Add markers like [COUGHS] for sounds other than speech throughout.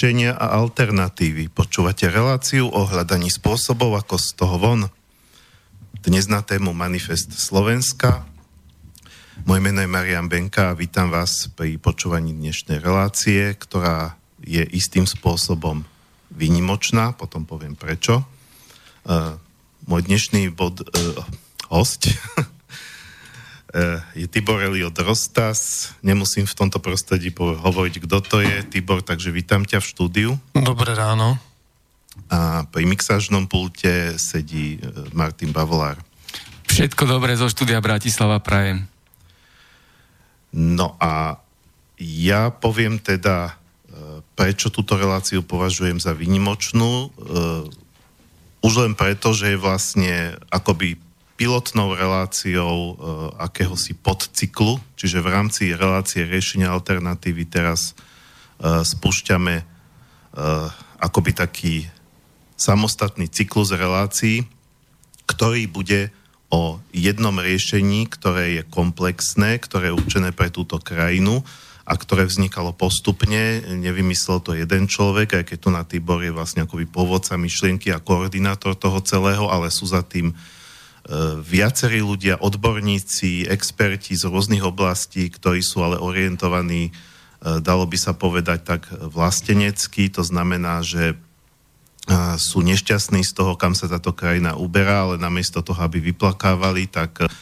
riešenia a alternatívy. Počúvate reláciu o hľadaní spôsobov, ako z toho von. Dnes na tému Manifest Slovenska. Moje meno je Marian Benka a vítam vás pri počúvaní dnešnej relácie, ktorá je istým spôsobom výnimočná, potom poviem prečo. Uh, môj dnešný bod, uh, host [LAUGHS] je Tibor Eliot Rostas. Nemusím v tomto prostredí hovoriť, kto to je. Tibor, takže vítam ťa v štúdiu. Dobré ráno. A pri mixážnom pulte sedí e, Martin Bavolár. Všetko dobré zo štúdia Bratislava prajem. No a ja poviem teda, e, prečo túto reláciu považujem za výnimočnú. Už len preto, že je vlastne akoby pilotnou reláciou uh, akéhosi podcyklu, čiže v rámci relácie riešenia alternatívy teraz uh, spúšťame uh, akoby taký samostatný cyklus relácií, ktorý bude o jednom riešení, ktoré je komplexné, ktoré je určené pre túto krajinu a ktoré vznikalo postupne. Nevymyslel to jeden človek, aj keď tu na Tibor je vlastne akoby pôvodca myšlienky a koordinátor toho celého, ale sú za tým viacerí ľudia, odborníci, experti z rôznych oblastí, ktorí sú ale orientovaní, e, dalo by sa povedať tak vlastenecky, to znamená, že e, sú nešťastní z toho, kam sa táto krajina uberá, ale namiesto toho, aby vyplakávali, tak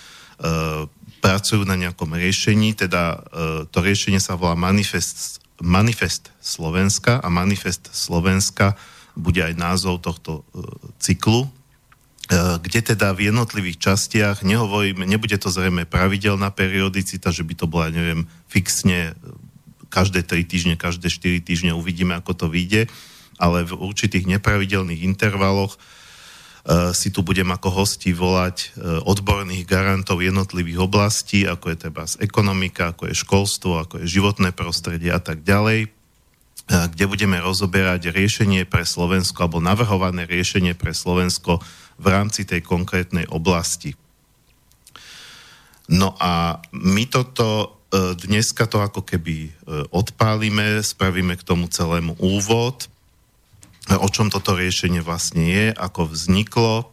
pracujú na nejakom riešení, teda to riešenie sa volá Manifest, Manifest Slovenska a Manifest Slovenska bude aj názov tohto cyklu, E, kde teda v jednotlivých častiach, nehovorím, nebude to zrejme pravidelná periodicita, že by to bola, neviem, fixne e, každé 3 týždne, každé 4 týždne uvidíme, ako to vyjde, ale v určitých nepravidelných intervaloch uh, si tu budem ako hosti volať uh, odborných garantov jednotlivých oblastí, ako je teda ekonomika, ako je školstvo, ako je životné prostredie a tak ďalej, kde budeme rozoberať riešenie pre Slovensko alebo navrhované riešenie pre Slovensko v rámci tej konkrétnej oblasti. No a my toto e, dneska to ako keby e, odpálime, spravíme k tomu celému úvod, o čom toto riešenie vlastne je, ako vzniklo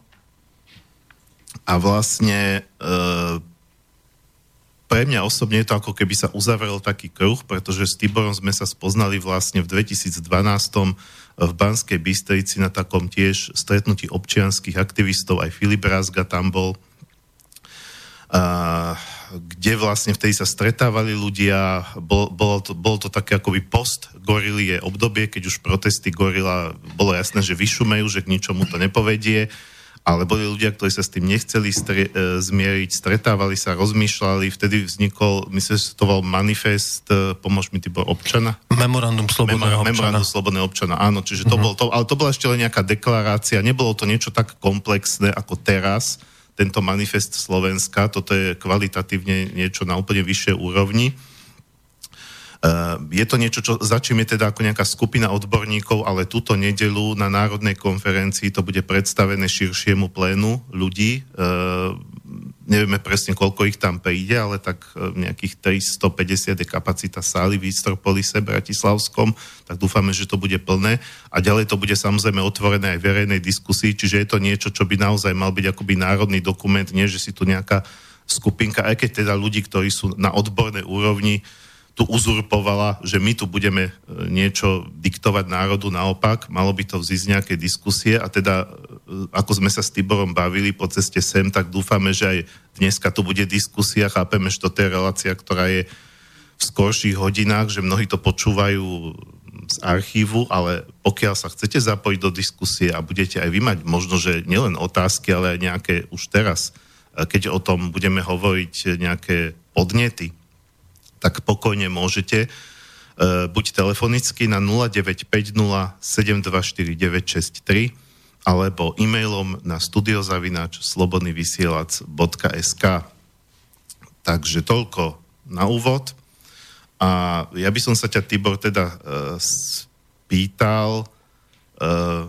a vlastne e, pre mňa osobne je to ako keby sa uzavrel taký kruh, pretože s Tiborom sme sa spoznali vlastne v 2012 v Banskej Bystrici na takom tiež stretnutí občianských aktivistov, aj Filip Rázga tam bol, a, kde vlastne vtedy sa stretávali ľudia, bol, bolo, to, bolo to také akoby post gorilie obdobie, keď už protesty gorila, bolo jasné, že vyšumejú, že k ničomu to nepovedie, ale boli ľudia, ktorí sa s tým nechceli stre, e, zmieriť, stretávali sa, rozmýšľali, vtedy vznikol, myslím, že to bol manifest, e, pomôž mi, typo občana? Memorandum slobodného Memor- občana. Memorandum slobodného občana, áno, čiže to uh-huh. bol to, ale to bola ešte len nejaká deklarácia, nebolo to niečo tak komplexné ako teraz, tento manifest Slovenska, toto je kvalitatívne niečo na úplne vyššej úrovni. Je to niečo, čo začíme teda ako nejaká skupina odborníkov, ale túto nedelu na Národnej konferencii to bude predstavené širšiemu plénu ľudí. Eh, nevieme presne, koľko ich tam príde, ale tak eh, nejakých 350 je kapacita sály v Istropolise Bratislavskom, tak dúfame, že to bude plné. A ďalej to bude samozrejme otvorené aj verejnej diskusii, čiže je to niečo, čo by naozaj mal byť akoby národný dokument, nie že si tu nejaká skupinka, aj keď teda ľudí, ktorí sú na odbornej úrovni, tu uzurpovala, že my tu budeme e, niečo diktovať národu, naopak, malo by to vzísť nejaké diskusie a teda, e, ako sme sa s Tiborom bavili po ceste sem, tak dúfame, že aj dneska tu bude diskusia, chápeme, že to je relácia, ktorá je v skorších hodinách, že mnohí to počúvajú z archívu, ale pokiaľ sa chcete zapojiť do diskusie a budete aj vy mať možno, že nielen otázky, ale aj nejaké už teraz, e, keď o tom budeme hovoriť nejaké podnety, tak pokojne môžete uh, buď telefonicky na 0950 alebo e-mailom na studiozavinač slobodnyvysielac.sk Takže toľko na úvod. A ja by som sa ťa, Tibor, teda uh, spýtal uh,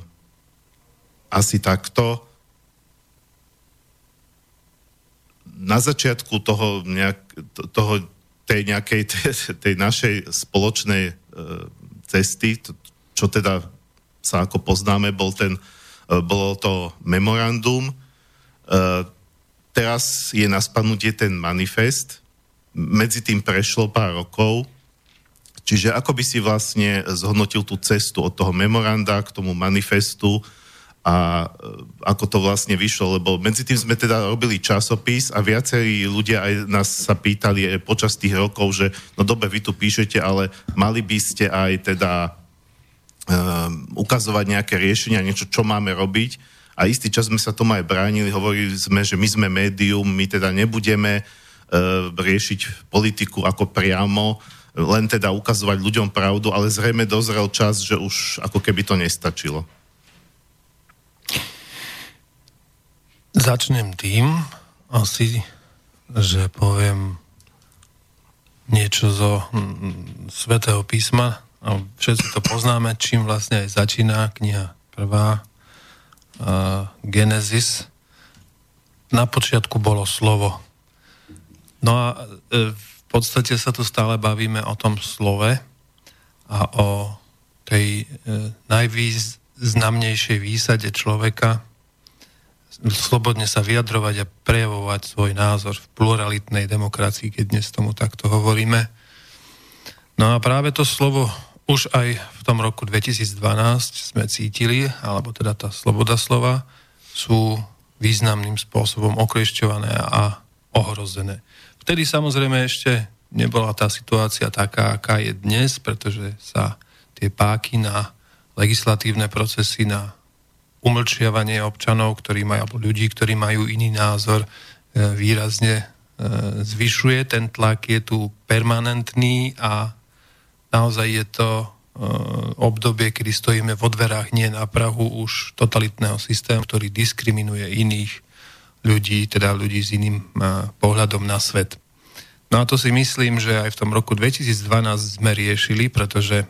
asi takto. Na začiatku toho, nejak, toho tej nejakej tej, [LAUGHS] tej našej spoločnej e, cesty, čo teda sa ako poznáme, bol ten, bolo to memorandum. Teraz je na spadnutie ten manifest. Medzi tým prešlo pár rokov. Čiže ako by si vlastne zhodnotil tú cestu od toho memoranda k tomu manifestu, a e, ako to vlastne vyšlo, lebo medzi tým sme teda robili časopis a viacerí ľudia aj nás sa pýtali aj počas tých rokov, že no dobre, vy tu píšete, ale mali by ste aj teda um, ukazovať nejaké riešenia, niečo, čo máme robiť. A istý čas sme sa tomu aj bránili, hovorili sme, že my sme médium, my teda nebudeme uh, riešiť politiku ako priamo, len teda ukazovať ľuďom pravdu, ale zrejme dozrel čas, že už ako keby to nestačilo. Začnem tým asi, že poviem niečo zo mm, svätého písma a všetci to poznáme, čím vlastne aj začína kniha prvá uh, Genesis. Na počiatku bolo slovo. No a uh, v podstate sa tu stále bavíme o tom slove a o tej uh, najvýznamnejšej výsade človeka, slobodne sa vyjadrovať a prejavovať svoj názor v pluralitnej demokracii, keď dnes tomu takto hovoríme. No a práve to slovo už aj v tom roku 2012 sme cítili, alebo teda tá sloboda slova, sú významným spôsobom okliešťované a ohrozené. Vtedy samozrejme ešte nebola tá situácia taká, aká je dnes, pretože sa tie páky na legislatívne procesy, na umlčiavanie občanov, ktorí majú, alebo ľudí, ktorí majú iný názor, e, výrazne e, zvyšuje. Ten tlak je tu permanentný a naozaj je to e, obdobie, kedy stojíme vo dverách, nie na Prahu už totalitného systému, ktorý diskriminuje iných ľudí, teda ľudí s iným pohľadom na svet. No a to si myslím, že aj v tom roku 2012 sme riešili, pretože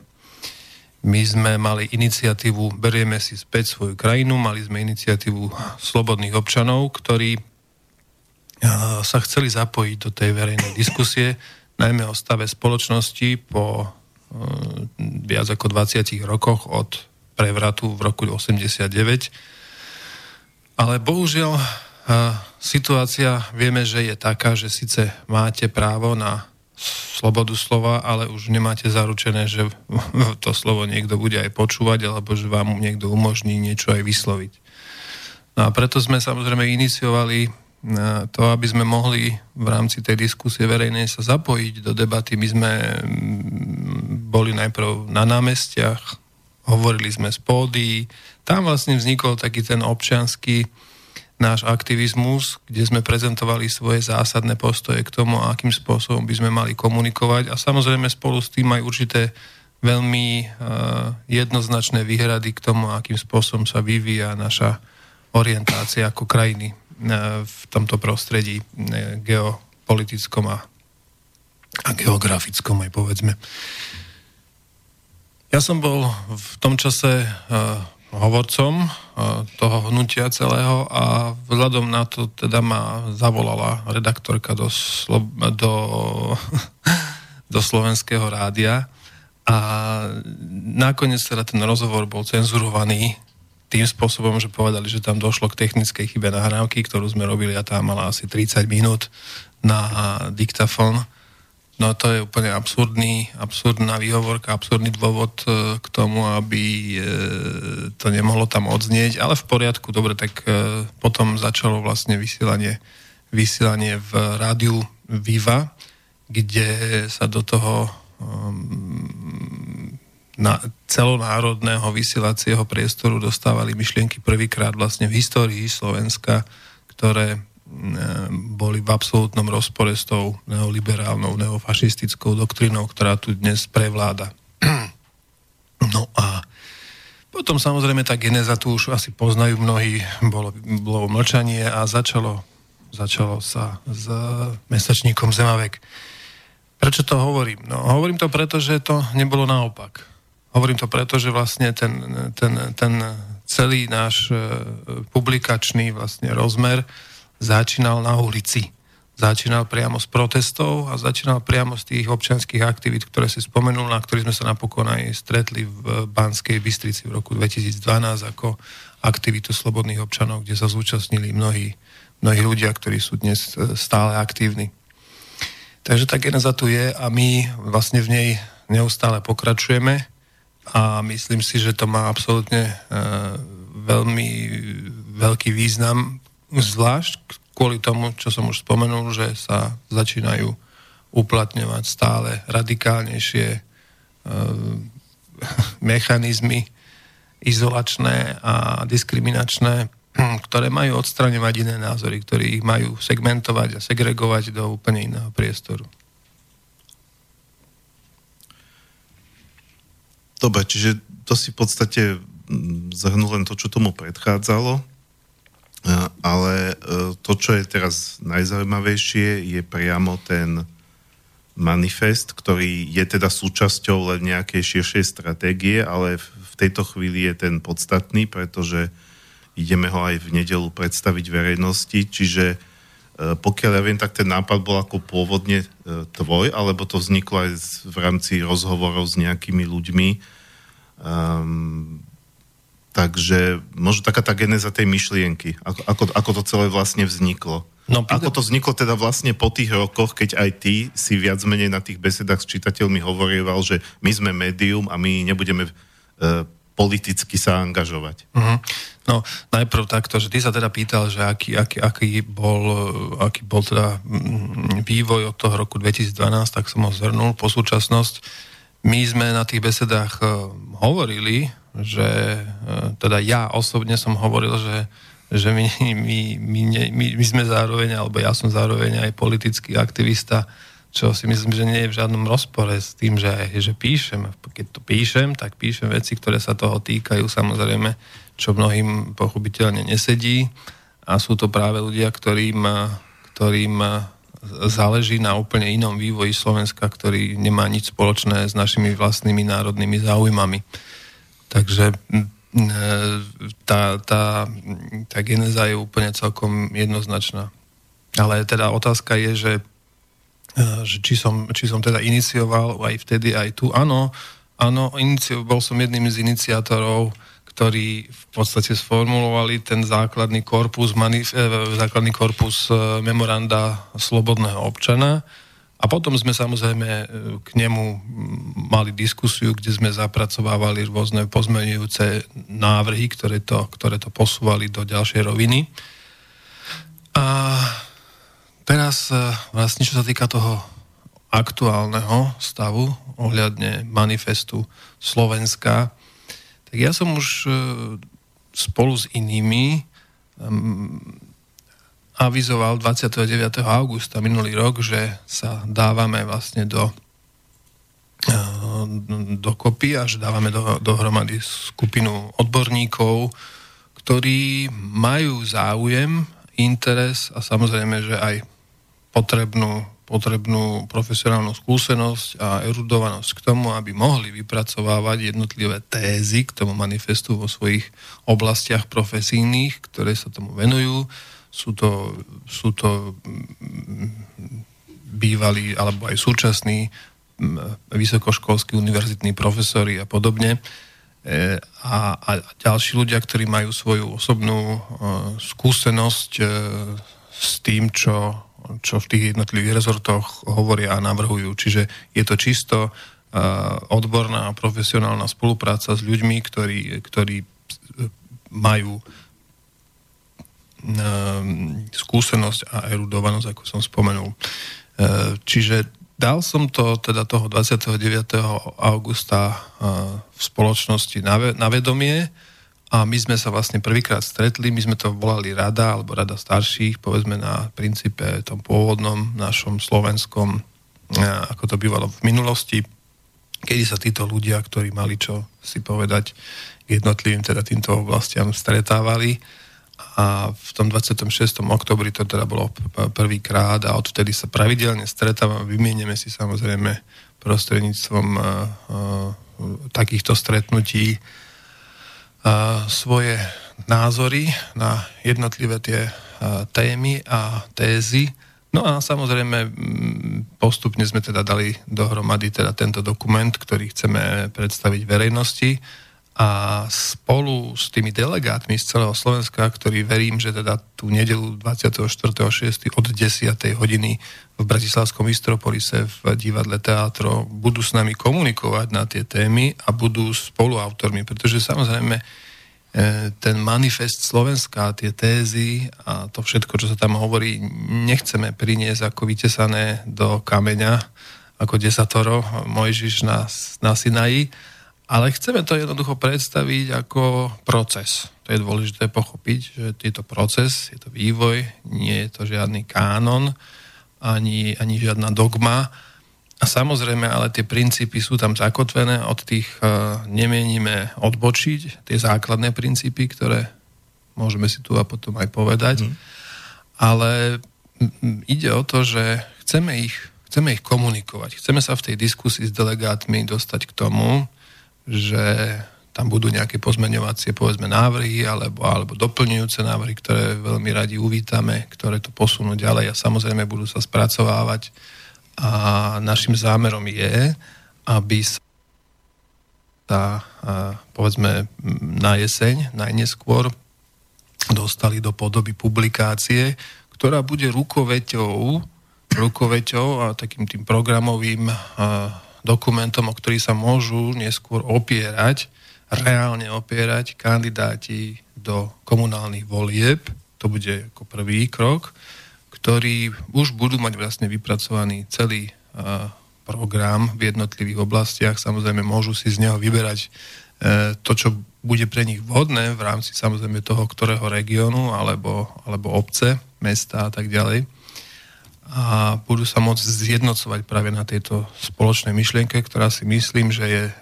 my sme mali iniciatívu Berieme si späť svoju krajinu, mali sme iniciatívu slobodných občanov, ktorí sa chceli zapojiť do tej verejnej diskusie, najmä o stave spoločnosti po viac ako 20 rokoch od prevratu v roku 89. Ale bohužiaľ situácia vieme, že je taká, že síce máte právo na slobodu slova, ale už nemáte zaručené, že [LAUGHS] to slovo niekto bude aj počúvať, alebo že vám niekto umožní niečo aj vysloviť. No a preto sme samozrejme iniciovali e, to, aby sme mohli v rámci tej diskusie verejnej sa zapojiť do debaty. My sme mm, boli najprv na námestiach, hovorili sme z pódy, tam vlastne vznikol taký ten občianský náš aktivizmus, kde sme prezentovali svoje zásadné postoje k tomu, akým spôsobom by sme mali komunikovať a samozrejme spolu s tým aj určité veľmi uh, jednoznačné výhrady k tomu, akým spôsobom sa vyvíja naša orientácia ako krajiny uh, v tomto prostredí uh, geopolitickom a, a geografickom aj povedzme. Ja som bol v tom čase uh, hovorcom toho hnutia celého a vzhľadom na to teda ma zavolala redaktorka do, Slo- do, [LAUGHS] do slovenského rádia a nakoniec teda ten rozhovor bol cenzurovaný tým spôsobom, že povedali, že tam došlo k technickej chybe nahrávky, ktorú sme robili a tá mala asi 30 minút na diktafón No to je úplne absurdný, absurdná výhovorka, absurdný dôvod e, k tomu, aby e, to nemohlo tam odznieť, ale v poriadku, dobre, tak e, potom začalo vlastne vysielanie, vysielanie v rádiu Viva, kde sa do toho um, na celonárodného vysielacieho priestoru dostávali myšlienky prvýkrát vlastne v histórii Slovenska, ktoré boli v absolútnom rozpore s tou neoliberálnou, neofašistickou doktrínou, ktorá tu dnes prevláda. [CLEARS THROAT] No a potom samozrejme tá geneza tu už asi poznajú mnohí, bolo, bolo mlčanie a začalo, začalo sa s mesačníkom Zemavek. Prečo to hovorím? No, hovorím to preto, že to nebolo naopak. Hovorím to preto, že vlastne ten, ten, ten celý náš e, publikačný vlastne rozmer začínal na ulici. začínal priamo z protestov a začínal priamo z tých občianských aktivít, ktoré si spomenul, na ktorých sme sa napokon aj stretli v Banskej Bystrici v roku 2012 ako aktivitu slobodných občanov, kde sa zúčastnili mnohí, mnohí ľudia, ktorí sú dnes e, stále aktívni. Takže tá geneza tu je a my vlastne v nej neustále pokračujeme a myslím si, že to má absolútne e, veľmi veľký význam, zvlášť kvôli tomu, čo som už spomenul, že sa začínajú uplatňovať stále radikálnejšie e, [LAUGHS] mechanizmy izolačné a diskriminačné, [CLEARS THROAT] ktoré majú odstraňovať iné názory, ktorí ich majú segmentovať a segregovať do úplne iného priestoru. Dobre, čiže to si v podstate mm, zhrnul len to, čo tomu predchádzalo. Ale e, to, čo je teraz najzaujímavejšie, je priamo ten manifest, ktorý je teda súčasťou len nejakej širšej stratégie, ale v tejto chvíli je ten podstatný, pretože ideme ho aj v nedelu predstaviť verejnosti, čiže e, pokiaľ ja viem, tak ten nápad bol ako pôvodne e, tvoj, alebo to vzniklo aj v rámci rozhovorov s nejakými ľuďmi. Um, Takže možno taká tá geneza tej myšlienky, ako, ako, ako to celé vlastne vzniklo. No, ako to vzniklo teda vlastne po tých rokoch, keď aj ty si viac menej na tých besedách s čitateľmi hovorieval, že my sme médium a my nebudeme e, politicky sa angažovať. Uh-huh. No, najprv takto, že ty sa teda pýtal, že aký, aký, aký, bol, aký bol teda mm, vývoj od toho roku 2012, tak som ho zhrnul po súčasnosť. My sme na tých besedách e, hovorili že e, teda ja osobne som hovoril, že, že my, my, my, my, my sme zároveň, alebo ja som zároveň aj politický aktivista, čo si myslím, že nie je v žiadnom rozpore s tým, že, že píšem. Keď to píšem, tak píšem veci, ktoré sa toho týkajú, samozrejme, čo mnohým pochopiteľne nesedí. A sú to práve ľudia, ktorým, ktorým záleží na úplne inom vývoji Slovenska, ktorý nemá nič spoločné s našimi vlastnými národnými záujmami. Takže tá, tá, tá geneza je úplne celkom jednoznačná. Ale teda otázka je, že, e, že či, som, či som teda inicioval aj vtedy, aj tu. Áno, áno, inicio, bol som jedným z iniciátorov, ktorí v podstate sformulovali ten základný korpus, manif, e, základný korpus e, memoranda slobodného občana, a potom sme samozrejme e, k nemu mali diskusiu, kde sme zapracovávali rôzne pozmenujúce návrhy, ktoré to, ktoré to posúvali do ďalšej roviny. A teraz vlastne, čo sa týka toho aktuálneho stavu ohľadne manifestu Slovenska, tak ja som už e, spolu s inými avizoval 29. augusta minulý rok, že sa dávame vlastne do eh, dokopy a že dávame do, dohromady skupinu odborníkov, ktorí majú záujem, interes a samozrejme, že aj potrebnú, potrebnú profesionálnu skúsenosť a erudovanosť k tomu, aby mohli vypracovávať jednotlivé tézy k tomu manifestu vo svojich oblastiach profesijných, ktoré sa tomu venujú sú to, sú to mm, bývalí alebo aj súčasní mm, vysokoškolskí univerzitní profesori a podobne. E, a, a ďalší ľudia, ktorí majú svoju osobnú e, skúsenosť e, s tým, čo, čo v tých jednotlivých rezortoch hovoria a navrhujú. Čiže je to čisto odborná a profesionálna spolupráca s ľuďmi, ktorí, ktorí majú Ehm, skúsenosť a erudovanosť, ako som spomenul. Čiže dal som to teda toho 29. augusta v spoločnosti na vedomie a my sme sa vlastne prvýkrát stretli, my sme to volali rada alebo rada starších, povedzme na princípe tom pôvodnom našom slovenskom, ako to bývalo v minulosti, kedy sa títo ľudia, ktorí mali čo si povedať jednotlivým teda týmto oblastiam stretávali a v tom 26. oktobri to teda bolo prvýkrát a odvtedy sa pravidelne stretávame, vymienieme si samozrejme prostredníctvom uh, uh, takýchto stretnutí svoje názory na jednotlivé tie témy a tézy. No a samozrejme postupne sme teda dali dohromady teda tento dokument, ktorý chceme predstaviť verejnosti a spolu s tými delegátmi z celého Slovenska, ktorí verím, že teda tú nedelu 24.6. od 10. hodiny v Bratislavskom Istropolise v divadle Teatro budú s nami komunikovať na tie témy a budú spoluautormi, pretože samozrejme e, ten manifest Slovenska, tie tézy a to všetko, čo sa tam hovorí, nechceme priniesť ako vytesané do kameňa, ako desatoro Mojžiš na, na Sinaji, ale chceme to jednoducho predstaviť ako proces. To je dôležité pochopiť, že je to proces, je to vývoj, nie je to žiadny kánon, ani, ani žiadna dogma. A samozrejme, ale tie princípy sú tam zakotvené, od tých uh, nemienime odbočiť, tie základné princípy, ktoré môžeme si tu a potom aj povedať. Mm. Ale ide o to, že chceme ich, chceme ich komunikovať. Chceme sa v tej diskusii s delegátmi dostať k tomu, že tam budú nejaké pozmeňovacie povedzme návrhy alebo, alebo doplňujúce návrhy, ktoré veľmi radi uvítame, ktoré to posunú ďalej a samozrejme budú sa spracovávať. A našim zámerom je, aby sa povedzme na jeseň najneskôr dostali do podoby publikácie, ktorá bude rukoveťou, rukoveťou a takým tým programovým dokumentom, o ktorý sa môžu neskôr opierať, reálne opierať kandidáti do komunálnych volieb. To bude ako prvý krok, ktorý už budú mať vlastne vypracovaný celý program v jednotlivých oblastiach. Samozrejme môžu si z neho vyberať uh, to, čo bude pre nich vhodné v rámci samozrejme toho, ktorého regiónu alebo, alebo obce, mesta a tak ďalej a budú sa môcť zjednocovať práve na tejto spoločnej myšlienke, ktorá si myslím, že je, e,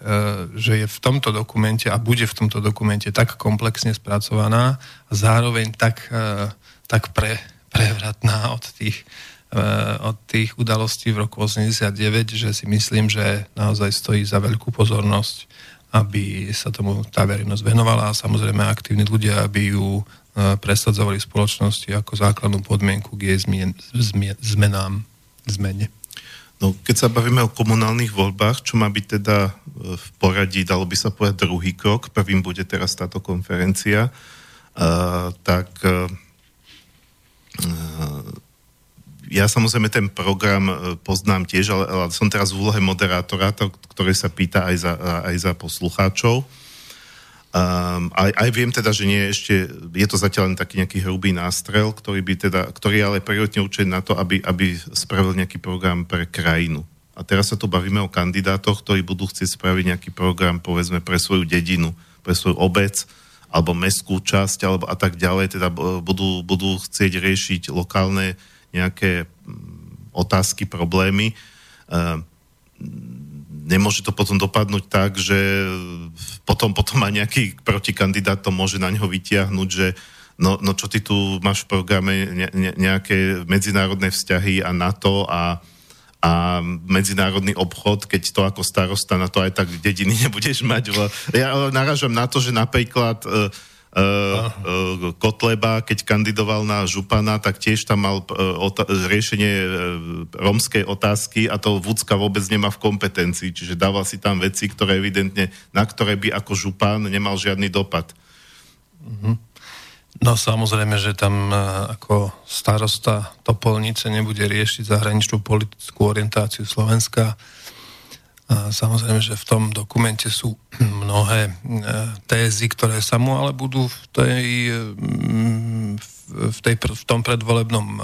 že je v tomto dokumente a bude v tomto dokumente tak komplexne spracovaná a zároveň tak, e, tak pre, prevratná od tých, e, od tých udalostí v roku 89, že si myslím, že naozaj stojí za veľkú pozornosť, aby sa tomu tá verejnosť venovala a samozrejme aktívni ľudia, aby ju presadzovali spoločnosti ako základnú podmienku k jej zmien, zmien, zmenám, zmene. No, keď sa bavíme o komunálnych voľbách, čo má byť teda e, v poradí, dalo by sa povedať druhý krok, prvým bude teraz táto konferencia, uh, tak uh, ja samozrejme ten program poznám tiež, ale, ale som teraz v úlohe moderátora, to, ktorý sa pýta aj za, aj za poslucháčov. Um, aj, aj viem teda, že nie ešte, je to zatiaľ len taký nejaký hrubý nástrel, ktorý, by teda, ktorý je ale prioritne určený na to, aby, aby spravil nejaký program pre krajinu. A teraz sa tu bavíme o kandidátoch, ktorí budú chcieť spraviť nejaký program, povedzme, pre svoju dedinu, pre svoju obec, alebo mestskú časť, alebo a tak ďalej, teda budú, budú chcieť riešiť lokálne nejaké mm, otázky, problémy. Um, nemôže to potom dopadnúť tak, že potom, potom aj nejaký protikandidát to môže na neho vytiahnuť, že no, no čo ty tu máš v programe ne, ne, nejaké medzinárodné vzťahy a NATO a, a medzinárodný obchod, keď to ako starosta na to aj tak dediny [LAUGHS] nebudeš mať. Ja naražam na to, že napríklad uh, uh, Kotleba, keď kandidoval na župana, tak tiež tam mal uh, ota- riešenie romskej otázky a to Vúcka vôbec nemá v kompetencii, čiže dával si tam veci, ktoré evidentne, na ktoré by ako župan nemal žiadny dopad. Mm-hmm. No samozrejme, že tam ako starosta Topolnice nebude riešiť zahraničnú politickú orientáciu Slovenska, samozrejme, že v tom dokumente sú [CLEARS THROAT] mnohé e, tézy, ktoré sa mu ale budú v, tej, mm, v, tej, v tom predvolebnom e,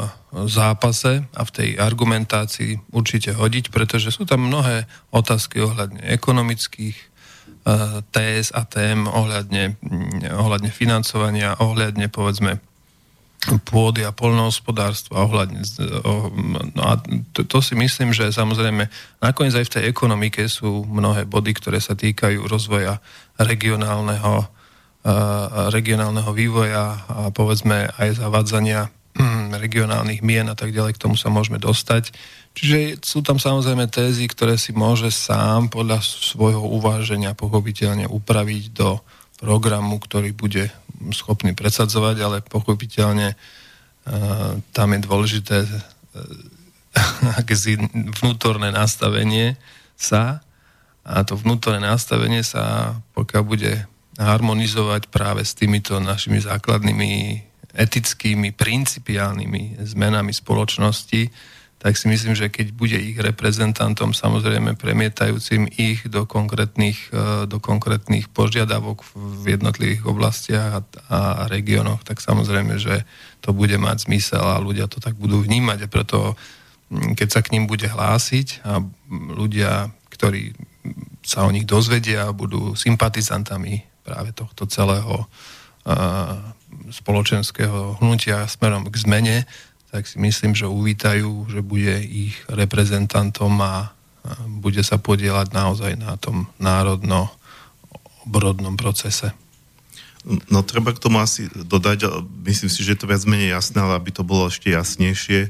zápase a v tej argumentácii určite hodiť, pretože sú tam mnohé otázky ohľadne ekonomických e, téz a tém, ohľadne, mm, ohľadne financovania, ohľadne povedzme pôdy a polnohospodárstva ohľadne. No a to, to si myslím, že samozrejme nakoniec aj v tej ekonomike sú mnohé body, ktoré sa týkajú rozvoja regionálneho, regionálneho vývoja a povedzme aj zavádzania hm, regionálnych mien a tak ďalej, k tomu sa môžeme dostať. Čiže sú tam samozrejme tézy, ktoré si môže sám podľa svojho uváženia pochopiteľne upraviť do programu, ktorý bude schopný presadzovať, ale pochopiteľne uh, tam je dôležité [LAUGHS] akési vnútorné nastavenie sa a to vnútorné nastavenie sa, pokiaľ bude harmonizovať práve s týmito našimi základnými etickými, principiálnymi zmenami spoločnosti, tak si myslím, že keď bude ich reprezentantom, samozrejme premietajúcim ich do konkrétnych, e, do konkrétnych požiadavok v jednotlivých oblastiach a, a regiónoch, tak samozrejme, že to bude mať zmysel a ľudia to tak budú vnímať. A preto keď sa k ním bude hlásiť a ľudia, ktorí sa o nich dozvedia a budú sympatizantami práve tohto celého spoločenského hnutia smerom k zmene, tak si myslím, že uvítajú, že bude ich reprezentantom a bude sa podielať naozaj na tom národno-obrodnom procese. No treba k tomu asi dodať, myslím si, že je to viac menej jasné, ale aby to bolo ešte jasnejšie,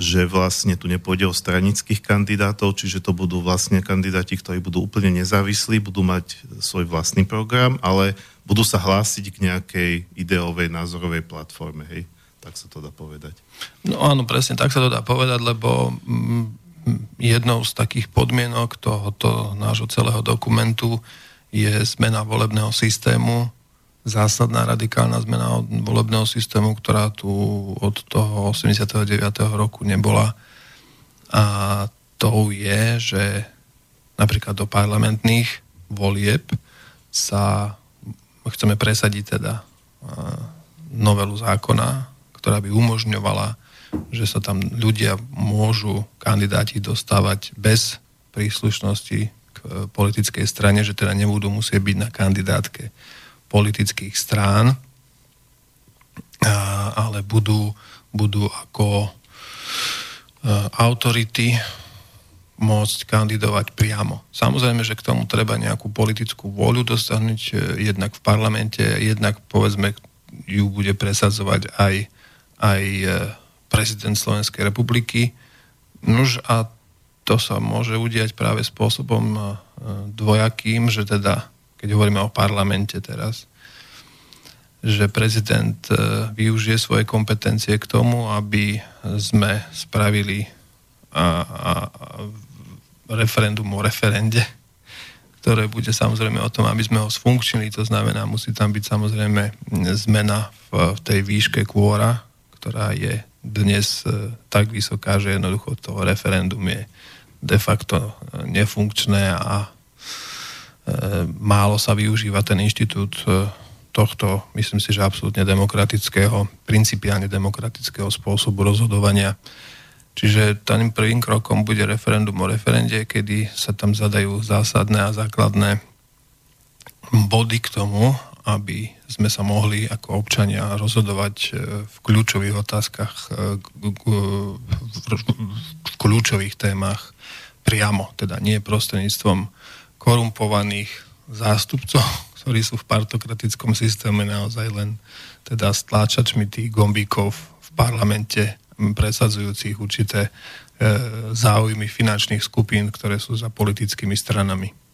že vlastne tu nepôjde o stranických kandidátov, čiže to budú vlastne kandidáti, ktorí budú úplne nezávislí, budú mať svoj vlastný program, ale budú sa hlásiť k nejakej ideovej názorovej platforme, hej? Tak sa to dá povedať. No áno, presne tak sa to dá povedať, lebo mm, jednou z takých podmienok tohoto nášho celého dokumentu je zmena volebného systému, zásadná radikálna zmena volebného systému, ktorá tu od toho 89. roku nebola. A to je, že napríklad do parlamentných volieb sa chceme presadiť teda novelu zákona, ktorá by umožňovala, že sa tam ľudia môžu kandidáti dostávať bez príslušnosti k politickej strane, že teda nebudú musieť byť na kandidátke politických strán, ale budú, budú ako autority môcť kandidovať priamo. Samozrejme, že k tomu treba nejakú politickú voľu dosiahnuť e, jednak v parlamente, jednak povedzme ju bude presadzovať aj, aj e, prezident Slovenskej republiky. Nuž a to sa môže udiať práve spôsobom e, dvojakým, že teda, keď hovoríme o parlamente teraz, že prezident využije svoje kompetencie k tomu, aby sme spravili a, a, referendum o referende, ktoré bude samozrejme o tom, aby sme ho sfunkčnili, to znamená, musí tam byť samozrejme zmena v, v tej výške kôra, ktorá je dnes e, tak vysoká, že jednoducho to referendum je de facto e, nefunkčné a e, málo sa využíva ten inštitút tohto, myslím si, že absolútne demokratického, principiálne demokratického spôsobu rozhodovania. Čiže tým prvým krokom bude referendum o referende, kedy sa tam zadajú zásadné a základné body k tomu, aby sme sa mohli ako občania rozhodovať e, v kľúčových otázkach, e, v kľúčových témach priamo, teda nie prostredníctvom korumpovaných zástupcov, [LAUGHS] ktorí sú v partokratickom systéme naozaj len teda stláčačmi tých gombíkov v parlamente presadzujúcich určité e, záujmy finančných skupín, ktoré sú za politickými stranami.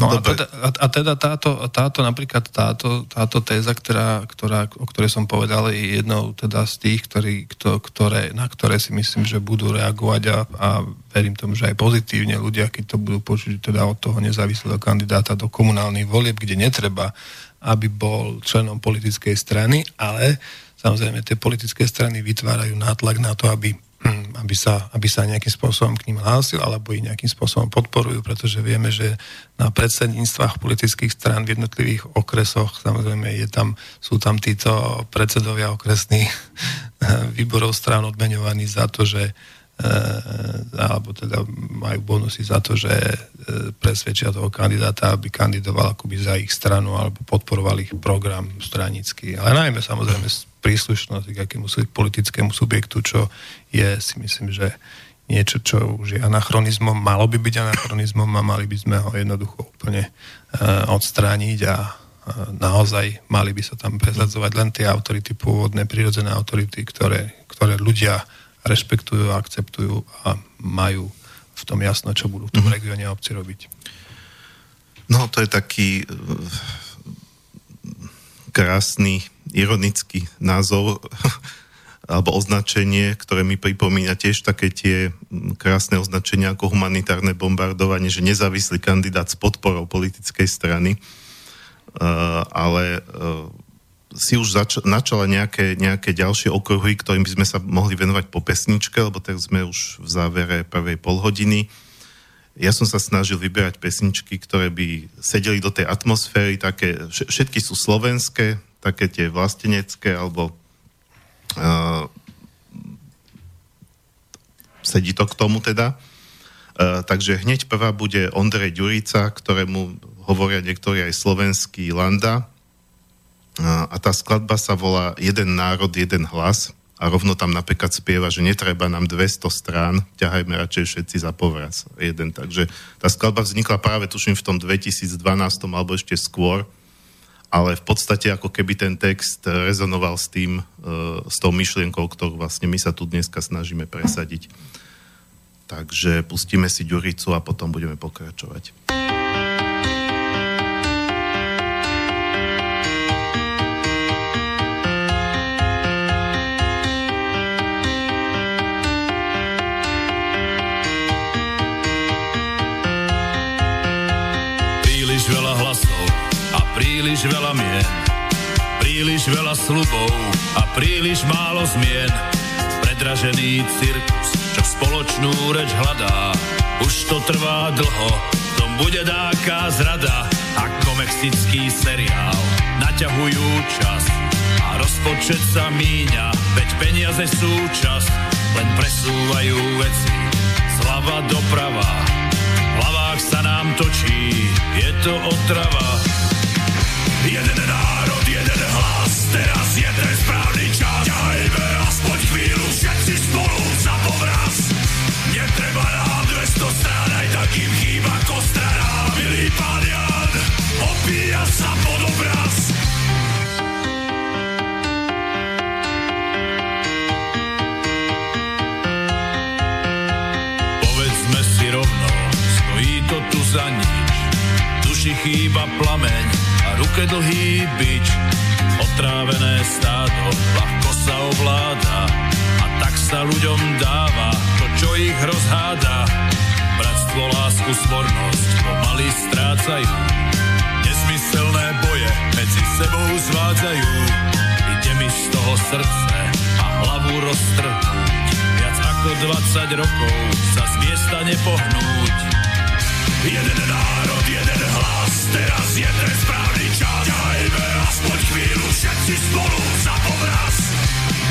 No a teda, a teda táto, táto napríklad táto, táto téza, ktorá, ktorá, o ktorej som povedal, je jednou teda z tých, ktorý, kto, ktoré, na ktoré si myslím, že budú reagovať a, a verím tomu, že aj pozitívne ľudia, keď to budú počuť teda od toho nezávislého kandidáta do komunálnych volieb, kde netreba, aby bol členom politickej strany, ale Samozrejme, tie politické strany vytvárajú nátlak na to, aby, aby, sa, aby sa nejakým spôsobom k ním hlásil, alebo ich nejakým spôsobom podporujú, pretože vieme, že na predsedníctvách politických strán v jednotlivých okresoch, samozrejme, je tam, sú tam títo predsedovia okresných [LAUGHS] výborov strán odmeňovaní za to, že e, alebo teda majú bonusy za to, že e, presvedčia toho kandidáta, aby kandidoval akoby za ich stranu alebo podporoval ich program stranický. Ale najmä samozrejme príslušnosť k akému politickému subjektu, čo je si myslím, že niečo, čo už je anachronizmom, malo by byť anachronizmom a mali by sme ho jednoducho úplne uh, odstrániť a uh, naozaj mali by sa tam presadzovať len tie autority, pôvodné, prirodzené autority, ktoré, ktoré ľudia rešpektujú akceptujú a majú v tom jasno, čo budú v tom mm-hmm. regióne obci robiť. No, to je taký krásny ironický názov [LAUGHS] alebo označenie, ktoré mi pripomína tiež také tie krásne označenia ako humanitárne bombardovanie, že nezávislý kandidát s podporou politickej strany. Uh, ale uh, si už zač- načala nejaké, nejaké ďalšie okruhy, ktorým by sme sa mohli venovať po pesničke, lebo tak sme už v závere prvej polhodiny. Ja som sa snažil vyberať pesničky, ktoré by sedeli do tej atmosféry, také, všetky sú slovenské, také tie vlastenecké, alebo Uh, sedí to k tomu teda. Uh, takže hneď prvá bude Ondrej Ďurica, ktorému hovoria niektorí aj slovenský Landa. Uh, a tá skladba sa volá Jeden národ, jeden hlas a rovno tam napríklad spieva, že netreba nám 200 strán, ťahajme radšej všetci za povraz jeden. Takže tá skladba vznikla práve tuším v tom 2012 alebo ešte skôr ale v podstate ako keby ten text rezonoval s tým, e, s tou myšlienkou, ktorú vlastne my sa tu dneska snažíme presadiť. Takže pustíme si Ďuricu a potom budeme pokračovať. Príliš veľa mien, príliš veľa slubov a príliš málo zmien. Predražený cirkus, čo spoločnú reč hľadá, už to trvá dlho, tom bude dáka zrada, ako mexický seriál. Naťahujú čas a rozpočet sa míňa, veď peniaze sú čas, len presúvajú veci zľava doprava. V hlavách sa nám točí, je to otrava Jeden národ, jeden hlas, teraz je ten správny čas. Ťahajme aspoň chvíľu všetci spolu za povraz. Netreba nám 200 strán, aj takým chýba kostrana. Milý pán Jan, opíja sa pod obraz. Povedzme si rovno, stojí to za nič. Duši chýba plameň, ruke dlhý bič, otrávené stádo, ľahko sa ovláda a tak sa ľuďom dáva to, čo ich rozháda. Bratstvo, lásku, svornosť pomaly strácajú, nesmyselné boje medzi sebou zvádzajú. Ide mi z toho srdce a hlavu roztrhnúť, viac ako 20 rokov sa z miesta nepohnúť. Jeden národ, jeden hlas, teraz je ten správny Ťahajme aspoň chvíľu všetci spolu za povraz.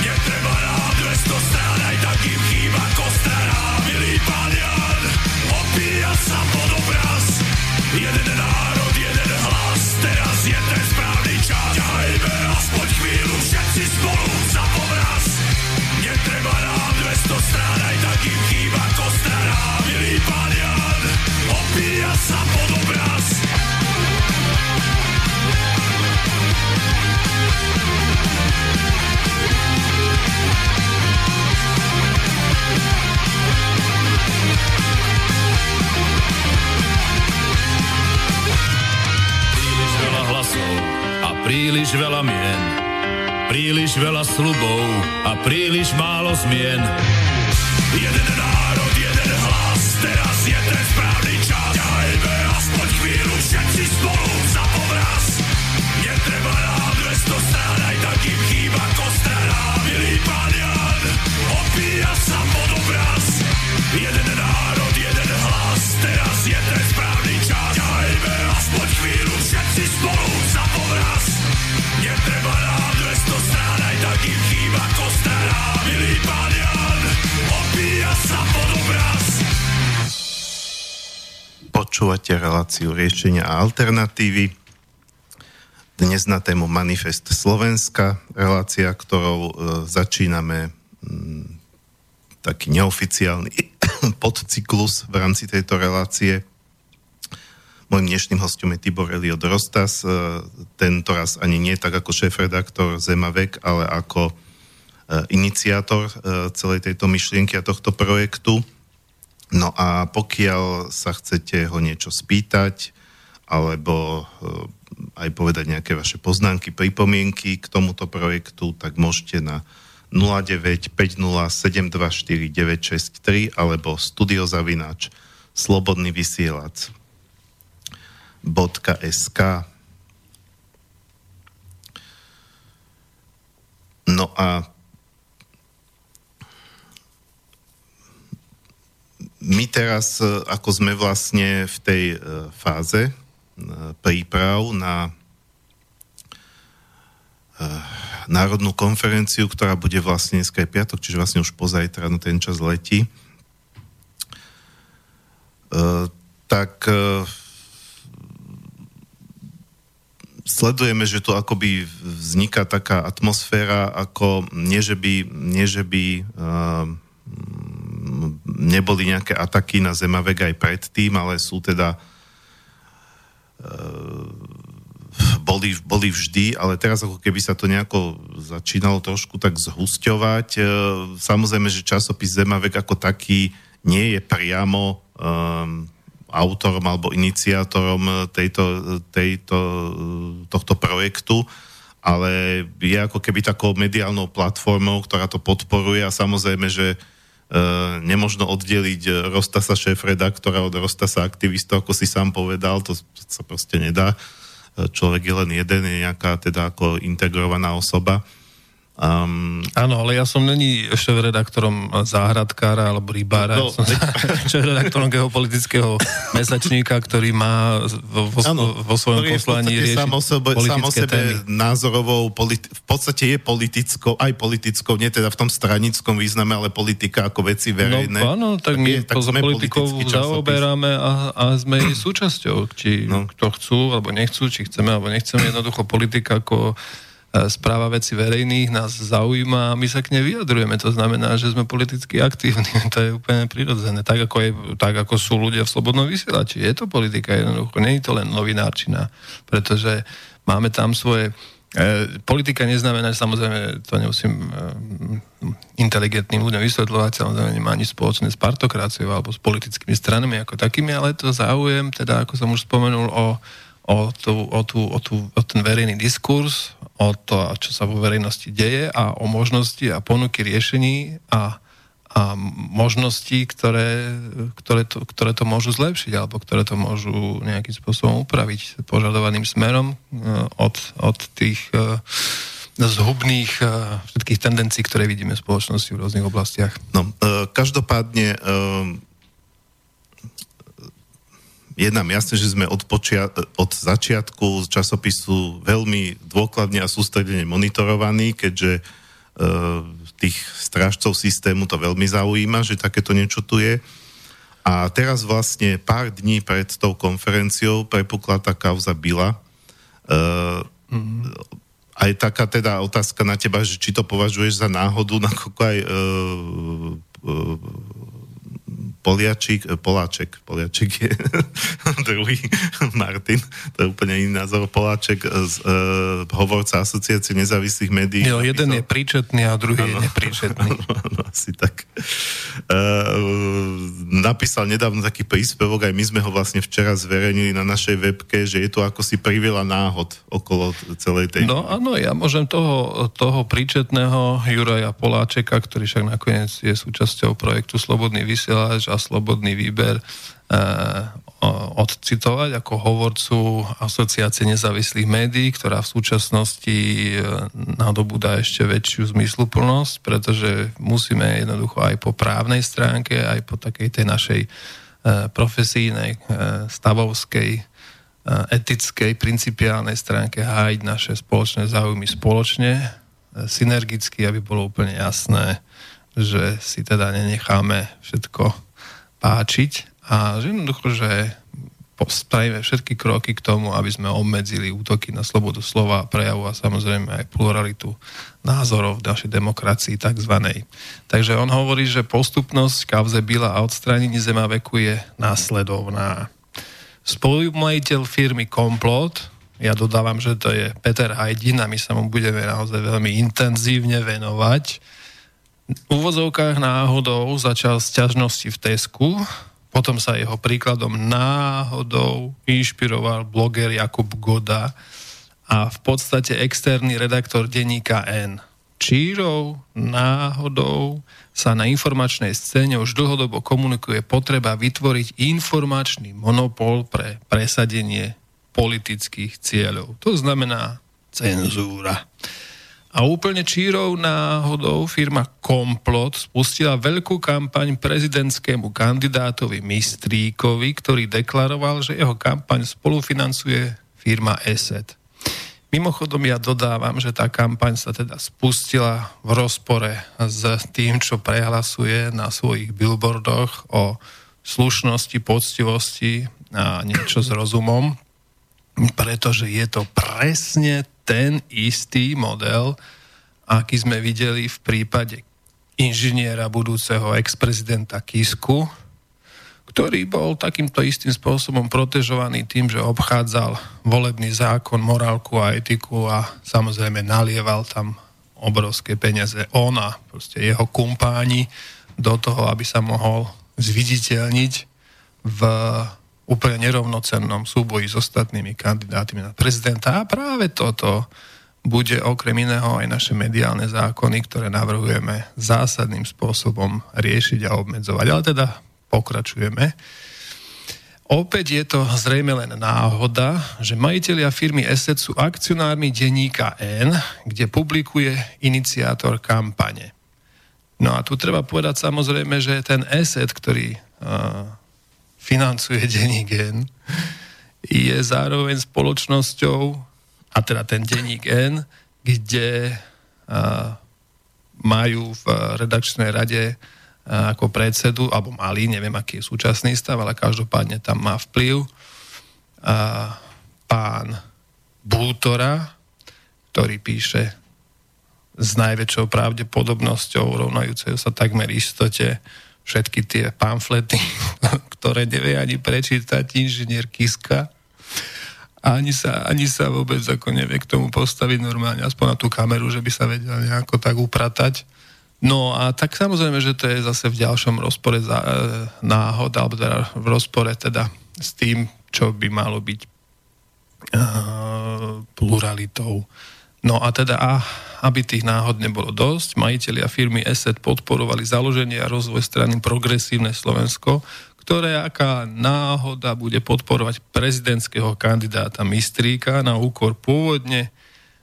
Netreba nám 200 strán, aj takým chýba kostrana. Milý pán opíja sa obraz. Jeden národ, jeden hlas, teraz je ten správny čas. Ťahajme aspoň chvíľu všetci spolu príliš veľa mien. Príliš veľa slubov a príliš málo zmien. Jeden národ, jeden hlas, teraz je ten správny čas. Ťahajme aspoň chvíľu všetci spolu za povraz. Netreba nám 200 strán, aj takým chýba kostrana. Milý pán Jan, opíja sa pod Počúvate reláciu riešenia a alternatívy. Dnes na tému Manifest Slovenska, relácia, ktorou e, začíname m, taký neoficiálny [COUGHS] podcyklus v rámci tejto relácie. Mojím dnešným hostom je Tibor Eliot Rostas, e, tento raz ani nie tak ako šéf-redaktor Zemavek, ale ako e, iniciátor celej tejto myšlienky a tohto projektu. No a pokiaľ sa chcete ho niečo spýtať, alebo aj povedať nejaké vaše poznámky, pripomienky k tomuto projektu, tak môžete na 0950724963 alebo studiozavinač slobodný vysielač .sk No a my teraz, e, ako sme vlastne v tej e, fáze e, príprav na národnú konferenciu, ktorá bude vlastne dneska aj piatok, čiže vlastne už pozajtra na ten čas letí, tak sledujeme, že tu akoby vzniká taká atmosféra, ako nie, že by, nie, že by uh, neboli nejaké ataky na Zemavek aj predtým, ale sú teda uh, boli, boli vždy, ale teraz ako keby sa to nejako začínalo trošku tak zhusťovať. Uh, samozrejme, že časopis Zemavek ako taký nie je priamo um, autorom alebo iniciátorom tejto, tejto, tohto projektu, ale je ako keby takou mediálnou platformou, ktorá to podporuje a samozrejme, že e, nemožno oddeliť Rostasa šéf-redaktora od Rostasa aktivistov, ako si sám povedal, to sa proste nedá. E, človek je len jeden, je nejaká teda ako integrovaná osoba. Um, Áno, ale ja som není šéf-redaktorom záhradkára alebo rybára, no, som [LAUGHS] šéf-redaktorom geopolitického mesačníka, ktorý má vo, vo, ano, vo svojom poslaní riešiť sám o sebe, sám o sebe témy. názorovou, politi- v podstate je politickou, aj politickou, nie teda v tom stranickom význame, ale politika ako veci verejné. No áno, tak, tak my je, tak politikou zaoberáme a, a sme jej súčasťou. Či no. kto chcú, alebo nechcú, či chceme, alebo nechceme, jednoducho politika ako správa veci verejných nás zaujíma a my sa k nej vyjadrujeme. To znamená, že sme politicky aktívni. [LAUGHS] To je úplne prirodzené. Tak ako, je, tak ako sú ľudia v slobodnom vysielači. Je to politika jednoducho. Je to len novinárčina. Pretože máme tam svoje E, politika neznamená, že samozrejme to nemusím e, inteligentným ľuďom vysvetľovať, samozrejme nemá nič spoločné s partokráciou alebo s politickými stranami ako takými, ale to záujem, teda ako som už spomenul, o o, tú, o, tú, o, tú, o ten verejný diskurs, o to, čo sa vo verejnosti deje a o možnosti a ponuky riešení a, a možnosti, ktoré, ktoré, to, ktoré to môžu zlepšiť alebo ktoré to môžu nejakým spôsobom upraviť požadovaným smerom e, od, od tých e, zhubných e, všetkých tendencií, ktoré vidíme v spoločnosti v rôznych oblastiach. No, každopádne je nám jasné, že sme od, počia- od začiatku z časopisu veľmi dôkladne a sústredene monitorovaní, keďže e, tých strážcov systému to veľmi zaujíma, že takéto niečo tu je. A teraz vlastne pár dní pred tou konferenciou prepukla tá kauza Bila. E, mm-hmm. Aj taká teda otázka na teba, že či to považuješ za náhodu, nakoľko aj e, e, Poliačik, eh, Poláček, Poliačik je [LAUGHS] druhý, Martin, to je úplne iný názor, Poláček z uh, hovorca asociácie nezávislých médií. Jo, jeden je príčetný a druhý ano, je nepríčetný. Ano, [LAUGHS] asi tak. Uh, napísal nedávno taký príspevok, aj my sme ho vlastne včera zverejnili na našej webke, že je to ako si privila náhod okolo celej tej... No áno, ja môžem toho, toho príčetného Juraja Poláčeka, ktorý však nakoniec je súčasťou projektu Slobodný vysielač a slobodný výber e, odcitovať ako hovorcu Asociácie nezávislých médií, ktorá v súčasnosti e, nadobúda ešte väčšiu zmysluplnosť, pretože musíme jednoducho aj po právnej stránke, aj po takej tej našej e, profesijnej, stavovskej, etickej, principiálnej stránke hájiť naše spoločné záujmy spoločne, synergicky, aby bolo úplne jasné, že si teda nenecháme všetko páčiť a že jednoducho, že spravíme všetky kroky k tomu, aby sme obmedzili útoky na slobodu slova prejavu a samozrejme aj pluralitu názorov v našej demokracii takzvanej. Takže on hovorí, že postupnosť kauze byla a odstránení zema veku je následovná. Spolumajiteľ firmy Komplot, ja dodávam, že to je Peter Hajdin a my sa mu budeme naozaj veľmi intenzívne venovať, úvodzovkách náhodou začal z ťažnosti v Tesku, potom sa jeho príkladom náhodou inšpiroval bloger Jakub Goda a v podstate externý redaktor denníka N. čírov náhodou sa na informačnej scéne už dlhodobo komunikuje potreba vytvoriť informačný monopol pre presadenie politických cieľov. To znamená cenzúra. A úplne čírov náhodou firma Komplot spustila veľkú kampaň prezidentskému kandidátovi Mistríkovi, ktorý deklaroval, že jeho kampaň spolufinancuje firma ESET. Mimochodom ja dodávam, že tá kampaň sa teda spustila v rozpore s tým, čo prehlasuje na svojich billboardoch o slušnosti, poctivosti a niečo s rozumom, pretože je to presne ten istý model, aký sme videli v prípade inžiniera budúceho ex-prezidenta Kisku, ktorý bol takýmto istým spôsobom protežovaný tým, že obchádzal volebný zákon, morálku a etiku a samozrejme nalieval tam obrovské peniaze. On a proste jeho kumpáni do toho, aby sa mohol zviditeľniť v úplne nerovnocennom súboji s ostatnými kandidátmi na prezidenta. A práve toto bude okrem iného aj naše mediálne zákony, ktoré navrhujeme zásadným spôsobom riešiť a obmedzovať. Ale teda pokračujeme. Opäť je to zrejme len náhoda, že majiteľia firmy ESET sú akcionármi denníka N, kde publikuje iniciátor kampane. No a tu treba povedať samozrejme, že ten ESET, ktorý uh, financuje denník N, je zároveň spoločnosťou, a teda ten denník N, kde uh, majú v redakčnej rade ako predsedu, alebo malý, neviem, aký je súčasný stav, ale každopádne tam má vplyv a pán Bútora, ktorý píše s najväčšou pravdepodobnosťou rovnajúceho sa takmer istote všetky tie pamflety, [LAUGHS] ktoré nevie ani prečítať inžinier Kiska. A ani sa, ani sa vôbec ako nevie k tomu postaviť normálne, aspoň na tú kameru, že by sa vedel nejako tak upratať. No a tak samozrejme, že to je zase v ďalšom rozpore za, e, náhod, alebo teda v rozpore teda s tým, čo by malo byť e, pluralitou. No a teda, a, aby tých náhod nebolo dosť, majiteľia firmy ESET podporovali založenie a rozvoj strany Progresívne Slovensko, ktoré aká náhoda bude podporovať prezidentského kandidáta Mistríka na úkor pôvodne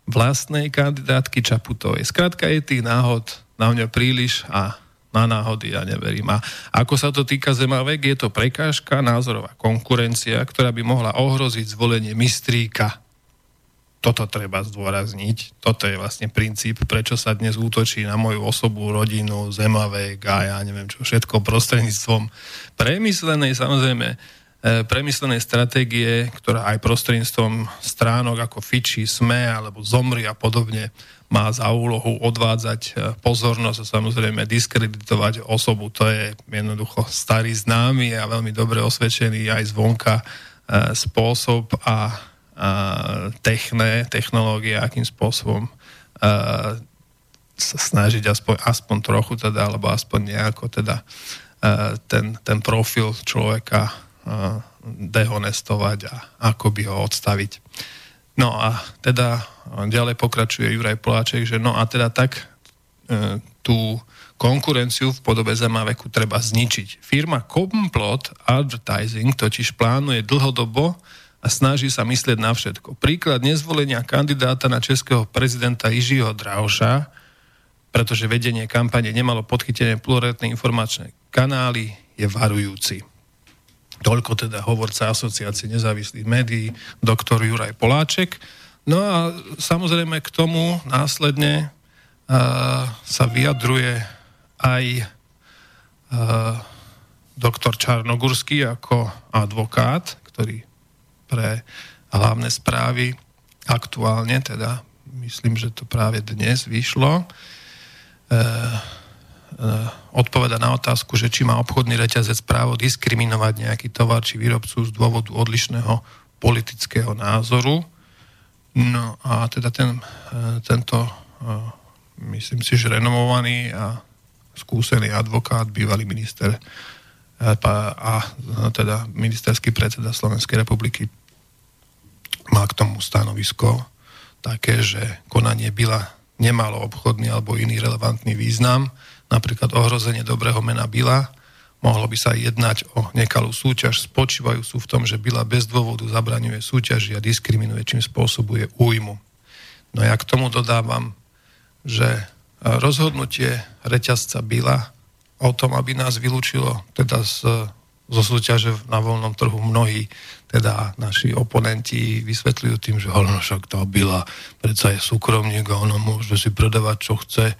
vlastnej kandidátky Čaputovej. Skrátka je tých náhod na mňa príliš a na náhody ja neverím. A ako sa to týka Zemavek, je to prekážka, názorová konkurencia, ktorá by mohla ohroziť zvolenie mistríka. Toto treba zdôrazniť. Toto je vlastne princíp, prečo sa dnes útočí na moju osobu, rodinu, Zemavek a ja neviem čo všetko prostredníctvom premyslenej, samozrejme, E, premyslenej stratégie, ktorá aj prostredníctvom stránok ako Fiči, SME alebo Zomri a podobne má za úlohu odvádzať e, pozornosť a samozrejme diskreditovať osobu. To je jednoducho starý známy a veľmi dobre osvedčený aj zvonka e, spôsob a techné, technológie, akým spôsobom sa snažiť aspoň, aspoň trochu teda, alebo aspoň nejako teda ten, ten profil človeka dehonestovať a ako by ho odstaviť. No a teda ďalej pokračuje Juraj Poláček, že no a teda tak e, tú konkurenciu v podobe Zemaveku treba zničiť. Firma Complot Advertising totiž plánuje dlhodobo a snaží sa myslieť na všetko. Príklad nezvolenia kandidáta na českého prezidenta Ižiho Drauša, pretože vedenie kampane nemalo podchytené pluralitné informačné kanály, je varujúci. Toľko teda hovorca asociácie nezávislých médií, doktor Juraj Poláček. No a samozrejme k tomu následne uh, sa vyjadruje aj uh, doktor Čarnogurský ako advokát, ktorý pre hlavné správy aktuálne, teda myslím, že to práve dnes vyšlo, uh, Eh, odpoveda na otázku, že či má obchodný reťazec právo diskriminovať nejaký tovar či výrobcu z dôvodu odlišného politického názoru. No a teda ten, eh, tento, eh, myslím si, že renomovaný a skúsený advokát, bývalý minister a teda ministerský predseda Slovenskej republiky má k tomu stanovisko také, že konanie byla nemalo obchodný alebo iný relevantný význam, napríklad ohrozenie dobrého mena Bila, mohlo by sa jednať o nekalú súťaž spočívajúcu v tom, že Bila bez dôvodu zabraňuje súťaži a diskriminuje, čím spôsobuje újmu. No ja k tomu dodávam, že rozhodnutie reťazca Bila o tom, aby nás vylúčilo teda z, zo súťaže na voľnom trhu mnohí, teda naši oponenti vysvetľujú tým, že no však tá Bila predsa je súkromník a ona môže si predávať, čo chce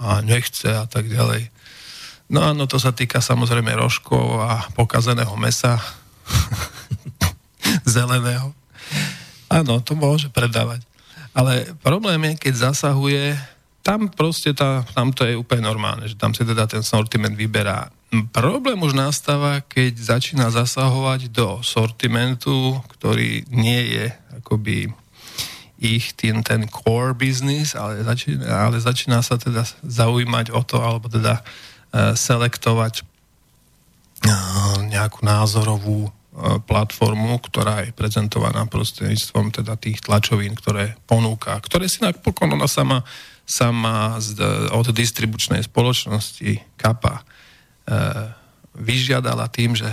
a nechce a tak ďalej. No áno, to sa týka samozrejme rožkov a pokazeného mesa, [LAUGHS] zeleného. Áno, to môže predávať. Ale problém je, keď zasahuje, tam proste tá, tam to je úplne normálne, že tam si teda ten sortiment vyberá. Problém už nastáva, keď začína zasahovať do sortimentu, ktorý nie je akoby ich ten, ten core business, ale začína, ale začína sa teda zaujímať o to, alebo teda uh, selektovať uh, nejakú názorovú uh, platformu, ktorá je prezentovaná prostredníctvom teda tých tlačovín, ktoré ponúka, ktoré si napokon ona sama, sama z, od distribučnej spoločnosti KAPA vyžiadala tým, že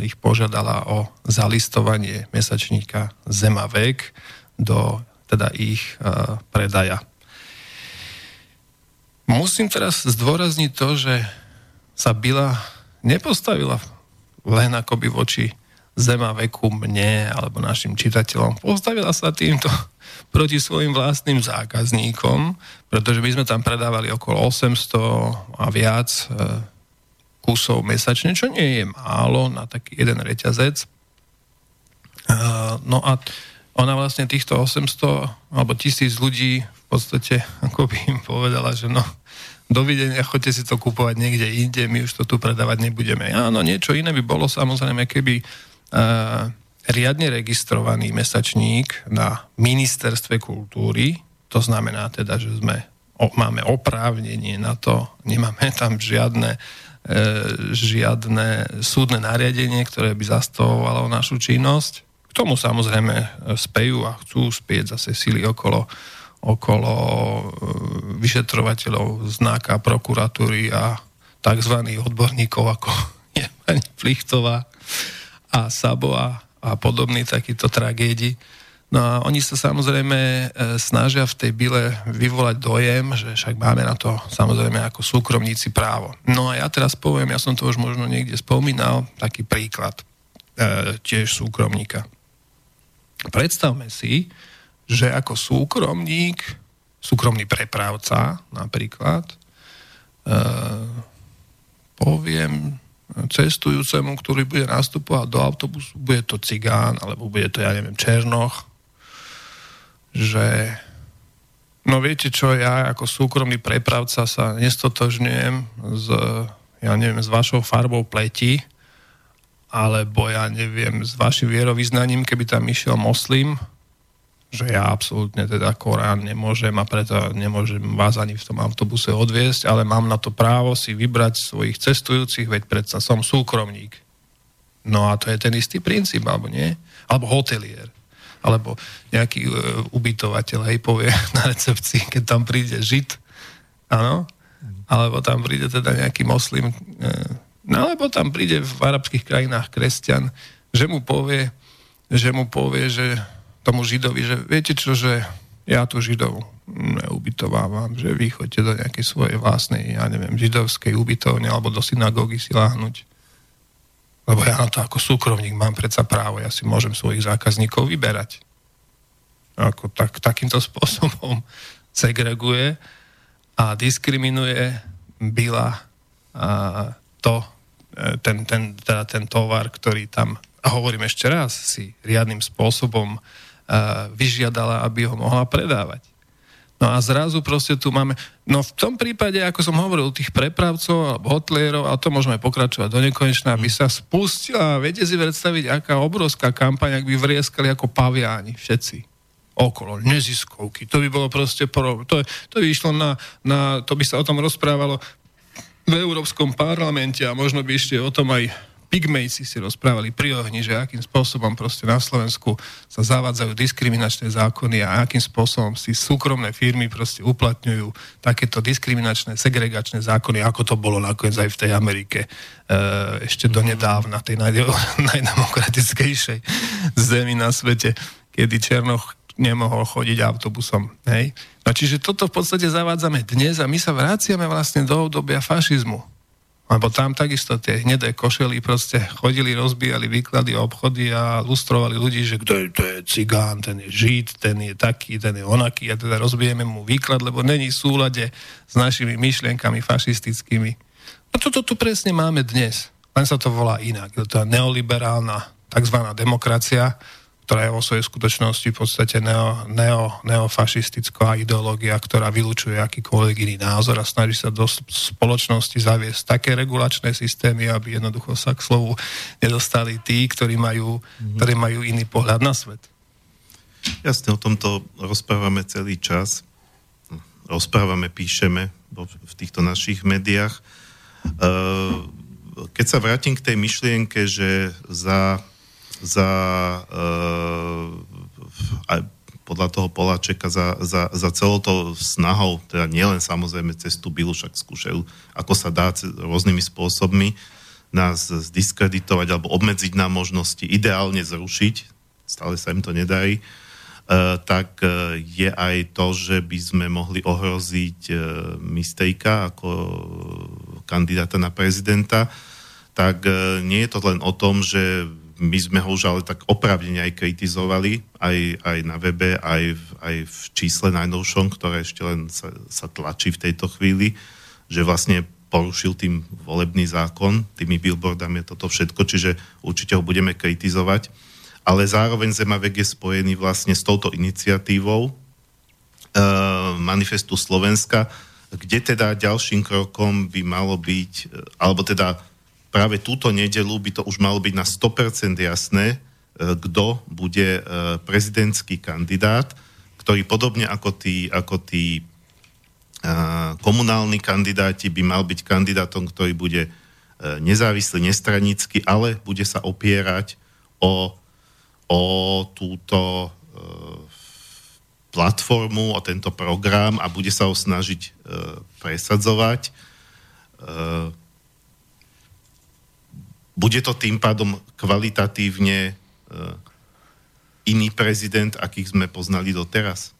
ich požiadala o zalistovanie mesačníka Zemavek, do teda ich predaja. Musím teraz zdôrazniť to, že sa Bila nepostavila len akoby voči zema veku mne alebo našim čitateľom. Postavila sa týmto proti svojim vlastným zákazníkom, pretože my sme tam predávali okolo 800 a viac e, kusov mesačne, čo nie je málo na taký jeden reťazec. E, no a ona vlastne týchto 800 alebo tisíc ľudí v podstate ako by im povedala, že no dovidenia, choďte si to kúpovať niekde inde, my už to tu predávať nebudeme. Áno, niečo iné by bolo samozrejme, keby uh, riadne registrovaný mesačník na ministerstve kultúry, to znamená teda, že sme, o, máme oprávnenie na to, nemáme tam žiadne, e, žiadne súdne nariadenie, ktoré by zastavovalo našu činnosť, k tomu samozrejme e, spejú a chcú spieť zase sily okolo, okolo e, vyšetrovateľov znáka prokuratúry a tzv. odborníkov ako [LAUGHS] je pani Plichtová a Sabo a, podobný takýto tragédi. No a oni sa samozrejme e, snažia v tej bile vyvolať dojem, že však máme na to samozrejme ako súkromníci právo. No a ja teraz poviem, ja som to už možno niekde spomínal, taký príklad e, tiež súkromníka. Predstavme si, že ako súkromník, súkromný prepravca napríklad, e, poviem cestujúcemu, ktorý bude nastupovať do autobusu, bude to cigán, alebo bude to, ja neviem, černoch, že no viete čo, ja ako súkromný prepravca sa nestotožňujem s, ja neviem, s vašou farbou pleti, alebo ja neviem, s vašim vierovýznaním, keby tam išiel moslim, že ja absolútne teda Korán nemôžem a preto nemôžem vás ani v tom autobuse odviesť, ale mám na to právo si vybrať svojich cestujúcich, veď predsa som súkromník. No a to je ten istý princíp, alebo nie? Alebo hotelier. Alebo nejaký e, ubytovateľ, hej, povie [LAUGHS] na recepcii, keď tam príde žid, áno? Alebo tam príde teda nejaký moslim, e, No alebo tam príde v arabských krajinách kresťan, že mu povie, že mu povie, že tomu židovi, že viete čo, že ja tu židov neubytovávam, že vy chodíte do nejakej svojej vlastnej, ja neviem, židovskej ubytovne alebo do synagógy si láhnuť. Lebo ja na to ako súkromník mám predsa právo, ja si môžem svojich zákazníkov vyberať. Ako tak, takýmto [LAUGHS] spôsobom segreguje a diskriminuje byla a to, e, ten, ten, teda ten tovar, ktorý tam, a hovorím ešte raz, si riadnym spôsobom uh, vyžiadala, aby ho mohla predávať. No a zrazu proste tu máme, no v tom prípade, ako som hovoril, tých prepravcov alebo hotlierov, a to môžeme pokračovať do nekonečna, aby sa spustila, viete si predstaviť, aká obrovská kampaň, ak by vrieskali ako paviáni všetci okolo, neziskovky, to by bolo proste, to, to by išlo na, na, to by sa o tom rozprávalo v Európskom parlamente a možno by ešte o tom aj pygmejci si rozprávali pri ohni, že akým spôsobom proste na Slovensku sa zavádzajú diskriminačné zákony a akým spôsobom si súkromné firmy proste uplatňujú takéto diskriminačné, segregačné zákony, ako to bolo nakoniec aj v tej Amerike e, ešte donedávna, tej [LAUGHS] najdemokratickejšej zemi na svete, kedy Černoch nemohol chodiť autobusom. Hej? No čiže toto v podstate zavádzame dnes a my sa vraciame vlastne do obdobia fašizmu. Lebo tam takisto tie hnedé košely proste chodili, rozbíjali výklady, obchody a lustrovali ľudí, že kto je, to je cigán, ten je žid, ten je taký, ten je onaký a teda rozbijeme mu výklad, lebo není v súlade s našimi myšlienkami fašistickými. A toto tu presne máme dnes. Len sa to volá inak. To je neoliberálna tzv. demokracia, ktorá je vo svojej skutočnosti v podstate neo, neo, neofašistická ideológia, ktorá vylúčuje akýkoľvek iný názor a snaží sa do spoločnosti zaviesť také regulačné systémy, aby jednoducho sa k slovu nedostali tí, ktorí majú, mm-hmm. ktorí majú iný pohľad na svet. Jasne, o tomto rozprávame celý čas. Rozprávame, píšeme v týchto našich médiách. Keď sa vrátim k tej myšlienke, že za za uh, aj podľa toho Poláčeka za, za, za celou to snahou, teda nielen samozrejme cez tú bylu, však skúšajú, ako sa dá rôznymi spôsobmi nás zdiskreditovať alebo obmedziť na možnosti, ideálne zrušiť, stále sa im to nedarí, uh, tak uh, je aj to, že by sme mohli ohroziť mistejka ako kandidáta na prezidenta, tak nie je to len o tom, že my sme ho už ale tak opravdene aj kritizovali, aj, aj na webe, aj, v, aj v čísle najnovšom, ktoré ešte len sa, sa tlačí v tejto chvíli, že vlastne porušil tým volebný zákon, tými billboardami toto všetko, čiže určite ho budeme kritizovať. Ale zároveň Zemavek je spojený vlastne s touto iniciatívou e, Manifestu Slovenska, kde teda ďalším krokom by malo byť, alebo teda práve túto nedelu by to už malo byť na 100% jasné, e, kto bude e, prezidentský kandidát, ktorý podobne ako tí, ako tí e, komunálni kandidáti by mal byť kandidátom, ktorý bude nezávislý, nestranický, ale bude sa opierať o, o túto platformu, o tento program a bude sa ho snažiť presadzovať bude to tým pádom kvalitatívne uh, iný prezident, akých sme poznali doteraz?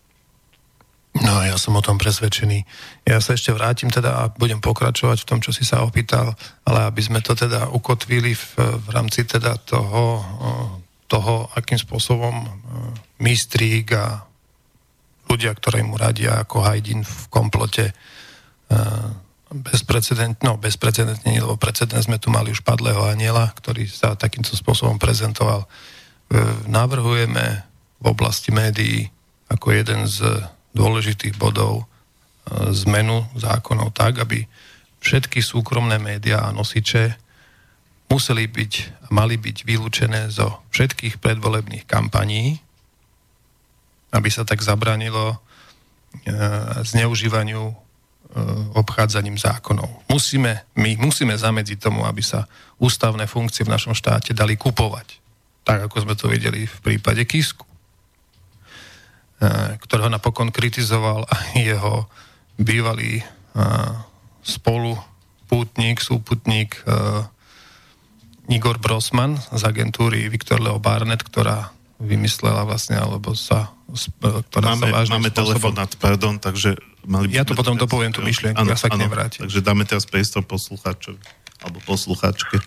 No, ja som o tom presvedčený. Ja sa ešte vrátim teda a budem pokračovať v tom, čo si sa opýtal, ale aby sme to teda ukotvili v, v rámci teda toho, toho, akým spôsobom mistrík a ľudia, ktorí mu radia ako Hajdin v komplote bezprecedentne, no bezprecedentne, lebo precedent sme tu mali už padlého aniela, ktorý sa takýmto spôsobom prezentoval. E, navrhujeme v oblasti médií ako jeden z dôležitých bodov e, zmenu zákonov tak, aby všetky súkromné médiá a nosiče museli byť a mali byť vylúčené zo všetkých predvolebných kampaní, aby sa tak zabranilo e, zneužívaniu obchádzaním zákonov. Musíme, my musíme zamedziť tomu, aby sa ústavné funkcie v našom štáte dali kupovať. Tak, ako sme to videli v prípade Kisku, eh, ktorého napokon kritizoval [LAUGHS] aj jeho bývalý eh, spolu pútnik, súputník Igor Brosman z agentúry Viktor Leo Barnett, ktorá vymyslela vlastne, alebo sa, ktorá máme, sa vážne Máme telefonát, pardon, takže Mali ja to potom dopoviem tú myšlienku, ano, ja sa k nej vrátim. Takže dáme teraz priestor poslucháčovi, alebo poslucháčke.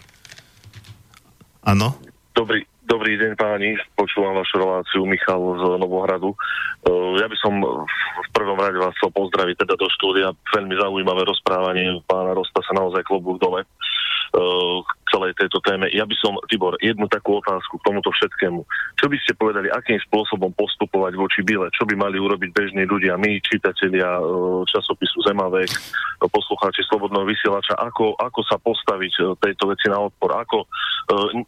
Áno? Dobrý, dobrý deň páni, počúvam vašu reláciu, Michal z Novohradu. Uh, ja by som v prvom rade vás chcel pozdraviť teda do štúdia. Veľmi zaujímavé rozprávanie pána Rosta sa naozaj klobúk dole. Celej tejto téme. Ja by som, Tibor, jednu takú otázku k tomuto všetkému. Čo by ste povedali, akým spôsobom postupovať voči Bile? Čo by mali urobiť bežní ľudia, my, čitatelia e, časopisu Zemavek, poslucháči Slobodného vysielača, ako, ako sa postaviť e, tejto veci na odpor? Ako, e,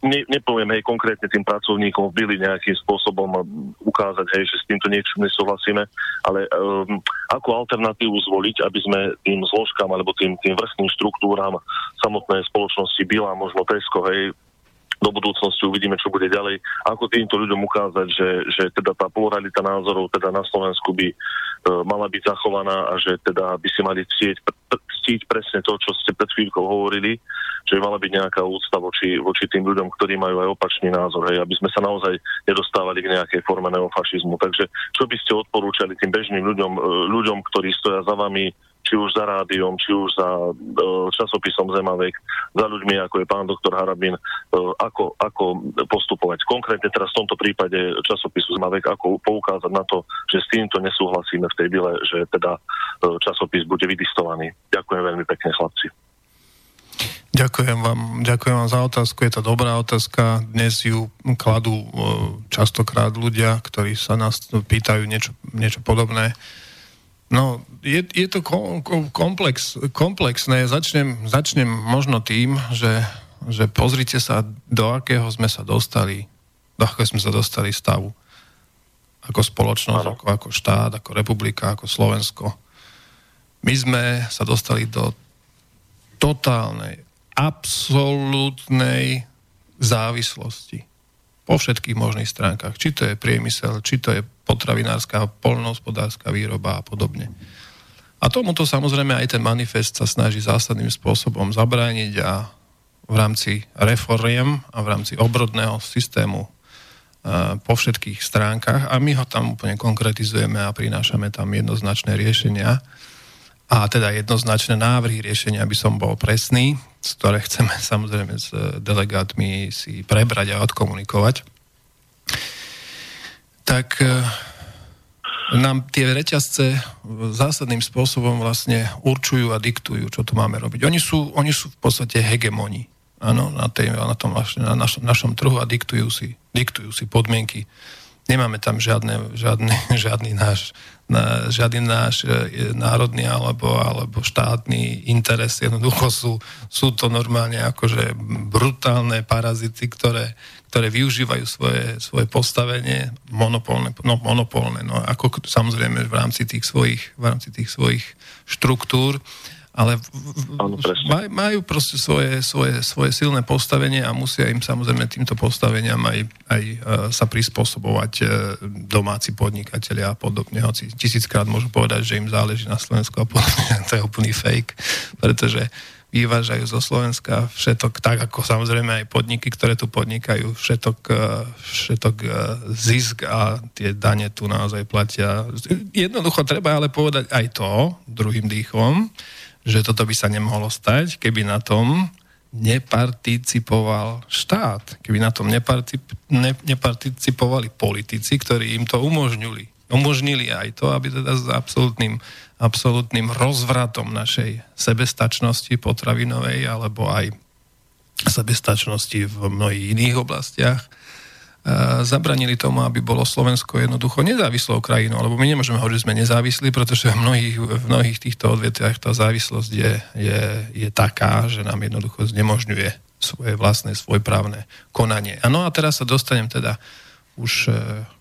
ne, nepoviem, hej, konkrétne tým pracovníkom v Bili nejakým spôsobom ukázať, hej, že s týmto niečo nesúhlasíme, ale um, ako alternatívu zvoliť, aby sme tým zložkám alebo tým, tým vrstným štruktúram samotnej spoločnosti Bila možno Tesco, hej, do budúcnosti uvidíme, čo bude ďalej. Ako týmto ľuďom ukázať, že, že teda tá pluralita názorov teda na Slovensku by e, mala byť zachovaná a že teda by si mali ctieť, ctiť presne to, čo ste pred chvíľkou hovorili, že by mala byť nejaká úcta voči, voči tým ľuďom, ktorí majú aj opačný názor, hej, aby sme sa naozaj nedostávali k nejakej forme neofašizmu. Takže čo by ste odporúčali tým bežným ľuďom, e, ľuďom, ktorí stoja za vami, či už za rádiom, či už za uh, časopisom Zemavek, za ľuďmi, ako je pán doktor Harabin, uh, ako, ako postupovať. Konkrétne teraz v tomto prípade časopisu Zemavek, ako poukázať na to, že s týmto nesúhlasíme v tej bile, že teda uh, časopis bude vydistovaný. Ďakujem veľmi pekne, chlapci. Ďakujem vám, ďakujem vám za otázku, je to dobrá otázka. Dnes ju kladú častokrát ľudia, ktorí sa nás pýtajú niečo, niečo podobné. No, je, je to komplex, komplexné. Začnem, začnem možno tým, že, že pozrite sa, do akého sme sa dostali, do akého sme sa dostali stavu. Ako spoločnosť, ako, ako štát, ako republika, ako Slovensko. My sme sa dostali do totálnej, absolútnej závislosti po všetkých možných stránkach. Či to je priemysel, či to je potravinárska, polnohospodárska výroba a podobne. A tomuto samozrejme aj ten manifest sa snaží zásadným spôsobom zabrániť a v rámci reforiem a v rámci obrodného systému po všetkých stránkach a my ho tam úplne konkretizujeme a prinášame tam jednoznačné riešenia a teda jednoznačné návrhy riešenia, aby som bol presný, ktoré chceme [LAUGHS] samozrejme s delegátmi si prebrať a odkomunikovať, tak e, nám tie reťazce zásadným spôsobom vlastne určujú a diktujú, čo tu máme robiť. Oni sú, oni sú v podstate hegemoni áno, na, tej, na, tom, na našom trhu a diktujú si, diktujú si podmienky. Nemáme tam žiadne, žiadny, [LAUGHS] žiadny náš na žiadny náš e, národný alebo, alebo štátny interes. Jednoducho sú, sú to normálne akože brutálne parazity, ktoré, ktoré využívajú svoje, svoje postavenie monopolné, no, monopolné no, ako samozrejme v rámci tých svojich, v rámci tých svojich štruktúr ale maj, majú proste svoje, svoje, svoje silné postavenie a musia im samozrejme týmto postaveniam aj, aj uh, sa prispôsobovať uh, domáci podnikatelia a podobne. Hoci tisíckrát môžu povedať, že im záleží na Slovensku a podobne. [LAUGHS] to je úplný fake, pretože vyvážajú zo Slovenska všetok, tak ako samozrejme aj podniky, ktoré tu podnikajú, všetok, uh, všetok zisk a tie dane tu naozaj platia. Jednoducho treba ale povedať aj to druhým dýchom, že toto by sa nemohlo stať, keby na tom neparticipoval štát, keby na tom neparticip, ne, neparticipovali politici, ktorí im to umožnili. Umožnili aj to, aby teda s absolútnym, absolútnym rozvratom našej sebestačnosti potravinovej alebo aj sebestačnosti v mnohých iných oblastiach zabranili tomu, aby bolo Slovensko jednoducho nezávislou krajinou, lebo my nemôžeme hovoriť, že sme nezávislí, pretože v mnohých, v mnohých týchto odvetviach tá závislosť je, je, je taká, že nám jednoducho znemožňuje svoje vlastné, svojprávne konanie. Ano a teraz sa dostanem teda už e,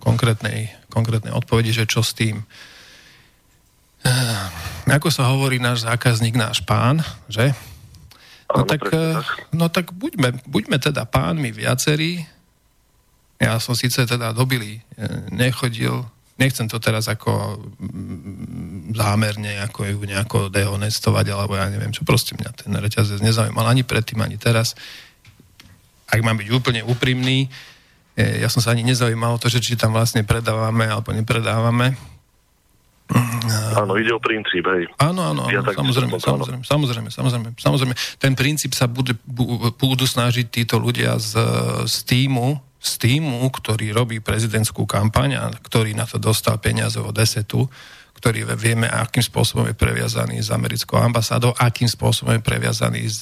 konkrétnej, konkrétnej odpovedi, že čo s tým. E, ako sa hovorí náš zákazník, náš pán, že? No tak, e, no tak buďme, buďme teda pánmi viacerí, ja som síce teda do Bily e, nechodil, nechcem to teraz ako mm, zámerne ako ju nejako dehonestovať, alebo ja neviem čo, proste mňa ten reťazec nezaujímal ani predtým, ani teraz. Ak mám byť úplne úprimný, e, ja som sa ani nezaujímal o to, že či tam vlastne predávame alebo nepredávame. Áno, ide o princíp, hej. Áno, áno, áno ja samozrejme, samozrejme, samozrejme, samozrejme, samozrejme. Ten princíp sa budú, budú snažiť títo ľudia z, z týmu z týmu, ktorý robí prezidentskú kampaň a ktorý na to dostal peniaze od desetu, ktorý vieme, akým spôsobom je previazaný s americkou ambasádou, akým spôsobom je previazaný s,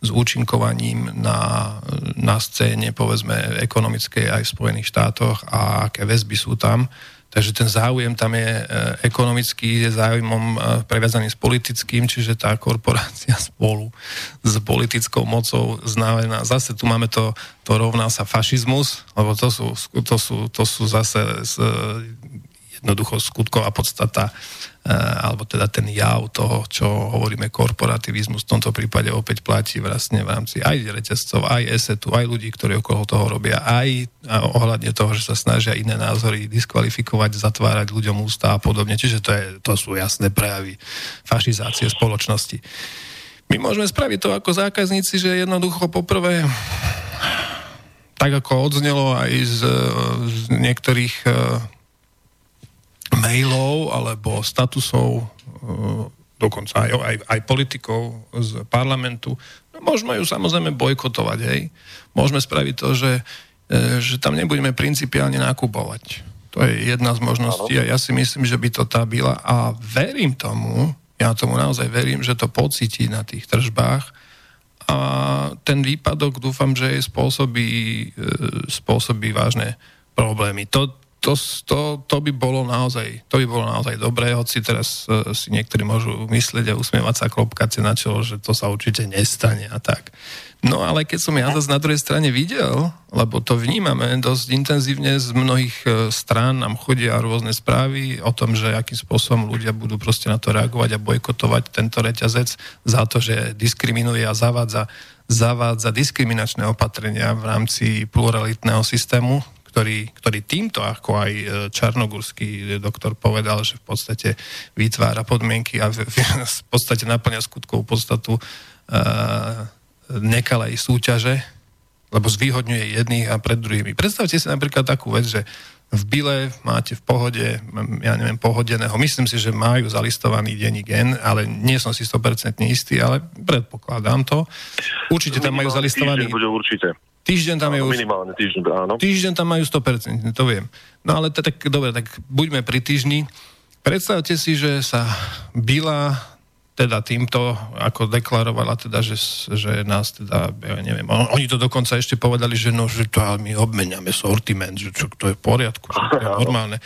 s účinkovaním na, na scéne, povedzme, ekonomickej aj v Spojených štátoch a aké väzby sú tam. Takže ten záujem tam je e, ekonomický, je záujmom e, previazaný s politickým, čiže tá korporácia [LAUGHS] spolu s politickou mocou znamená, zase tu máme to, to rovná sa fašizmus, lebo to sú, to sú, to sú zase z, jednoducho skutková podstata Eh, alebo teda ten jav toho, čo hovoríme korporativizmus, v tomto prípade opäť platí vlastne v rámci aj reťazcov, aj esetu, aj ľudí, ktorí okolo toho robia, aj ohľadne toho, že sa snažia iné názory diskvalifikovať, zatvárať ľuďom ústa a podobne. Čiže to, je, to sú jasné prejavy fašizácie spoločnosti. My môžeme spraviť to ako zákazníci, že jednoducho poprvé tak ako odznelo aj z, z niektorých eh, mailov alebo statusov e, dokonca aj, aj, aj politikov z parlamentu. No, môžeme ju samozrejme bojkotovať, hej. Môžeme spraviť to, že, e, že tam nebudeme principiálne nakupovať. To je jedna z možností a ja si myslím, že by to tá byla a verím tomu, ja tomu naozaj verím, že to pocíti na tých tržbách a ten výpadok dúfam, že spôsobí, e, spôsobí vážne problémy. To, to, to, to by bolo naozaj, to by bolo naozaj dobré, hoci teraz uh, si niektorí môžu myslieť a usmievať sa klopkať na čelo, že to sa určite nestane a tak. No ale keď som ja zase na druhej strane videl, lebo to vnímame dosť intenzívne z mnohých uh, strán, nám chodia rôzne správy o tom, že akým spôsobom ľudia budú proste na to reagovať a bojkotovať tento reťazec za to, že diskriminuje a zavádza zavádza diskriminačné opatrenia v rámci pluralitného systému, ktorý, ktorý týmto, ako aj e, čarnogurský doktor povedal, že v podstate vytvára podmienky a v, v podstate naplňa skutkovú podstatu uh, nekalej súťaže, lebo zvýhodňuje jedných a pred druhými. Predstavte si napríklad takú vec, že v Bile máte v pohode, ja neviem, pohodeného, myslím si, že majú zalistovaný denní gen, ale nie som si 100% istý, ale predpokladám to. Určite tam majú zalistovaný... Bude určite. Týždeň tam áno, je už... Minimálne týždeň, áno. Týždeň tam majú 100%, to viem. No ale tak, dobre, tak buďme pri týždni. Predstavte si, že sa Bila teda týmto, ako deklarovala teda, že, že nás teda, ja neviem, oni to dokonca ešte povedali, že no, že to my obmeniame sortiment, že čo, to je v poriadku, že to je [LAUGHS] normálne.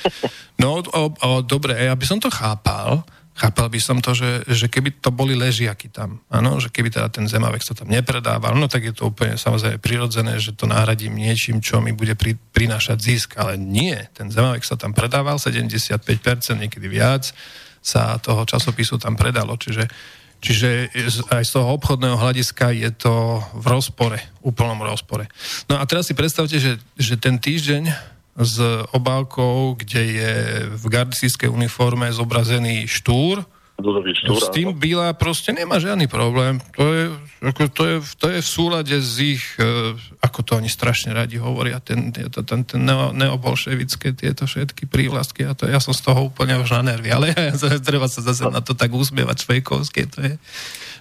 No, o, o, dobre, ja by som to chápal, Chápal by som to, že, že keby to boli ležiaky tam, áno, že keby teda ten zemavek sa tam nepredával, no tak je to úplne samozrejme prirodzené, že to nahradím niečím, čo mi bude pri, prinášať zisk, ale nie, ten zemavek sa tam predával, 75%, niekedy viac sa toho časopisu tam predalo, čiže Čiže aj z toho obchodného hľadiska je to v rozpore, úplnom rozpore. No a teraz si predstavte, že, že ten týždeň s obálkou, kde je v gardistískej uniforme zobrazený štúr. štúr s tým Bila proste nemá žiadny problém. To je, ako, to je, to je v súlade s ich, e, ako to oni strašne radi hovoria, ten, ten, ten, ten neo, neobolševické tieto všetky prívlastky a to ja som z toho úplne už na nervy, ale [LAUGHS] treba sa zase na to tak usmievať švejkovské, to je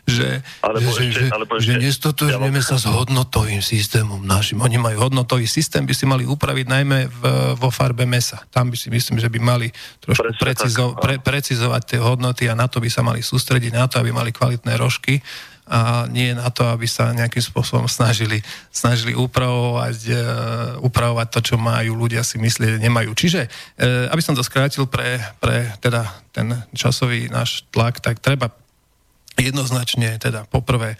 že, alebo že, ešte, že, alebo ešte, že nestotožňujeme ja sa s hodnotovým systémom našim. Oni majú hodnotový systém, by si mali upraviť najmä v, vo farbe mesa. Tam by si myslím, že by mali trošku precizo, pre, precizovať tie hodnoty a na to by sa mali sústrediť, na to, aby mali kvalitné rožky a nie na to, aby sa nejakým spôsobom snažili, snažili upravovať, uh, upravovať to, čo majú ľudia si myslieť, nemajú. Čiže, uh, aby som to skrátil pre, pre teda ten časový náš tlak, tak treba jednoznačne, teda poprvé,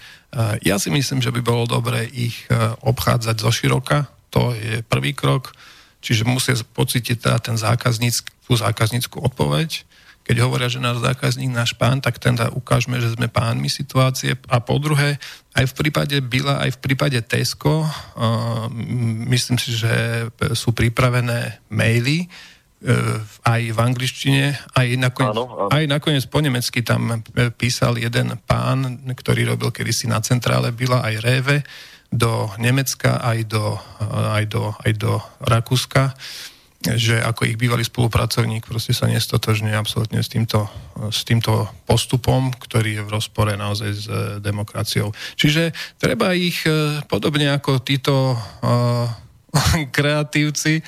ja si myslím, že by bolo dobré ich e, obchádzať zo široka, to je prvý krok, čiže musia pocítiť teda ten zákazníck, tú zákazníckú odpoveď, keď hovoria, že náš zákazník, náš pán, tak teda ukážeme, že sme pánmi situácie. A po druhé, aj v prípade Bila, aj v prípade Tesco, uh, myslím si, že sú pripravené maily, aj v angličtine, aj nakoniec, áno, áno. aj nakoniec po nemecky tam e, písal jeden pán, ktorý robil kedysi na centrále, byla aj Réve, do Nemecka, aj do, e, aj do, aj do Rakúska, že ako ich bývalý spolupracovník proste sa nestotožňuje absolútne s týmto, s týmto postupom, ktorý je v rozpore naozaj s demokraciou. Čiže treba ich podobne ako títo uh, [LAUGHS] kreatívci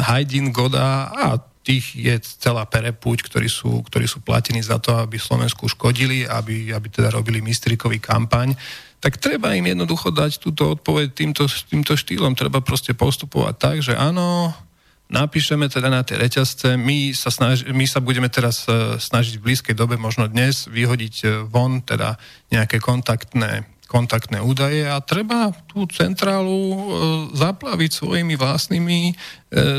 Hajdin, Goda a tých je celá perepuť, ktorí sú, ktorí sú platení za to, aby Slovensku škodili, aby, aby teda robili mistrikový kampaň, tak treba im jednoducho dať túto odpoveď týmto, týmto štýlom. Treba proste postupovať tak, že áno, napíšeme teda na tie reťazce, my sa, snaž, my sa budeme teraz e, snažiť v blízkej dobe, možno dnes, vyhodiť e, von teda nejaké kontaktné kontaktné údaje a treba tú centrálu e, zaplaviť svojimi vlastnými e,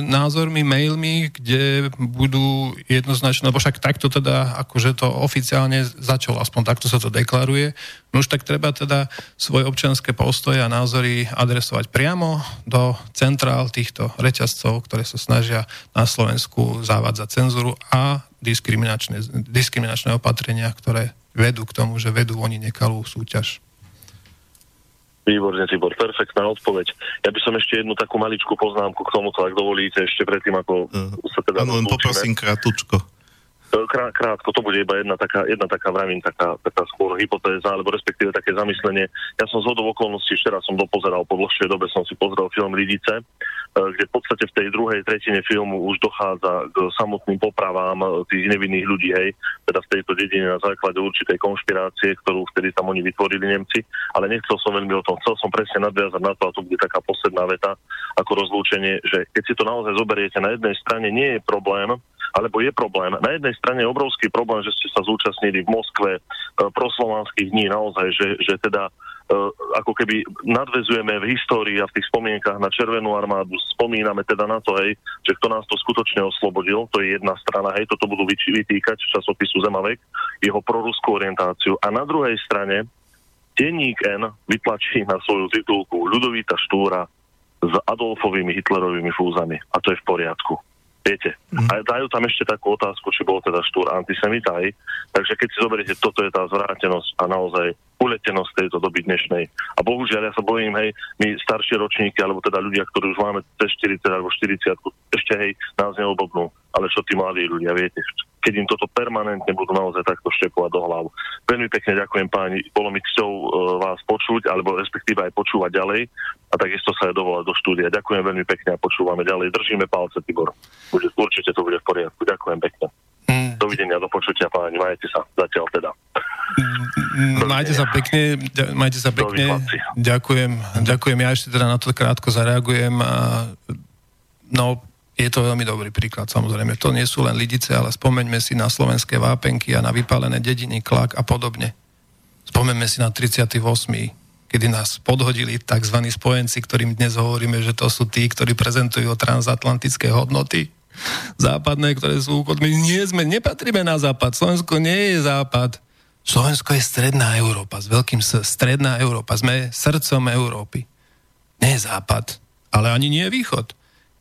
názormi, mailmi, kde budú jednoznačne, lebo však takto teda, akože to oficiálne začalo, aspoň takto sa to deklaruje, no už tak treba teda svoje občanské postoje a názory adresovať priamo do centrál týchto reťazcov, ktoré sa snažia na Slovensku zavádzať cenzuru a diskriminačné, diskriminačné opatrenia, ktoré vedú k tomu, že vedú oni nekalú súťaž. Výborne, Tibor, perfektná odpoveď. Ja by som ešte jednu takú maličkú poznámku k tomuto, ak dovolíte, ešte predtým, ako uh, sa teda... Áno, len poprosím krátko. E, krát, krátko, to bude iba jedna taká, jedna taká vravím, taká, taká skôr hypotéza, alebo respektíve také zamyslenie. Ja som z hodou okolností, včera som dopozeral, po dlhšej dobe som si pozrel film Lidice, kde v podstate v tej druhej tretine filmu už dochádza k samotným popravám e, tých nevinných ľudí, hej, teda v tejto dedine na základe určitej konšpirácie, ktorú vtedy tam oni vytvorili Nemci, ale nechcel som veľmi o tom, chcel som presne nadviazať na to, a to bude taká posledná veta ako rozlúčenie, že keď si to naozaj zoberiete, na jednej strane nie je problém, alebo je problém. Na jednej strane je obrovský problém, že ste sa zúčastnili v Moskve e, proslovanských dní naozaj, že, že teda e, ako keby nadvezujeme v histórii a v tých spomienkach na Červenú armádu, spomíname teda na to, hej, že kto nás to skutočne oslobodil, to je jedna strana, hej, toto budú vytýkať v časopisu Zemavek, jeho proruskú orientáciu. A na druhej strane denník N vytlačí na svoju titulku Ľudovita Štúra s Adolfovými Hitlerovými fúzami. A to je v poriadku. Viete, mm. a dajú tam ešte takú otázku, či bol teda štúr antisemita aj. Takže keď si zoberiete, toto je tá zvrátenosť a naozaj uletenosť tejto doby dnešnej. A bohužiaľ, ja sa bojím, hej, my staršie ročníky, alebo teda ľudia, ktorí už máme cez 40 alebo 40, ešte hej, nás neobobnú. Ale čo tí mladí ľudia, viete, keď im toto permanentne budú naozaj takto štepovať do hlavu. Veľmi pekne ďakujem páni, bolo mi cťou uh, vás počuť, alebo respektíve aj počúvať ďalej a takisto sa aj dovolať do štúdia. Ďakujem veľmi pekne a počúvame ďalej. Držíme palce, Tibor. Bude, určite to bude v poriadku. Ďakujem pekne. Mm. Dovidenia, do počutia páni, majte sa zatiaľ teda. Mm, majte sa pekne, majte sa pekne. Ďakujem, ďakujem. Ja ešte teda na to krátko zareagujem. No, je to veľmi dobrý príklad, samozrejme. To nie sú len lidice, ale spomeňme si na slovenské vápenky a na vypálené dediny, klak a podobne. Spomeňme si na 38 kedy nás podhodili tzv. spojenci, ktorým dnes hovoríme, že to sú tí, ktorí prezentujú transatlantické hodnoty západné, ktoré sú My nie sme, nepatríme na západ. Slovensko nie je západ. Slovensko je stredná Európa, s veľkým S. Stredná Európa. Sme srdcom Európy. Nie je západ, ale ani nie je východ.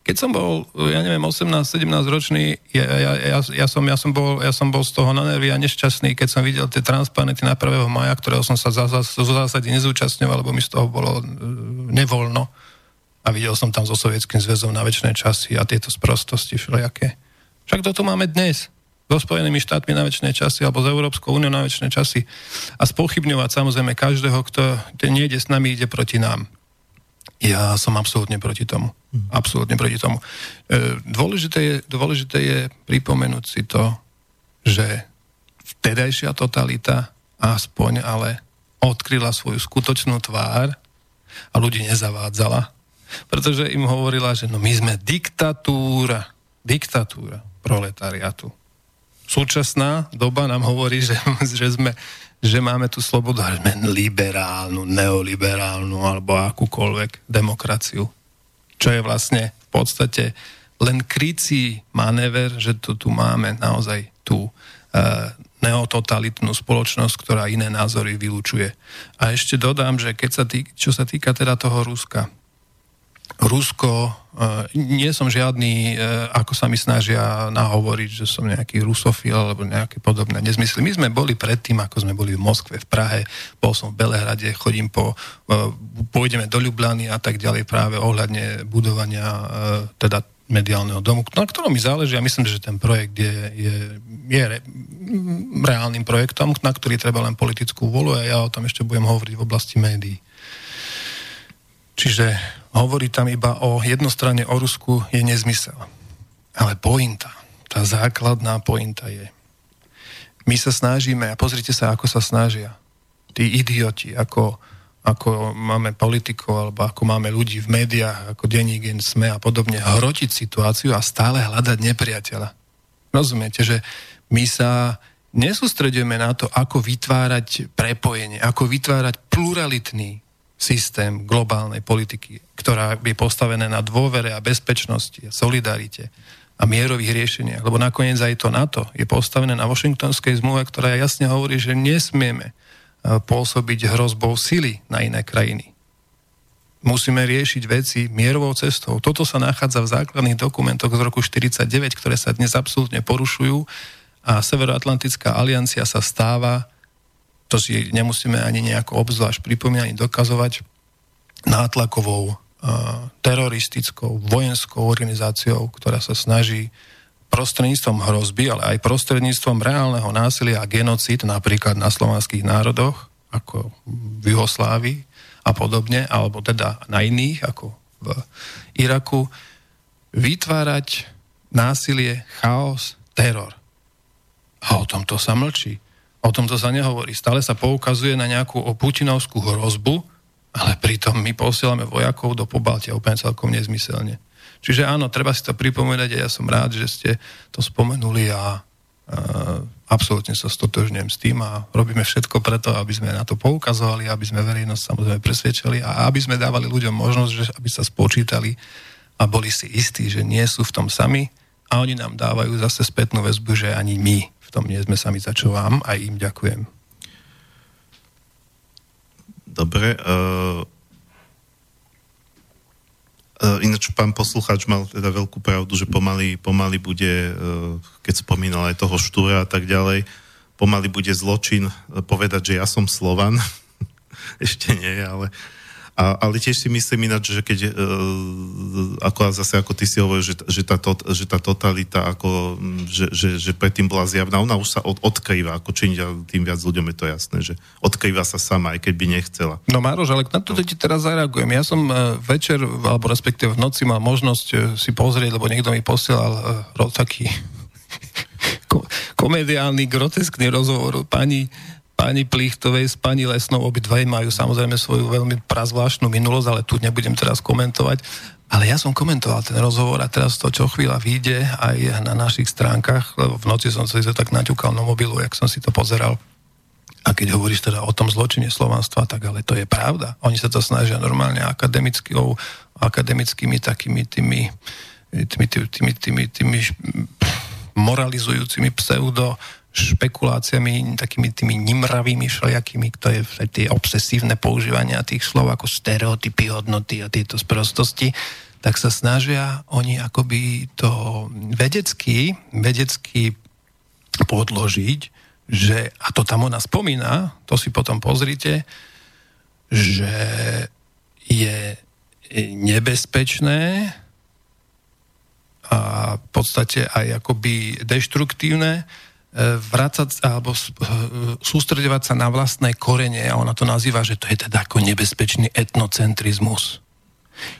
Keď som bol, ja neviem, 18-17 ročný, ja, ja, ja, ja, som, ja, som bol, ja som bol z toho na nervy a nešťastný, keď som videl tie transparenty na 1. maja, ktorého som sa zo zásady nezúčastňoval, lebo mi z toho bolo e, nevoľno. A videl som tam so Sovietským zväzom na väčšie časy a tieto sprostosti všelijaké. Však to tu máme dnes so Spojenými štátmi na väčšie časy alebo s Európskou úniou na väčšie časy a spochybňovať samozrejme každého, kto nejde s nami, ide proti nám. Ja som absolútne proti tomu. Mhm. Absolútne proti tomu. E, dôležité, je, dôležité je pripomenúť si to, že vtedajšia totalita aspoň ale odkryla svoju skutočnú tvár a ľudí nezavádzala. Pretože im hovorila, že no my sme diktatúra, diktatúra proletariatu. Súčasná doba nám hovorí, že, [LAUGHS] že sme že máme tú slobodu, ale sme liberálnu, neoliberálnu alebo akúkoľvek demokraciu. Čo je vlastne v podstate len krycí manéver, že to tu máme naozaj tú e, neototalitnú spoločnosť, ktorá iné názory vylúčuje. A ešte dodám, že keď sa tý, čo sa týka teda toho Ruska, Rusko, uh, nie som žiadny, uh, ako sa mi snažia nahovoriť, že som nejaký rusofil alebo nejaké podobné nezmysly. My sme boli predtým, ako sme boli v Moskve, v Prahe, bol som v Belehrade, chodím po, uh, pôjdeme do Ljubljany a tak ďalej práve ohľadne budovania teda mediálneho domu, na ktorom mi záleží a myslím, že ten projekt je, je, je re, reálnym projektom, na ktorý treba len politickú volu a ja o tom ešte budem hovoriť v oblasti médií. Čiže hovorí tam iba o jednostranne o Rusku je nezmysel. Ale pointa, tá základná pointa je, my sa snažíme, a pozrite sa, ako sa snažia tí idioti, ako, ako máme politikov, alebo ako máme ľudí v médiách, ako denní gen SME a podobne, hrotiť situáciu a stále hľadať nepriateľa. Rozumiete, že my sa nesústredujeme na to, ako vytvárať prepojenie, ako vytvárať pluralitný systém globálnej politiky, ktorá je postavené na dôvere a bezpečnosti a solidarite a mierových riešeniach. Lebo nakoniec aj to NATO je postavené na Washingtonskej zmluve, ktorá jasne hovorí, že nesmieme e, pôsobiť hrozbou sily na iné krajiny. Musíme riešiť veci mierovou cestou. Toto sa nachádza v základných dokumentoch z roku 1949, ktoré sa dnes absolútne porušujú a Severoatlantická aliancia sa stáva to si nemusíme ani nejako obzvlášť pripomínať, dokazovať, nátlakovou, teroristickou, vojenskou organizáciou, ktorá sa snaží prostredníctvom hrozby, ale aj prostredníctvom reálneho násilia a genocid, napríklad na slovanských národoch, ako v Juhoslávii a podobne, alebo teda na iných, ako v Iraku, vytvárať násilie, chaos, teror. A o tomto sa mlčí. O tomto sa nehovorí. Stále sa poukazuje na nejakú putinovskú hrozbu, ale pritom my posielame vojakov do Pobaltia úplne celkom nezmyselne. Čiže áno, treba si to pripomínať a ja som rád, že ste to spomenuli a, a absolútne sa stotožňujem s tým a robíme všetko preto, aby sme na to poukazovali, aby sme verejnosť samozrejme presvedčali a aby sme dávali ľuďom možnosť, že aby sa spočítali a boli si istí, že nie sú v tom sami a oni nám dávajú zase spätnú väzbu, že ani my v tom nie sme sami, za čo vám aj im ďakujem. Dobre. Uh, uh, ináč pán poslucháč mal teda veľkú pravdu, že pomaly, pomaly bude, uh, keď spomínal aj toho štúra a tak ďalej, pomaly bude zločin povedať, že ja som Slovan. [LAUGHS] Ešte nie, ale uh, a, ale tiež si myslím ináč, že keď, e, ako zase ako ty si hovoril, že, že, tá, to, že tá totalita, ako, že, že, že predtým bola zjavná, ona už sa od, odkrýva, ako čím tým viac ľuďom je to jasné, že odkrýva sa sama, aj keď by nechcela. No Mároš, ale na to no. ti teraz zareagujem. Ja som e, večer, alebo respektíve v noci mal možnosť e, si pozrieť, lebo niekto mi posielal uh, taký [LAUGHS] komediálny, groteskný rozhovor pani pani Plichtovej s pani Lesnou, obidvaj majú samozrejme svoju veľmi prazvláštnu minulosť, ale tu nebudem teraz komentovať. Ale ja som komentoval ten rozhovor a teraz to, čo chvíľa vyjde aj na našich stránkach, lebo v noci som sa tak naťukal na mobilu, jak som si to pozeral. A keď hovoríš teda o tom zločine slovanstva, tak ale to je pravda. Oni sa to snažia normálne akademickými takými tými, tými, tými, tými, tými, tými moralizujúcimi pseudo špekuláciami, takými tými nimravými všelijakými, to je tie obsesívne používania tých slov ako stereotypy, hodnoty a tieto sprostosti, tak sa snažia oni akoby to vedecky, vedecky podložiť, že, a to tam ona spomína, to si potom pozrite, že je nebezpečné a v podstate aj akoby deštruktívne vrácať alebo e, sústredovať sa na vlastné korene a ona to nazýva, že to je teda ako nebezpečný etnocentrizmus.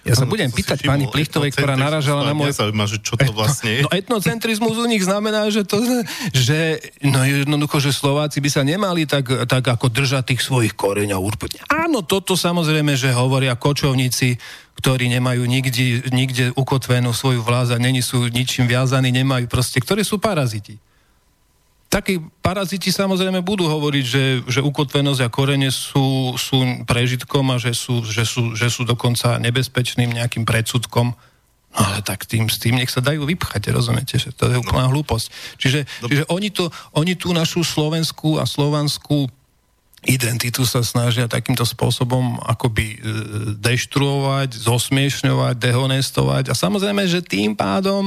Ja sa no, budem pýtať pani Plichtovej, ktorá naražala na môj... Zaujíma, že čo to vlastne je. No etnocentrizmus u nich znamená, že to, že no jednoducho, že Slováci by sa nemali tak, tak ako držať tých svojich koreňov úplne. Áno, toto samozrejme, že hovoria kočovníci, ktorí nemajú nikde, nikde ukotvenú svoju vláz a není sú ničím viazaní, nemajú proste, ktorí sú paraziti takí paraziti samozrejme budú hovoriť, že, že ukotvenosť a korene sú, sú prežitkom a že sú, že, sú, že sú dokonca nebezpečným nejakým predsudkom. No ale tak tým, s tým nech sa dajú vypchať, rozumiete, že to je úplná no. hlúposť. Čiže, čiže oni, to, oni tú našu slovenskú a slovanskú identitu sa snažia takýmto spôsobom akoby e, deštruovať, zosmiešňovať, dehonestovať a samozrejme, že tým pádom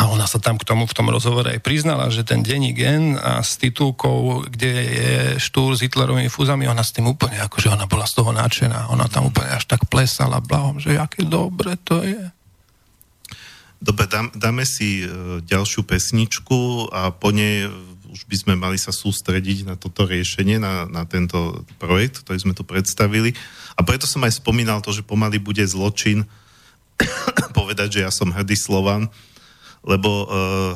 a ona sa tam k tomu v tom rozhovore aj priznala, že ten denní gen a s titulkou, kde je štúr s Hitlerovými fúzami, ona s tým úplne, akože ona bola z toho nadšená. Ona tam úplne až tak plesala blahom, že aké dobre to je. Dobre, dám, dáme si e, ďalšiu pesničku a po nej už by sme mali sa sústrediť na toto riešenie, na, na tento projekt, ktorý sme tu predstavili. A preto som aj spomínal to, že pomaly bude zločin [COUGHS] povedať, že ja som hrdý Slovan, lebo uh,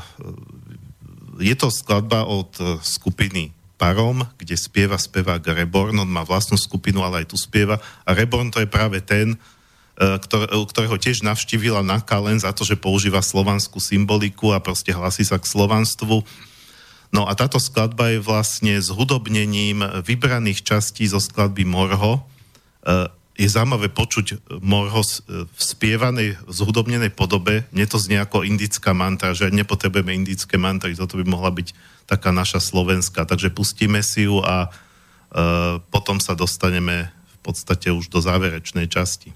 je to skladba od uh, skupiny Parom, kde spieva spevák Reborn, on má vlastnú skupinu, ale aj tu spieva. A Reborn to je práve ten, ktor- ktorého tiež navštívila Naka len za to, že používa slovanskú symboliku a proste hlasí sa k slovanstvu. No a táto skladba je vlastne zhudobnením vybraných častí zo skladby Morho. E, je zaujímavé počuť Morho v spievanej, zhudobnenej podobe. Mne to znie ako indická mantra, že nepotrebujeme indické mantry, toto by mohla byť taká naša slovenská. Takže pustíme si ju a uh, potom sa dostaneme v podstate už do záverečnej časti.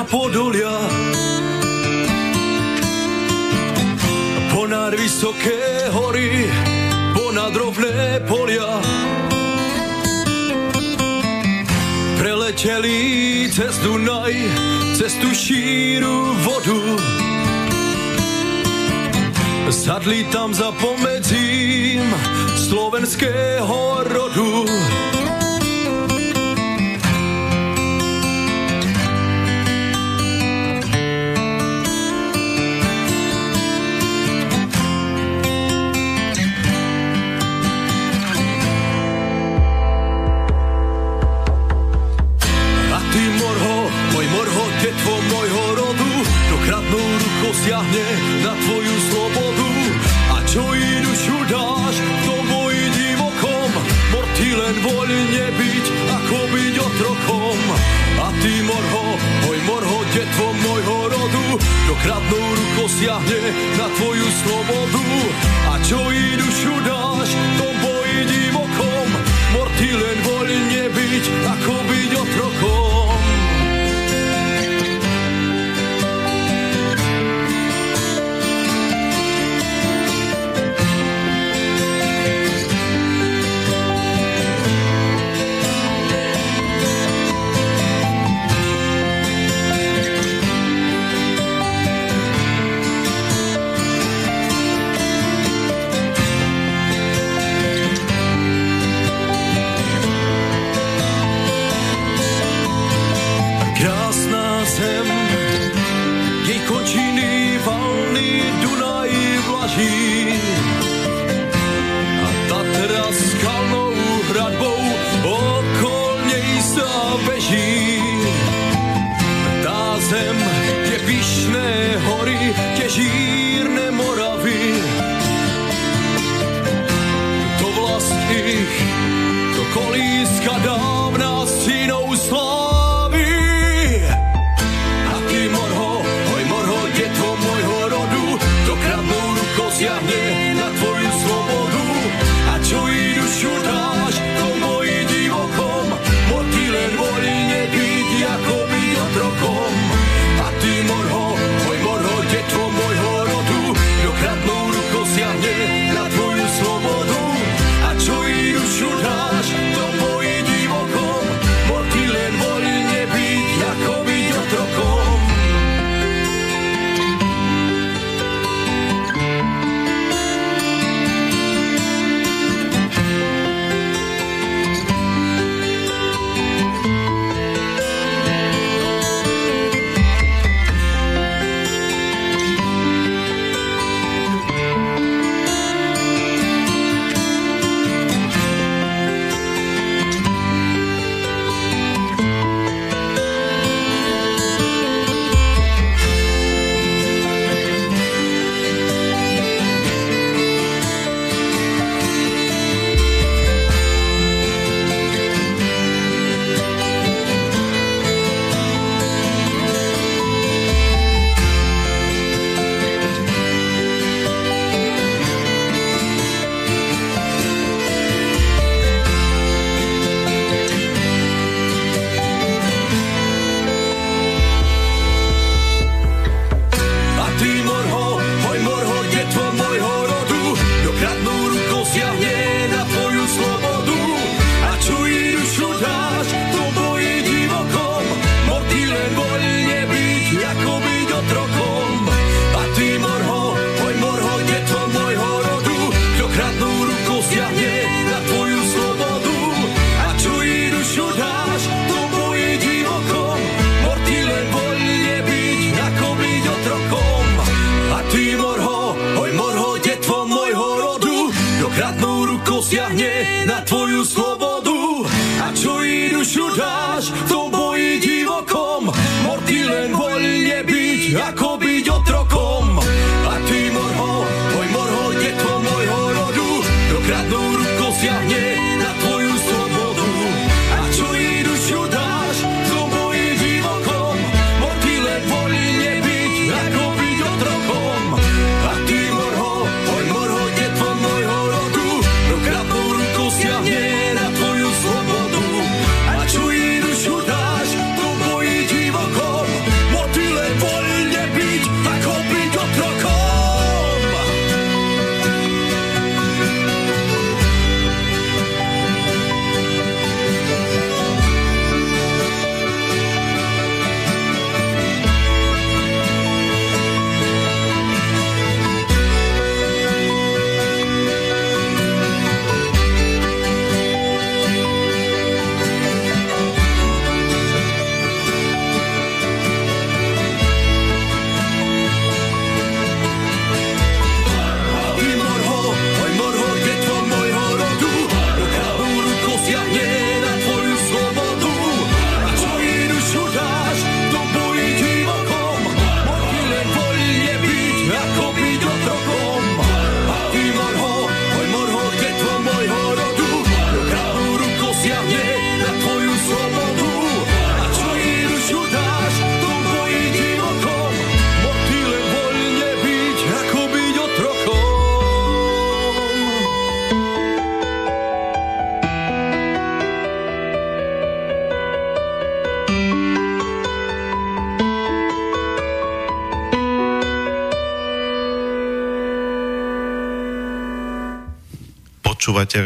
Na podolia. Ponad vysoké hory, ponad rovné polia. Preleteli cez Dunaj, cez tú šíru vodu. Sadli tam za pomedzím slovenského rodu. Siahne na tvoju slobodu. A čo i dušu dáš, to boji divokom, morty len voľne byť, ako byť otrokom. A ty morho, môj morho, detvo môjho rodu, do kradnou rukou siahne na tvoju slobodu. A čo i dušu dáš, to boji divokom, morty len voľne byť, ako byť otrokom.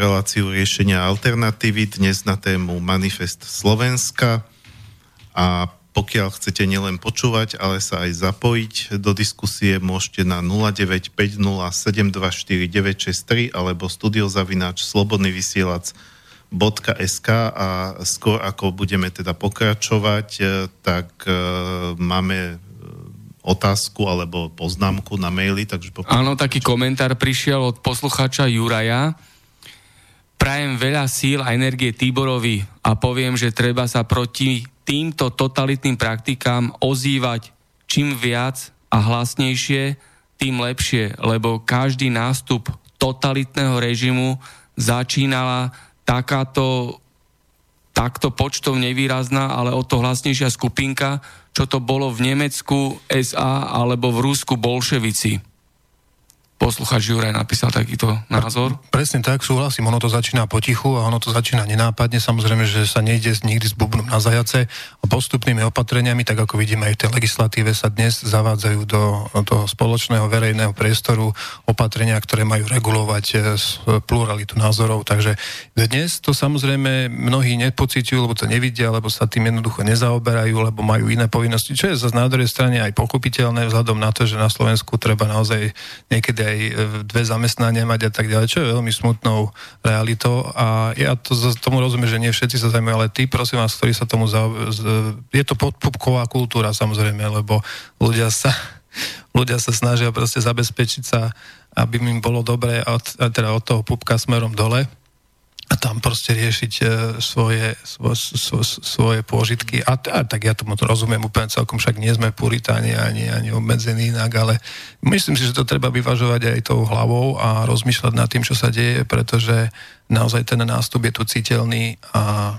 Reláciu riešenia alternatívy dnes na tému Manifest Slovenska a pokiaľ chcete nielen počúvať, ale sa aj zapojiť do diskusie, môžete na 0950724963 alebo studiozavináč slobodnyvysielac.sk a skôr ako budeme teda pokračovať, eh, tak eh, máme eh, otázku alebo poznámku na maili, takže. Áno, taký komentár prišiel od poslucháča Juraja. Prajem veľa síl a energie Tiborovi a poviem, že treba sa proti týmto totalitným praktikám ozývať čím viac a hlasnejšie, tým lepšie, lebo každý nástup totalitného režimu začínala takáto takto počtom nevýrazná, ale o to hlasnejšia skupinka, čo to bolo v Nemecku SA alebo v Rusku bolševici. Posluchač Juraj napísal takýto názor. Presne tak, súhlasím, ono to začína potichu a ono to začína nenápadne, samozrejme, že sa nejde nikdy s bubnom na zajace. A postupnými opatreniami, tak ako vidíme aj v tej legislatíve sa dnes zavádzajú do toho spoločného verejného priestoru opatrenia, ktoré majú regulovať e, s- pluralitu názorov, takže dnes to samozrejme mnohí nepociťujú, lebo to nevidia, lebo sa tým jednoducho nezaoberajú, lebo majú iné povinnosti, čo je zase na druhej strane aj pochopiteľné vzhľadom na to, že na Slovensku treba naozaj niekedy aj e, dve zamestnania mať a tak ďalej, čo je veľmi smutnou realitou a ja to, tomu rozumiem, že nie všetci sa zaujímajú, ale tí, prosím vás, ktorí sa tomu za, z, je to podpupková kultúra samozrejme, lebo ľudia sa [LAUGHS] ľudia sa snažia proste zabezpečiť sa, aby im bolo dobre od, teda od toho pupka smerom dole a tam proste riešiť e, svoje, svo, svo, svoje pôžitky. A, a tak ja tomu to rozumiem úplne celkom, však nie sme puritáni ani, ani obmedzení inak, ale myslím si, že to treba vyvažovať aj tou hlavou a rozmýšľať nad tým, čo sa deje, pretože naozaj ten nástup je tu citeľný a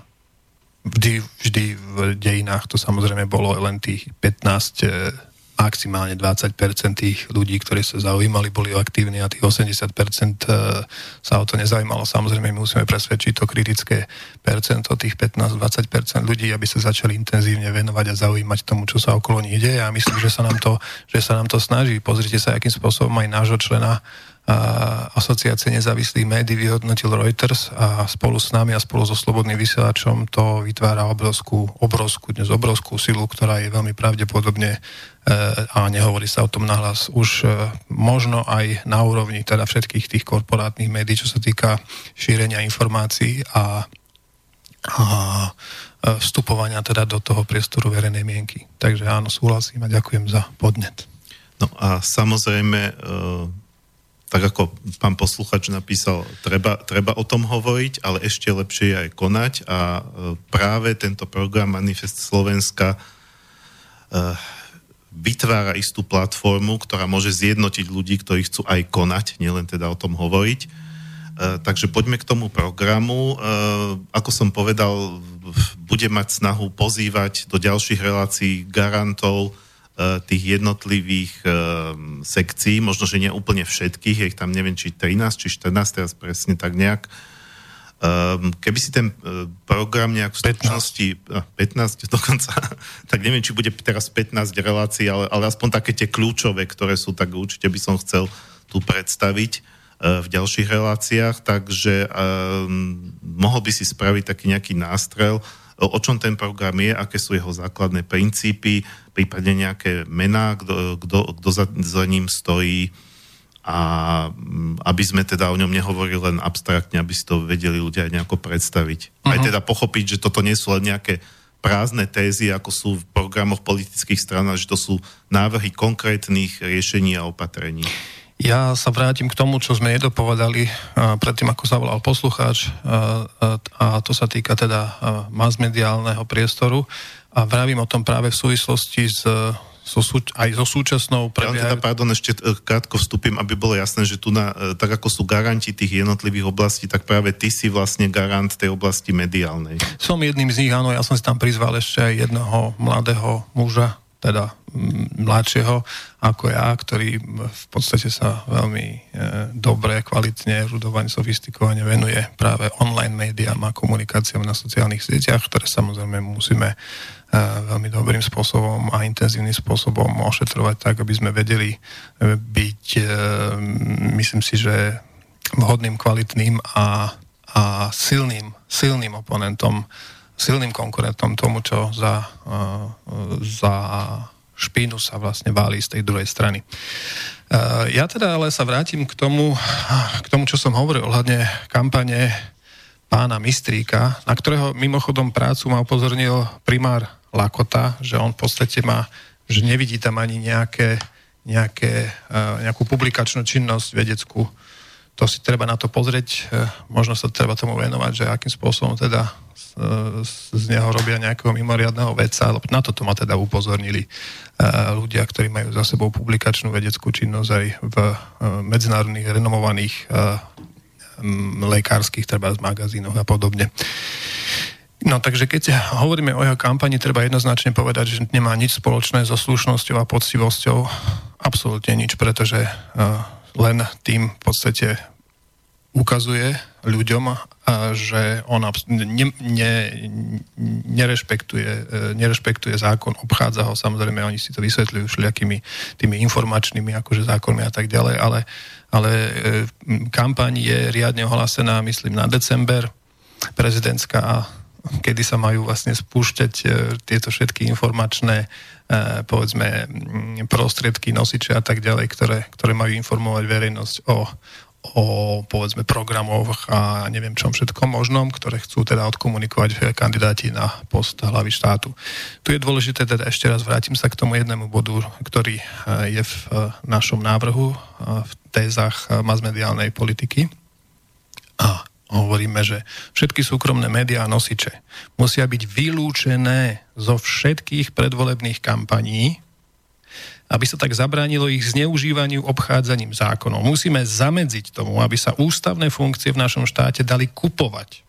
vždy, vždy v dejinách to samozrejme bolo len tých 15 e, maximálne 20% tých ľudí, ktorí sa zaujímali, boli aktívni a tých 80% e, sa o to nezaujímalo. Samozrejme, my musíme presvedčiť to kritické percento, tých 15-20% ľudí, aby sa začali intenzívne venovať a zaujímať tomu, čo sa okolo nich deje. A myslím, že sa nám to, že sa nám to snaží. Pozrite sa, akým spôsobom aj nášho člena asociácie nezávislých médií vyhodnotil Reuters a spolu s nami a spolu so Slobodným vysielačom to vytvára obrovskú, obrovskú, dnes obrovskú silu, ktorá je veľmi pravdepodobne e, a nehovorí sa o tom nahlas už e, možno aj na úrovni teda všetkých tých korporátnych médií, čo sa týka šírenia informácií a, a e, vstupovania teda do toho priestoru verejnej mienky. Takže áno, súhlasím a ďakujem za podnet. No a samozrejme, tak ako pán posluchač napísal, treba, treba o tom hovoriť, ale ešte lepšie aj konať a práve tento program Manifest Slovenska vytvára istú platformu, ktorá môže zjednotiť ľudí, ktorí chcú aj konať, nielen teda o tom hovoriť. E, takže poďme k tomu programu. E, ako som povedal, bude mať snahu pozývať do ďalších relácií garantov e, tých jednotlivých sekcií, možno, že nie úplne všetkých, je ich tam neviem, či 13, či 14, teraz presne tak nejak. Um, keby si ten uh, program nejak v skutočnosti, 15 [LAUGHS] dokonca, tak neviem, či bude teraz 15 relácií, ale, ale aspoň také tie kľúčové, ktoré sú, tak určite by som chcel tu predstaviť v ďalších reláciách, takže um, mohol by si spraviť taký nejaký nástrel, o čom ten program je, aké sú jeho základné princípy, prípadne nejaké mená, kto za, za ním stojí, a mm, aby sme teda o ňom nehovorili len abstraktne, aby si to vedeli ľudia aj nejako predstaviť. Uh-huh. Aj mhm. teda pochopiť, že toto nie sú len nejaké prázdne tézy, ako sú v programoch politických stran, že to sú návrhy konkrétnych riešení a opatrení. Ja sa vrátim k tomu, čo sme nedopovedali predtým, ako sa volal poslucháč, a to sa týka teda masmediálneho priestoru. A vravím o tom práve v súvislosti s so, aj so súčasnou prebiehajú... Ja teda, pardon, ešte e, krátko vstúpim, aby bolo jasné, že tu na, e, tak ako sú garanti tých jednotlivých oblastí, tak práve ty si vlastne garant tej oblasti mediálnej. Som jedným z nich, áno, ja som si tam prizval ešte aj jedného mladého muža, teda mladšieho ako ja, ktorý v podstate sa veľmi e, dobre, kvalitne, rudovane, sofistikovane venuje práve online médiám a komunikáciám na sociálnych sieťach, ktoré samozrejme musíme e, veľmi dobrým spôsobom a intenzívnym spôsobom ošetrovať tak, aby sme vedeli e, byť, e, myslím si, že vhodným, kvalitným a, a silným, silným oponentom silným konkurentom tomu, čo za, uh, za špínu sa vlastne váli z tej druhej strany. Uh, ja teda ale sa vrátim k tomu, k tomu, čo som hovoril ohľadne kampane pána Mistríka, na ktorého mimochodom prácu ma upozornil primár Lakota, že on v podstate má, že nevidí tam ani nejaké, nejaké, uh, nejakú publikačnú činnosť vedeckú. To si treba na to pozrieť, uh, možno sa treba tomu venovať, že akým spôsobom teda z neho robia nejakého mimoriadného veca, lebo na toto ma teda upozornili ľudia, ktorí majú za sebou publikačnú vedeckú činnosť aj v medzinárodných renomovaných lekárskych, treba z magazínoch a podobne. No takže keď hovoríme o jeho kampani, treba jednoznačne povedať, že nemá nič spoločné so slušnosťou a poctivosťou. Absolútne nič, pretože len tým v podstate ukazuje ľuďom, že on ne, ne, nerešpektuje, e, nerešpektuje zákon, obchádza ho, samozrejme oni si to vysvetľujú všelijakými tými informačnými akože zákonmi a tak ďalej, ale, ale e, kampaň je riadne ohlásená, myslím, na december prezidentská a kedy sa majú vlastne spúšťať e, tieto všetky informačné povedzme prostriedky, nosiče a tak ďalej, ktoré, ktoré majú informovať verejnosť o, o povedzme programoch a neviem čom všetkom možnom, ktoré chcú teda odkomunikovať kandidáti na post hlavy štátu. Tu je dôležité teda ešte raz vrátim sa k tomu jednému bodu, ktorý e, je v e, našom návrhu e, v tézach masmediálnej politiky. A hovoríme, že všetky súkromné médiá a nosiče musia byť vylúčené zo všetkých predvolebných kampaní, aby sa tak zabránilo ich zneužívaniu obchádzaním zákonov. Musíme zamedziť tomu, aby sa ústavné funkcie v našom štáte dali kupovať.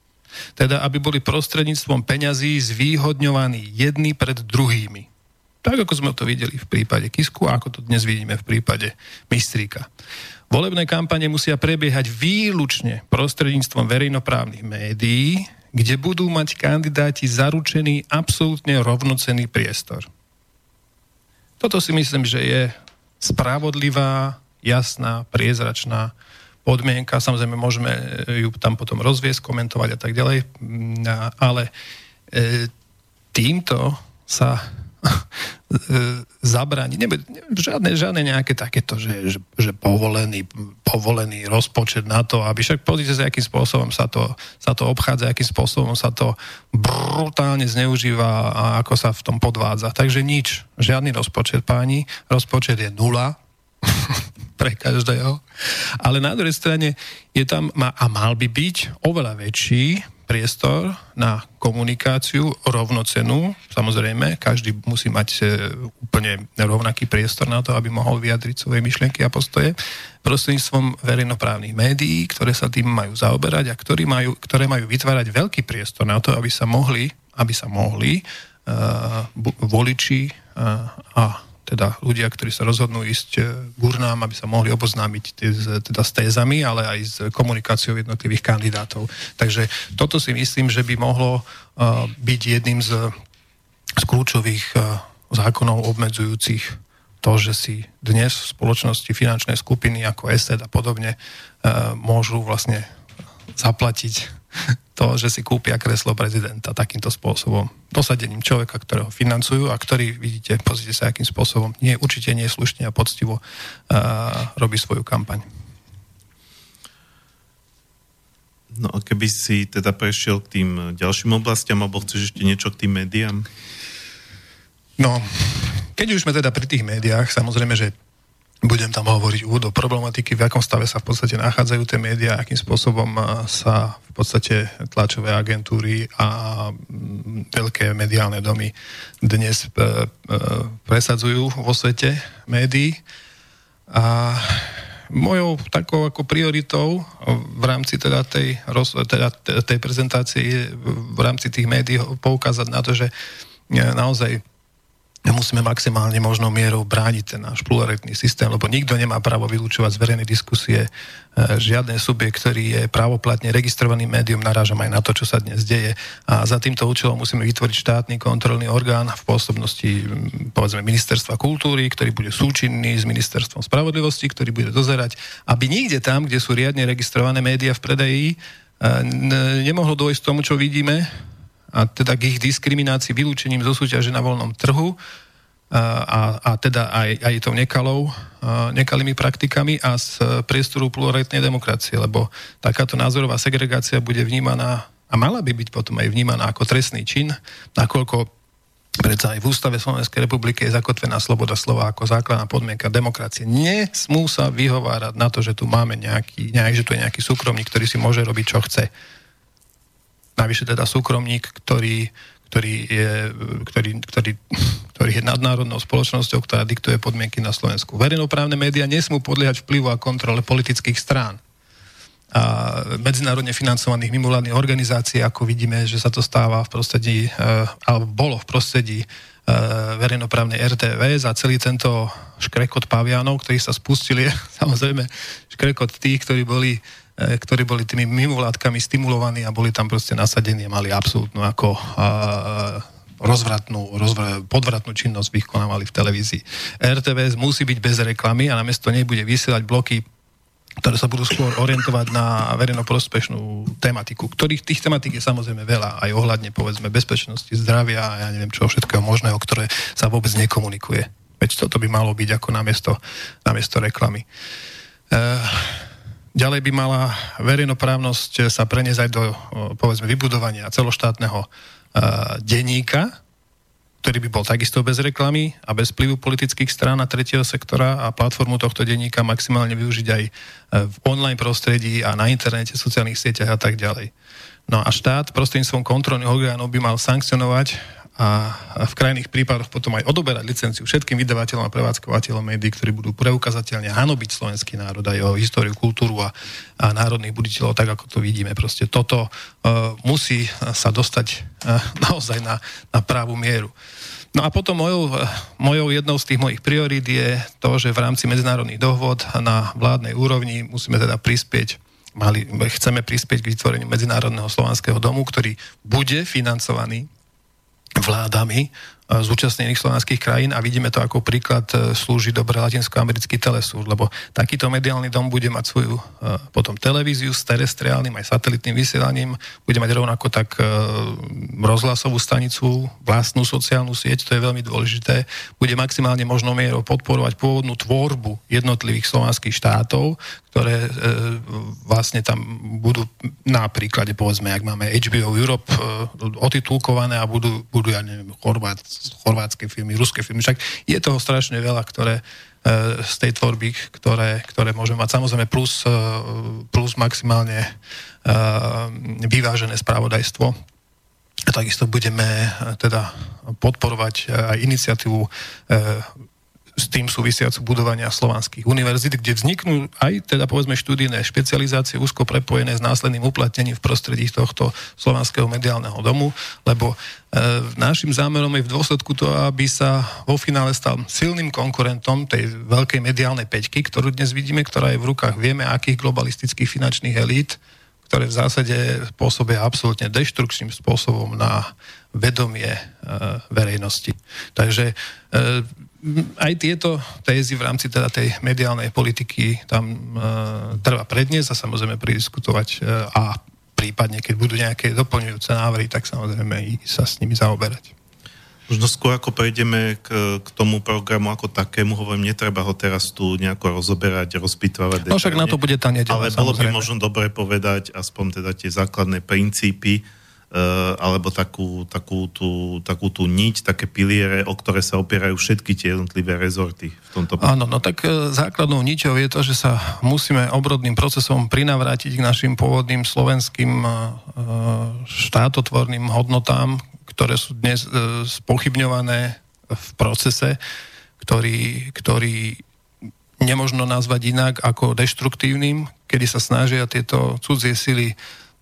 Teda, aby boli prostredníctvom peňazí zvýhodňovaní jedni pred druhými. Tak, ako sme to videli v prípade Kisku a ako to dnes vidíme v prípade Mistríka. Volebné kampane musia prebiehať výlučne prostredníctvom verejnoprávnych médií, kde budú mať kandidáti zaručený absolútne rovnocený priestor. Toto si myslím, že je spravodlivá, jasná, priezračná podmienka. Samozrejme, môžeme ju tam potom rozviesť, komentovať a tak ďalej, mm, ale e, týmto sa [LAUGHS] zabrániť. Nebe, žiadne, žiadne nejaké takéto, že, že, že povolený, povolený rozpočet na to, aby však pozrite sa, akým spôsobom sa to, sa to obchádza, akým spôsobom sa to brutálne zneužíva a ako sa v tom podvádza. Takže nič, žiadny rozpočet páni, rozpočet je nula, [LAUGHS] pre každého. Ale na druhej strane je tam, a mal by byť oveľa väčší priestor na komunikáciu rovnocenú. Samozrejme, každý musí mať e, úplne rovnaký priestor na to, aby mohol vyjadriť svoje myšlienky a postoje prostredníctvom verejnoprávnych médií, ktoré sa tým majú zaoberať a ktoré majú, ktoré majú vytvárať veľký priestor na to, aby sa mohli, aby sa mohli uh, voliči uh, a teda ľudia, ktorí sa rozhodnú ísť e, k urnám, aby sa mohli oboznámiť teda s tézami, ale aj s komunikáciou jednotlivých kandidátov. Takže toto si myslím, že by mohlo uh, byť jedným z, z kľúčových uh, zákonov obmedzujúcich to, že si dnes v spoločnosti finančné skupiny ako ESET a podobne môžu vlastne zaplatiť to, že si kúpia kreslo prezidenta takýmto spôsobom. Dosadením človeka, ktorého financujú a ktorý, vidíte, pozrite sa, akým spôsobom nie, určite nie slušne a poctivo uh, robí svoju kampaň. No a keby si teda prešiel k tým ďalším oblastiam, alebo chceš ešte niečo k tým médiám? No, keď už sme teda pri tých médiách, samozrejme, že budem tam hovoriť úvod o problematiky, v akom stave sa v podstate nachádzajú tie médiá, akým spôsobom sa v podstate tlačové agentúry a mm, veľké mediálne domy dnes e, e, presadzujú vo svete médií. A mojou takou ako prioritou v rámci teda tej, teda tej prezentácie v rámci tých médií poukázať na to, že naozaj musíme maximálne možnou mierou brániť ten náš pluralitný systém, lebo nikto nemá právo vylúčovať z verejnej diskusie e, žiadny subjekt, ktorý je právoplatne registrovaný médium, narážam aj na to, čo sa dnes deje. A za týmto účelom musíme vytvoriť štátny kontrolný orgán v pôsobnosti povedzme ministerstva kultúry, ktorý bude súčinný s ministerstvom spravodlivosti, ktorý bude dozerať, aby nikde tam, kde sú riadne registrované médiá v predaji, e, nemohlo dôjsť tomu, čo vidíme, a teda k ich diskriminácii, vylúčením zo súťaže na voľnom trhu a, a teda aj, aj tou nekalou, nekalými praktikami a z priestoru pluralitnej demokracie, lebo takáto názorová segregácia bude vnímaná a mala by byť potom aj vnímaná ako trestný čin, nakoľko predsa aj v Ústave Slovenskej republiky je zakotvená sloboda slova ako základná podmienka demokracie. Nesmú sa vyhovárať na to, že tu máme nejaký, nejak, že tu je nejaký súkromník, ktorý si môže robiť, čo chce navyše teda súkromník, ktorý, ktorý, je, ktorý, ktorý, ktorý je nadnárodnou spoločnosťou, ktorá diktuje podmienky na Slovensku. Verejnoprávne médiá nesmú podliehať vplyvu a kontrole politických strán a medzinárodne financovaných mimovládnych organizácií, ako vidíme, že sa to stáva v prostredí, e, alebo bolo v prostredí e, verejnoprávnej RTV za celý tento škrekot pavianov, ktorí sa spustili, [LAUGHS] samozrejme škrekot tých, ktorí boli ktorí boli tými mimovládkami stimulovaní a boli tam proste nasadení a mali absolútnu ako rozvratnú, rozvr- podvratnú činnosť vykonávali v televízii. RTVS musí byť bez reklamy a namiesto nej bude vysielať bloky ktoré sa budú skôr orientovať na verejnoprospešnú tematiku, ktorých tých tematik je samozrejme veľa, aj ohľadne povedzme bezpečnosti, zdravia a ja neviem čo všetkého možného, ktoré sa vôbec nekomunikuje. Veď toto by malo byť ako namiesto, namiesto reklamy. Uh, Ďalej by mala verejnoprávnosť sa preniesť aj do, povedzme, vybudovania celoštátneho uh, denníka, ktorý by bol takisto bez reklamy a bez vplyvu politických strán a tretieho sektora a platformu tohto denníka maximálne využiť aj v online prostredí a na internete, sociálnych sieťach a tak ďalej. No a štát prostredníctvom kontrolných orgánov by mal sankcionovať a v krajných prípadoch potom aj odoberať licenciu všetkým vydavateľom a prevádzkovateľom médií, ktorí budú preukazateľne hanobiť slovenský národ a jeho históriu, kultúru a, a národných buditeľov, tak ako to vidíme. Proste toto uh, musí sa dostať uh, [LAUGHS] naozaj na, na právu mieru. No a potom mojou, mojou jednou z tých mojich priorít je to, že v rámci medzinárodných dohôd na vládnej úrovni musíme teda prispieť mali, chceme prispieť k vytvoreniu Medzinárodného slovanského domu, ktorý bude financovaný vládami zúčastnených slovenských krajín a vidíme to ako príklad e, slúži dobre latinskoamerický telesúr, lebo takýto mediálny dom bude mať svoju e, potom televíziu s terestriálnym aj satelitným vysielaním, bude mať rovnako tak e, rozhlasovú stanicu, vlastnú sociálnu sieť, to je veľmi dôležité, bude maximálne možno mierou podporovať pôvodnú tvorbu jednotlivých slovanských štátov, ktoré e, vlastne tam budú na príklade, povedzme, ak máme HBO Europe e, otitulkované a budú, budú ja neviem, Chorvát, chorvátske filmy, ruské filmy. Však je toho strašne veľa, ktoré z tej tvorby, ktoré, ktoré môžeme mať. Samozrejme plus, plus maximálne vyvážené spravodajstvo. Takisto budeme teda podporovať aj iniciatívu s tým súvisiacu budovania slovanských univerzít, kde vzniknú aj teda povedzme študijné špecializácie úzko prepojené s následným uplatnením v prostredí tohto slovanského mediálneho domu, lebo e, našim zámerom je v dôsledku to, aby sa vo finále stal silným konkurentom tej veľkej mediálnej peťky, ktorú dnes vidíme, ktorá je v rukách vieme akých globalistických finančných elít, ktoré v zásade pôsobia absolútne deštrukčným spôsobom na vedomie e, verejnosti. Takže e, aj tieto tézy v rámci teda tej mediálnej politiky tam e, treba predniesť a samozrejme pridiskutovať e, a prípadne, keď budú nejaké doplňujúce návrhy, tak samozrejme i sa s nimi zaoberať. Možno skôr ako prejdeme k, k tomu programu ako takému, hovorím, netreba ho teraz tu nejako rozoberať, rozpitvávať. No však na to bude tá nedela, Ale bolo by možno dobre povedať aspoň teda tie základné princípy, alebo takú, takú, tú, takú tú niť, také piliere, o ktoré sa opierajú všetky tie jednotlivé rezorty v tomto Áno, no tak eh, základnou niťou je to, že sa musíme obrodným procesom prinavrátiť k našim pôvodným slovenským eh, štátotvorným hodnotám, ktoré sú dnes spochybňované v procese, ktorý, ktorý nemožno nazvať inak ako deštruktívnym, kedy sa snažia tieto cudzie sily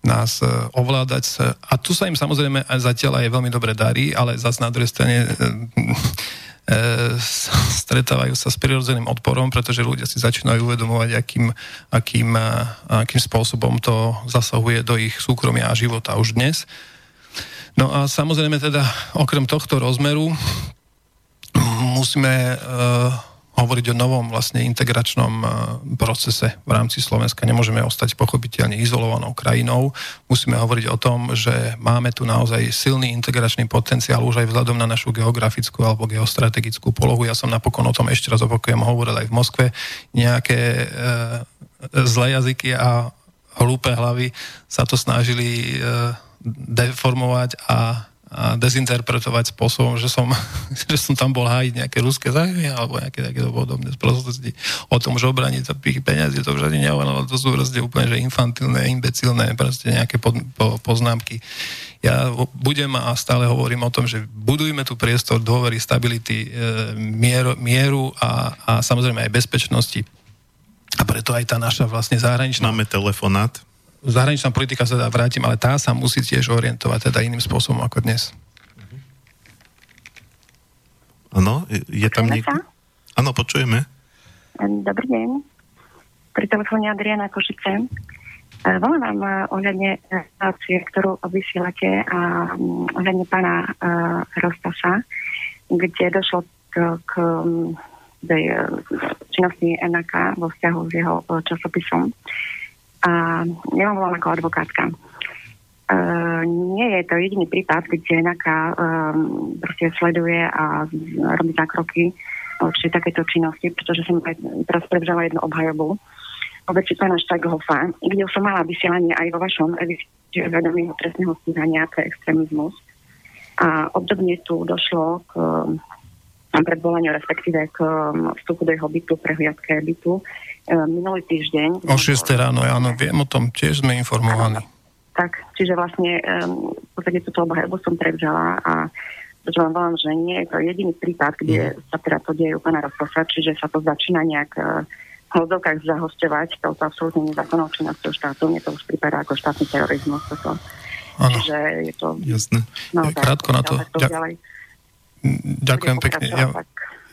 nás e, ovládať. A tu sa im samozrejme zatiaľ aj veľmi dobre darí, ale zase na druhej strane e, e, stretávajú sa s prirodzeným odporom, pretože ľudia si začínajú uvedomovať, akým, akým, akým spôsobom to zasahuje do ich súkromia a života už dnes. No a samozrejme teda okrem tohto rozmeru musíme uh, hovoriť o novom vlastne integračnom e, procese v rámci Slovenska. Nemôžeme ostať pochopiteľne izolovanou krajinou. Musíme hovoriť o tom, že máme tu naozaj silný integračný potenciál už aj vzhľadom na našu geografickú alebo geostrategickú polohu. Ja som napokon o tom ešte raz opakujem, hovoril aj v Moskve. Nejaké e, zlé jazyky a hlúpe hlavy sa to snažili e, deformovať a dezinterpretovať spôsobom, že som, [LAUGHS] že som tam bol hájiť nejaké ruské zájmy alebo nejaké takéto podobné sprostosti o tom, že obraniť za pých peniazí, to už ani ale to sú proste úplne že infantilné, imbecilné proste nejaké pod, po, poznámky. Ja budem a stále hovorím o tom, že budujme tu priestor dôvery, stability, e, mieru, mieru a, a samozrejme aj bezpečnosti. A preto aj tá naša vlastne zahraničná... Máme telefonát zahraničná politika sa dá vrátim, ale tá sa musí tiež orientovať teda iným spôsobom ako dnes. Áno, je, je tam niekto? Áno, počujeme. Dobrý deň. Pri telefóne Adriana Košice. E, volám vám e, ohľadne relácie, ktorú vysielate a ohľadne pána uh, Rostasa, kde došlo k, k tej činnosti NAK vo vzťahu s jeho časopisom. A ja volám ako advokátka. Uh, nie je to jediný prípad, kde NAKA um, proste sleduje a robí zákroky voči takéto činnosti, pretože som aj teraz prebžala jednu obhajobu o pána Štajghofa, kde som mala vysielanie aj vo vašom vedomého trestného stíhania pre extrémizmus. A obdobne tu došlo k predvolaniu, respektíve k vstupu do jeho bytu, prehliadke bytu Ehm, minulý týždeň. O 6 ráno, áno, viem o tom, tiež sme informovaní. Tak, čiže vlastne um, v podstate túto obhajobu som prevzala a preto vám volám, že nie je to jediný prípad, kde mm. sa teda to deje u pána Rozkosa, čiže sa to začína nejak uh, v hľadovkách zahosťovať touto absolútne nezákonnou činnosťou štátu. Mne to už prípada ako štátny terorizmus. Toto. Ano. Čiže je to... Jasné. No, Krátko na to. Ďa... Ďakujem pekne. Ja,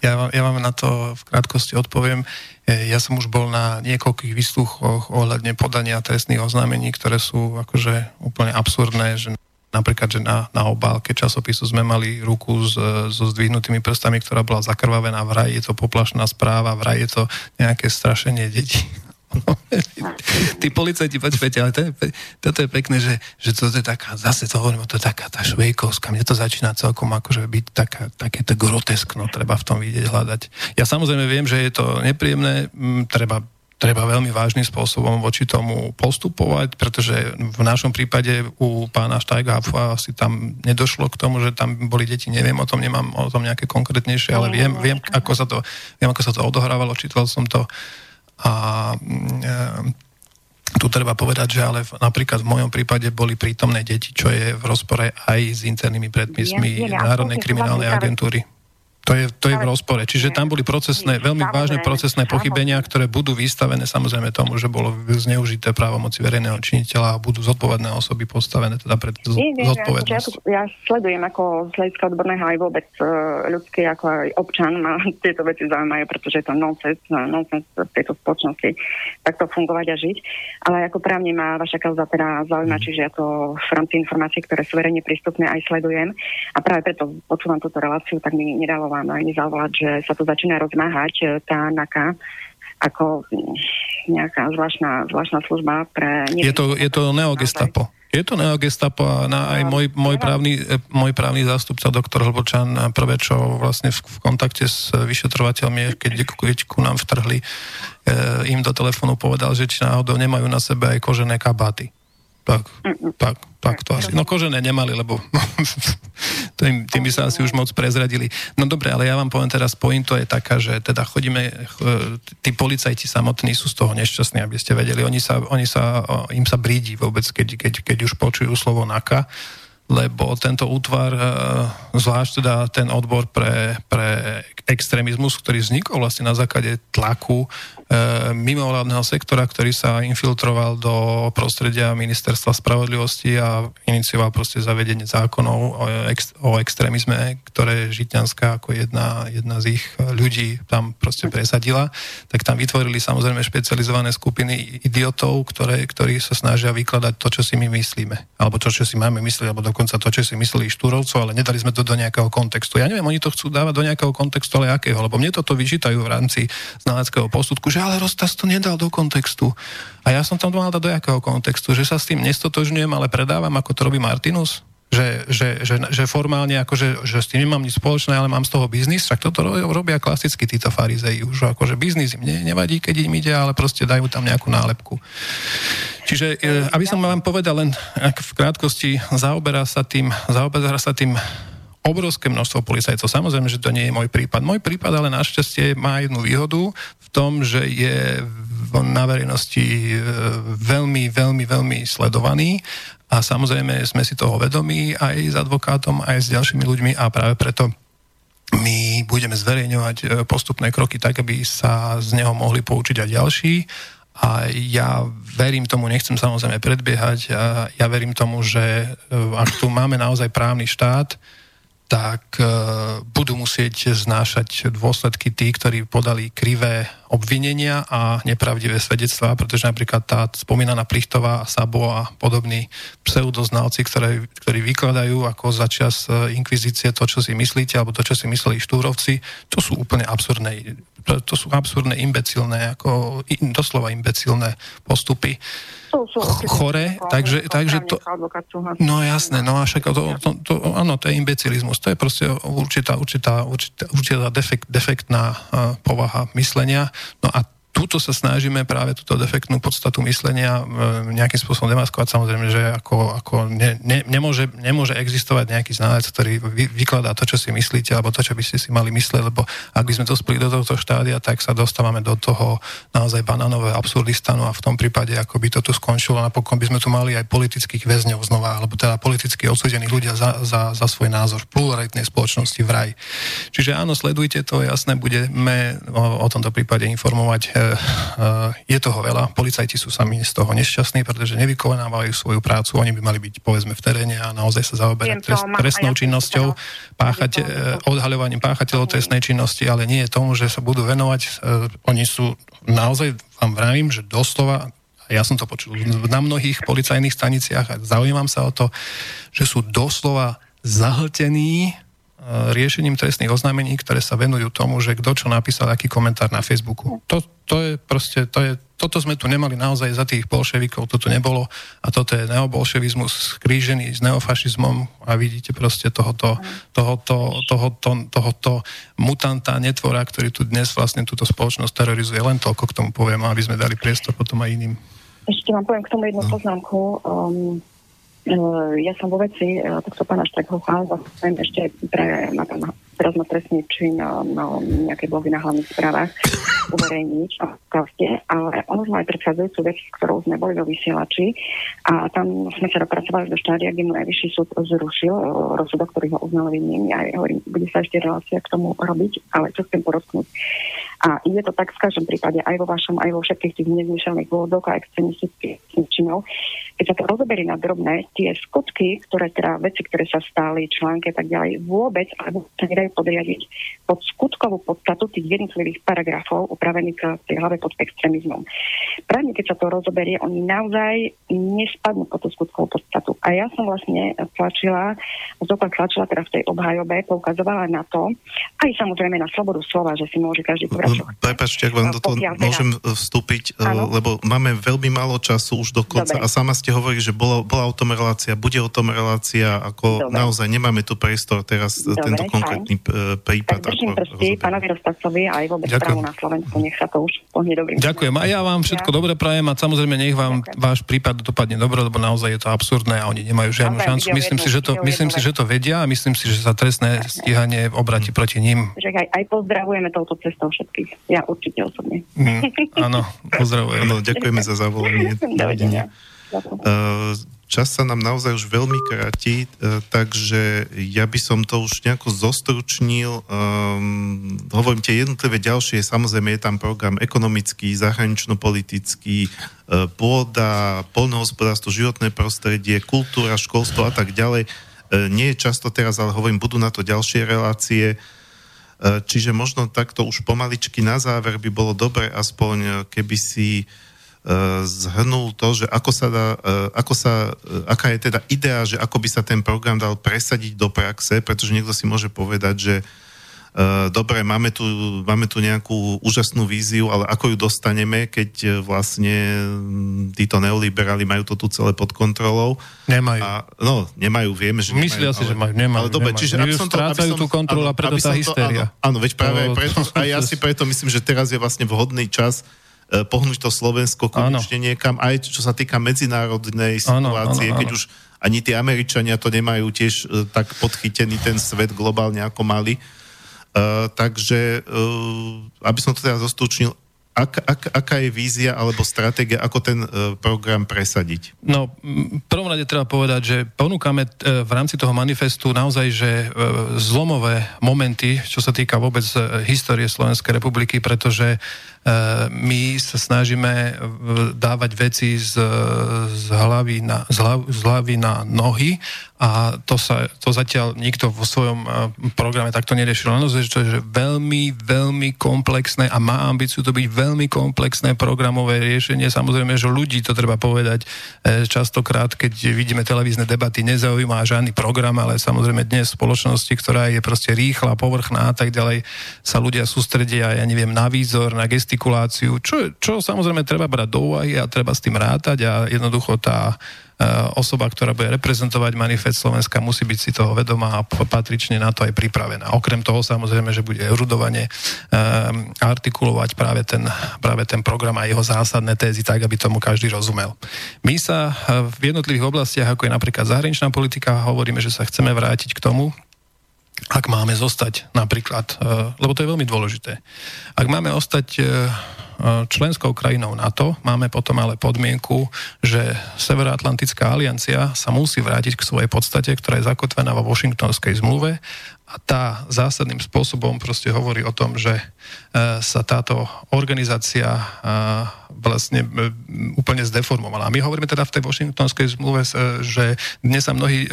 ja, ja vám na to v krátkosti odpoviem. E, ja som už bol na niekoľkých výsluchoch ohľadne podania trestných oznámení, ktoré sú akože úplne absurdné, že napríklad, že na, na obálke časopisu sme mali ruku s, so zdvihnutými prstami, ktorá bola zakrvavená, vraj je to poplašná správa, vraj je to nejaké strašenie detí. [LAUGHS] Tí policajti, počujete, ale to je, toto je pekné, že, že toto je taká, zase to hovorím, to je taká tá švejkovská, mne to začína celkom akože byť taká, také to groteskno, treba v tom vidieť, hľadať. Ja samozrejme viem, že je to nepríjemné, m, treba treba veľmi vážnym spôsobom voči tomu postupovať, pretože v našom prípade u pána Štajgáfa asi tam nedošlo k tomu, že tam boli deti, neviem o tom, nemám o tom nejaké konkrétnejšie, ale viem, viem, ako sa to, viem, ako sa to odohrávalo, čítal som to a e, tu treba povedať, že ale napríklad v mojom prípade boli prítomné deti, čo je v rozpore aj s internými predpismi Národnej kriminálnej agentúry. To je, to je v rozpore. Čiže tam boli procesné, veľmi vážne procesné pochybenia, ktoré budú vystavené samozrejme tomu, že bolo zneužité právomoci verejného činiteľa a budú zodpovedné osoby postavené teda pred zodpovednosť. Ja, ja, ja sledujem ako z hľadiska odborného aj vôbec uh, ľudský, ako aj občan ma [LAUGHS] tieto veci zaujímajú, pretože je to nonsense, nonsense v tejto spoločnosti takto fungovať a žiť. Ale ako právne ma vaša kauza teda zaujíma, mm. čiže ja to v rámci informácií, ktoré sú verejne prístupné, aj sledujem. A práve preto počúvam túto reláciu, tak mi nedalo vám aj nezavolať, že sa to začína rozmáhať, e, tá NAKA, ako nejaká zvláštna, zvláštna služba pre... Je to, je to neogestapo. Je to neogestapo a na, aj môj, môj, právny, e, môj právny zástupca, doktor Hlbočan, prvé, čo vlastne v, v kontakte s vyšetrovateľmi, keď, keď ku nám vtrhli, e, im do telefónu povedal, že či náhodou nemajú na sebe aj kožené kabáty. Tak, tak, tak to asi. No kožené nemali, lebo tým, tým by sa asi už moc prezradili. No dobre, ale ja vám poviem teraz, pointo je taká, že teda chodíme, tí policajti samotní sú z toho nešťastní, aby ste vedeli. Oni sa, oni sa, im sa brídi vôbec, keď, keď, keď už počujú slovo NAKA, lebo tento útvar, e, zvlášť teda ten odbor pre extrémizmus, ktorý vznikol vlastne na základe tlaku E, mimovládneho sektora, ktorý sa infiltroval do prostredia ministerstva spravodlivosti a inicioval proste zavedenie zákonov o, ex, o extrémizme, ktoré Žitňanská ako jedna, jedna z ich ľudí tam proste presadila, tak tam vytvorili samozrejme špecializované skupiny idiotov, ktoré, ktorí sa snažia vykladať to, čo si my myslíme. Alebo to, čo si máme myslieť, alebo dokonca to, čo si mysleli Štúrovcov, ale nedali sme to do nejakého kontextu. Ja neviem, oni to chcú dávať do nejakého kontextu, ale akého, lebo mne toto vyčítajú v rámci znaleckého posudku, že ale Rostas to nedal do kontextu. A ja som tam mal dať do jakého kontextu? Že sa s tým nestotožňujem, ale predávam, ako to robí Martinus? Že, že, že, že formálne, akože, že s tým nemám nič spoločné, ale mám z toho biznis, však toto robia klasicky títo farizei už, akože biznis im ne, nevadí, keď im ide, ale proste dajú tam nejakú nálepku. Čiže, e, aby som vám povedal len v krátkosti, zaoberá sa tým, zaoberá sa tým obrovské množstvo policajtov. Samozrejme, že to nie je môj prípad. Môj prípad ale našťastie má jednu výhodu v tom, že je na verejnosti e, veľmi, veľmi, veľmi sledovaný a samozrejme sme si toho vedomí aj s advokátom, aj s ďalšími ľuďmi a práve preto my budeme zverejňovať e, postupné kroky tak, aby sa z neho mohli poučiť aj ďalší a ja verím tomu, nechcem samozrejme predbiehať, ja verím tomu, že e, ak tu máme naozaj právny štát, tak e, budú musieť znášať dôsledky tí, ktorí podali krivé obvinenia a nepravdivé svedectvá, pretože napríklad tá spomínaná Plichtová, Sabo a podobní pseudoznalci, ktoré, ktorí vykladajú ako za čas e, inkvizície to, čo si myslíte, alebo to, čo si mysleli štúrovci, to sú úplne absurdné, to sú absurdné, imbecilné, ako doslova imbecilné postupy sú chore, takže, takže to... No jasné, no a však to, to, to, áno, to je imbecilizmus, to je proste určitá, určitá, určitá, určitá defekt, defektná uh, povaha myslenia. No a túto sa snažíme práve túto defektnú podstatu myslenia e, nejakým spôsobom demaskovať. Samozrejme, že ako, ako ne, ne, nemôže, nemôže existovať nejaký znalec, ktorý vy, vykladá to, čo si myslíte, alebo to, čo by ste si mali myslieť, lebo ak by sme dospeli do tohto štádia, tak sa dostávame do toho naozaj banánového absurdistanu a v tom prípade, ako by to tu skončilo, napokon by sme tu mali aj politických väzňov znova, alebo teda politicky odsúdení ľudia za, za, za svoj názor v pluralitnej spoločnosti v raj. Čiže áno, sledujte to, jasné, budeme o, o tomto prípade informovať Eh, je toho veľa. Policajti sú sami z toho nešťastní, pretože nevykonávajú svoju prácu. Oni by mali byť povedzme v teréne a naozaj sa zaoberať trest, trestnou činnosťou, páchať, eh, odhaľovaním páchateľov trestnej činnosti, ale nie je tomu, že sa budú venovať. Eh, oni sú naozaj, vám vravím, že doslova ja som to počul na mnohých policajných staniciach a zaujímam sa o to, že sú doslova zahltení riešením trestných oznámení, ktoré sa venujú tomu, že kto čo napísal, aký komentár na Facebooku. To, to je proste, to je, toto sme tu nemali naozaj za tých bolševikov, toto nebolo a toto je neobolševizmus skrížený s neofašizmom a vidíte proste tohoto, tohoto, tohoto, tohoto mutanta, netvora, ktorý tu dnes vlastne túto spoločnosť terorizuje. Len toľko k tomu poviem, aby sme dali priestor potom aj iným. Ešte vám poviem k tomu jednu no. poznámku. Um, ja som vo veci uh, tohto pána Štrekhofa, zastupujem ešte pre, na tam, teraz ma trestný čin na, na nejaké blogy na hlavných správach uverejniť ale ono sme aj predchádzajúcu vec, ktorou sme boli vo vysielači a tam sme sa dopracovali do štádia, kde mu najvyšší súd zrušil rozsudok, ktorý ho uznal vinným. Ja hovorím, bude sa ešte relácia k tomu robiť, ale čo chcem porotknúť. A je to tak v každom prípade, aj vo vašom, aj vo všetkých tých nezmyselných dôvodoch a extremistických činov. Keď sa to rozoberie na drobné, tie skutky, ktoré teda veci, ktoré sa stáli, články a tak ďalej, vôbec alebo sa nedajú podriadiť pod skutkovú podstatu tých jednotlivých paragrafov upravených v tej hlave pod extrémizmom. Práve keď sa to rozoberie, oni naozaj nespadnú pod tú skutkovú podstatu. A ja som vlastne tlačila, zopak tlačila teda v tej obhajobe, poukazovala na to, aj samozrejme na slobodu slova, že si môže každý povedať, Prepačte, ak vám do toho môžem teda- vstúpiť, ano. lebo máme veľmi málo času už do konca a sama ste hovorili, že bola, bola o tom relácia, bude o tom relácia, ako Dobre. naozaj nemáme tu priestor teraz Dobre, tento konkrétny fajn. prípad. Tak držím prsty pánovi Rostacovi aj vôbec právo na Slovensku, nech sa to už pohne dobrým. Ďakujem a ja vám všetko ja. dobre prajem a samozrejme nech vám Ďakujem. váš prípad dopadne dobre, lebo naozaj je to absurdné a oni nemajú žiadnu šancu. Myslím si, že to, myslím si, že to vedia a myslím si, že sa trestné stíhanie obráti proti ním. Že aj, aj pozdravujeme touto cestou všetkých všetkých. Ja určite osobne. Mm, áno, pozdravujem. Áno, ďakujeme za zavolanie. [LAUGHS] Dovidenia. Uh, čas sa nám naozaj už veľmi kráti, uh, takže ja by som to už nejako zostručnil. Um, hovorím tie jednotlivé ďalšie, samozrejme je tam program ekonomický, zahranično-politický, uh, pôda, polnohospodárstvo, životné prostredie, kultúra, školstvo a tak ďalej. Nie je často teraz, ale hovorím, budú na to ďalšie relácie. E, čiže možno takto už pomaličky na záver by bolo dobre aspoň, e, keby si e, zhrnul to, že ako sa dá, ako sa, aká je teda idea, že ako by sa ten program dal presadiť do praxe, pretože niekto si môže povedať, že dobre, máme tu, máme tu nejakú úžasnú víziu, ale ako ju dostaneme, keď vlastne títo neoliberáli majú to tu celé pod kontrolou. Nemajú. A, no, nemajú, vieme, že Myslia nemajú. si, ale, že majú, nemajú. Ale dobre, nemajú. čiže aby som to, aby som, tú kontrolu a preto tá hysteria. To, áno, áno, veď práve to, aj preto, [LAUGHS] a ja si preto myslím, že teraz je vlastne vhodný čas uh, pohnúť to Slovensko konečne niekam, aj čo sa týka medzinárodnej situácie, áno, áno, keď áno. už ani tí Američania to nemajú tiež tak podchytený ten svet globálne ako mali. Uh, takže, uh, aby som to teda zostručnil, ak, ak, aká je vízia alebo stratégia, ako ten uh, program presadiť? No, v prvom rade treba povedať, že ponúkame uh, v rámci toho manifestu naozaj, že uh, zlomové momenty, čo sa týka vôbec uh, histórie Slovenskej republiky, pretože my sa snažíme dávať veci z, z, hlavy, na, z, hlav, z hlavy na nohy a to, sa, to zatiaľ nikto vo svojom programe takto neriešil. Len to je veľmi, veľmi komplexné a má ambíciu to byť veľmi komplexné programové riešenie. Samozrejme, že ľudí to treba povedať e, častokrát, keď vidíme televízne debaty, nezaujíma žiadny program, ale samozrejme dnes v spoločnosti, ktorá je proste rýchla, povrchná a tak ďalej, sa ľudia sústredia, ja neviem, na výzor, na gestikuláciu, čo, čo samozrejme treba brať do úvahy a treba s tým rátať a jednoducho tá E, osoba, ktorá bude reprezentovať manifest Slovenska, musí byť si toho vedomá a patrične na to aj pripravená. Okrem toho samozrejme, že bude erudovane um, artikulovať práve ten, práve ten program a jeho zásadné tézy tak, aby tomu každý rozumel. My sa e, v jednotlivých oblastiach, ako je napríklad zahraničná politika, hovoríme, že sa chceme vrátiť k tomu, ak máme zostať napríklad, lebo to je veľmi dôležité, ak máme ostať členskou krajinou NATO, máme potom ale podmienku, že Severoatlantická aliancia sa musí vrátiť k svojej podstate, ktorá je zakotvená vo Washingtonskej zmluve a tá zásadným spôsobom proste hovorí o tom, že e, sa táto organizácia e, vlastne e, úplne zdeformovala. A my hovoríme teda v tej Washingtonskej zmluve, že dnes sa mnohí,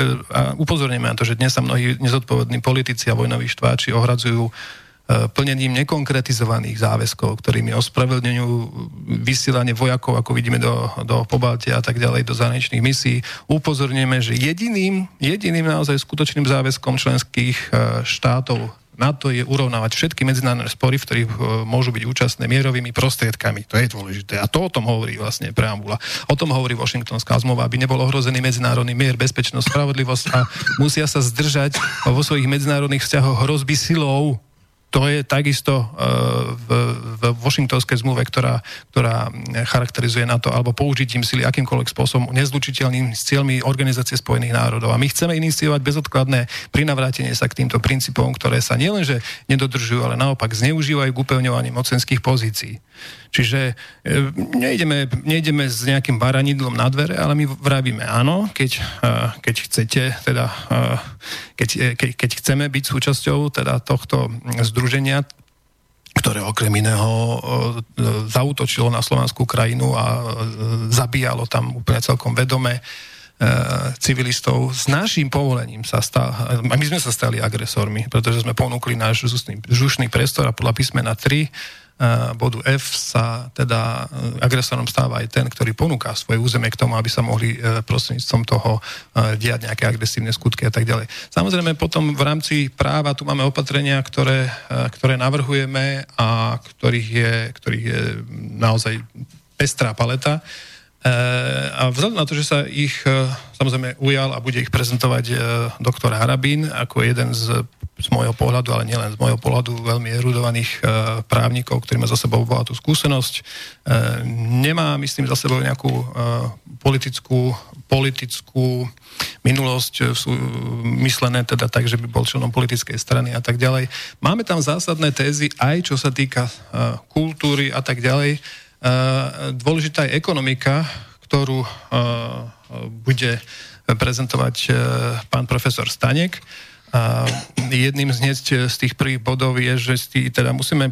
upozorníme na to, že dnes sa mnohí nezodpovední politici a vojnoví štváči ohradzujú plnením nekonkretizovaných záväzkov, ktorými ospravedlňujú vysielanie vojakov, ako vidíme do, do Pobaltia a tak ďalej, do zahraničných misií. Upozorňujeme, že jediným, jediným naozaj skutočným záväzkom členských e, štátov na to je urovnávať všetky medzinárodné spory, v ktorých e, môžu byť účastné mierovými prostriedkami. To je dôležité. A to o tom hovorí vlastne preambula. O tom hovorí Washingtonská zmluva, aby nebol ohrozený medzinárodný mier, bezpečnosť, spravodlivosť a musia sa zdržať vo svojich medzinárodných vzťahoch hrozby silou to je takisto e, v, v Washingtonskej zmluve, ktorá, ktorá charakterizuje na to, alebo použitím sily akýmkoľvek spôsobom nezlučiteľným s cieľmi Organizácie spojených národov. A my chceme iniciovať bezodkladné prinavrátenie sa k týmto princípom, ktoré sa nielenže nedodržujú, ale naopak zneužívajú k upevňovaní mocenských pozícií. Čiže e, nejdeme, nejdeme s nejakým baranidlom na dvere, ale my vravíme áno, keď, e, keď chcete, teda, e, keď, keď, keď chceme byť súčasťou teda tohto združenia, ktoré okrem iného zautočilo na slovanskú krajinu a zabíjalo tam úplne celkom vedome civilistov. S našim povolením sa stal, a my sme sa stali agresormi, pretože sme ponúkli náš žušný priestor a podľa písmena 3 bodu F sa teda e, agresorom stáva aj ten, ktorý ponúka svoje územie k tomu, aby sa mohli e, prostredníctvom toho e, diať nejaké agresívne skutky a tak ďalej. Samozrejme potom v rámci práva tu máme opatrenia, ktoré, ktoré navrhujeme a ktorých je, ktorých je naozaj pestrá paleta. A vzhľadom na to, že sa ich samozrejme ujal a bude ich prezentovať doktor Harabín ako jeden z z môjho pohľadu, ale nielen z môjho pohľadu, veľmi erudovaných e, právnikov, ktorí má za sebou bohatú skúsenosť. E, nemá, myslím, za sebou nejakú e, politickú, politickú minulosť sú myslené teda tak, že by bol členom politickej strany a tak ďalej. Máme tam zásadné tézy aj čo sa týka kultúry a tak ďalej. Dôležitá je ekonomika, ktorú bude prezentovať pán profesor Stanek. A jedným z, hneď z tých prvých bodov je, že si teda musíme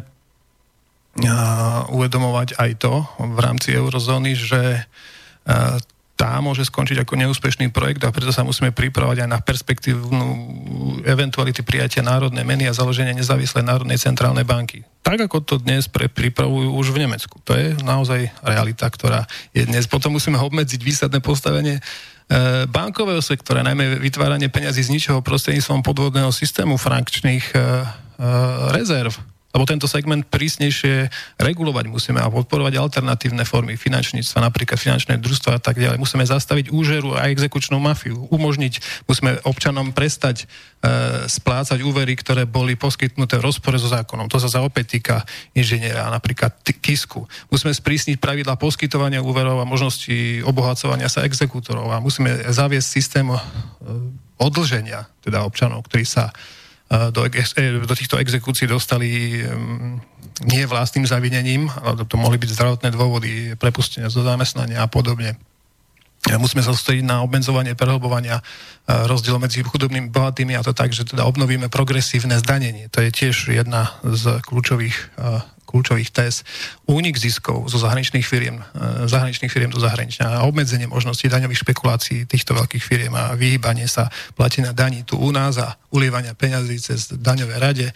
uvedomovať aj to v rámci eurozóny, že tá môže skončiť ako neúspešný projekt a preto sa musíme pripravať aj na perspektívnu eventuality prijatia národnej meny a založenia nezávislej národnej centrálnej banky. Tak ako to dnes pre, pripravujú už v Nemecku. To je naozaj realita, ktorá je dnes. Potom musíme obmedziť výsadné postavenie E, bankového sektora, najmä vytváranie peňazí z ničoho prostredníctvom podvodného systému frankčných e, e, rezerv lebo tento segment prísnejšie regulovať musíme a podporovať alternatívne formy finančníctva, napríklad finančné družstva a tak ďalej. Musíme zastaviť úžeru a exekučnú mafiu, umožniť, musíme občanom prestať e, splácať úvery, ktoré boli poskytnuté v rozpore so zákonom. To sa za opäť týka inžiniera, napríklad KISku. Musíme sprísniť pravidla poskytovania úverov a možnosti obohacovania sa exekútorov a musíme zaviesť systém e, odlženia teda občanov, ktorí sa do, e, do týchto exekúcií dostali nie vlastným zavinením, ale to mohli byť zdravotné dôvody, prepustenia zo zamestnania a podobne. Musíme sa sústrediť na obmedzovanie, prehlbovania rozdiel medzi chudobnými a bohatými a to tak, že teda obnovíme progresívne zdanenie. To je tiež jedna z kľúčových kľúčových téz, únik ziskov zo zahraničných firiem, e, zahraničných firiem do zahraničia a obmedzenie možností daňových špekulácií týchto veľkých firiem a vyhýbanie sa platenia daní tu u nás a ulievania peňazí cez daňové rade, e,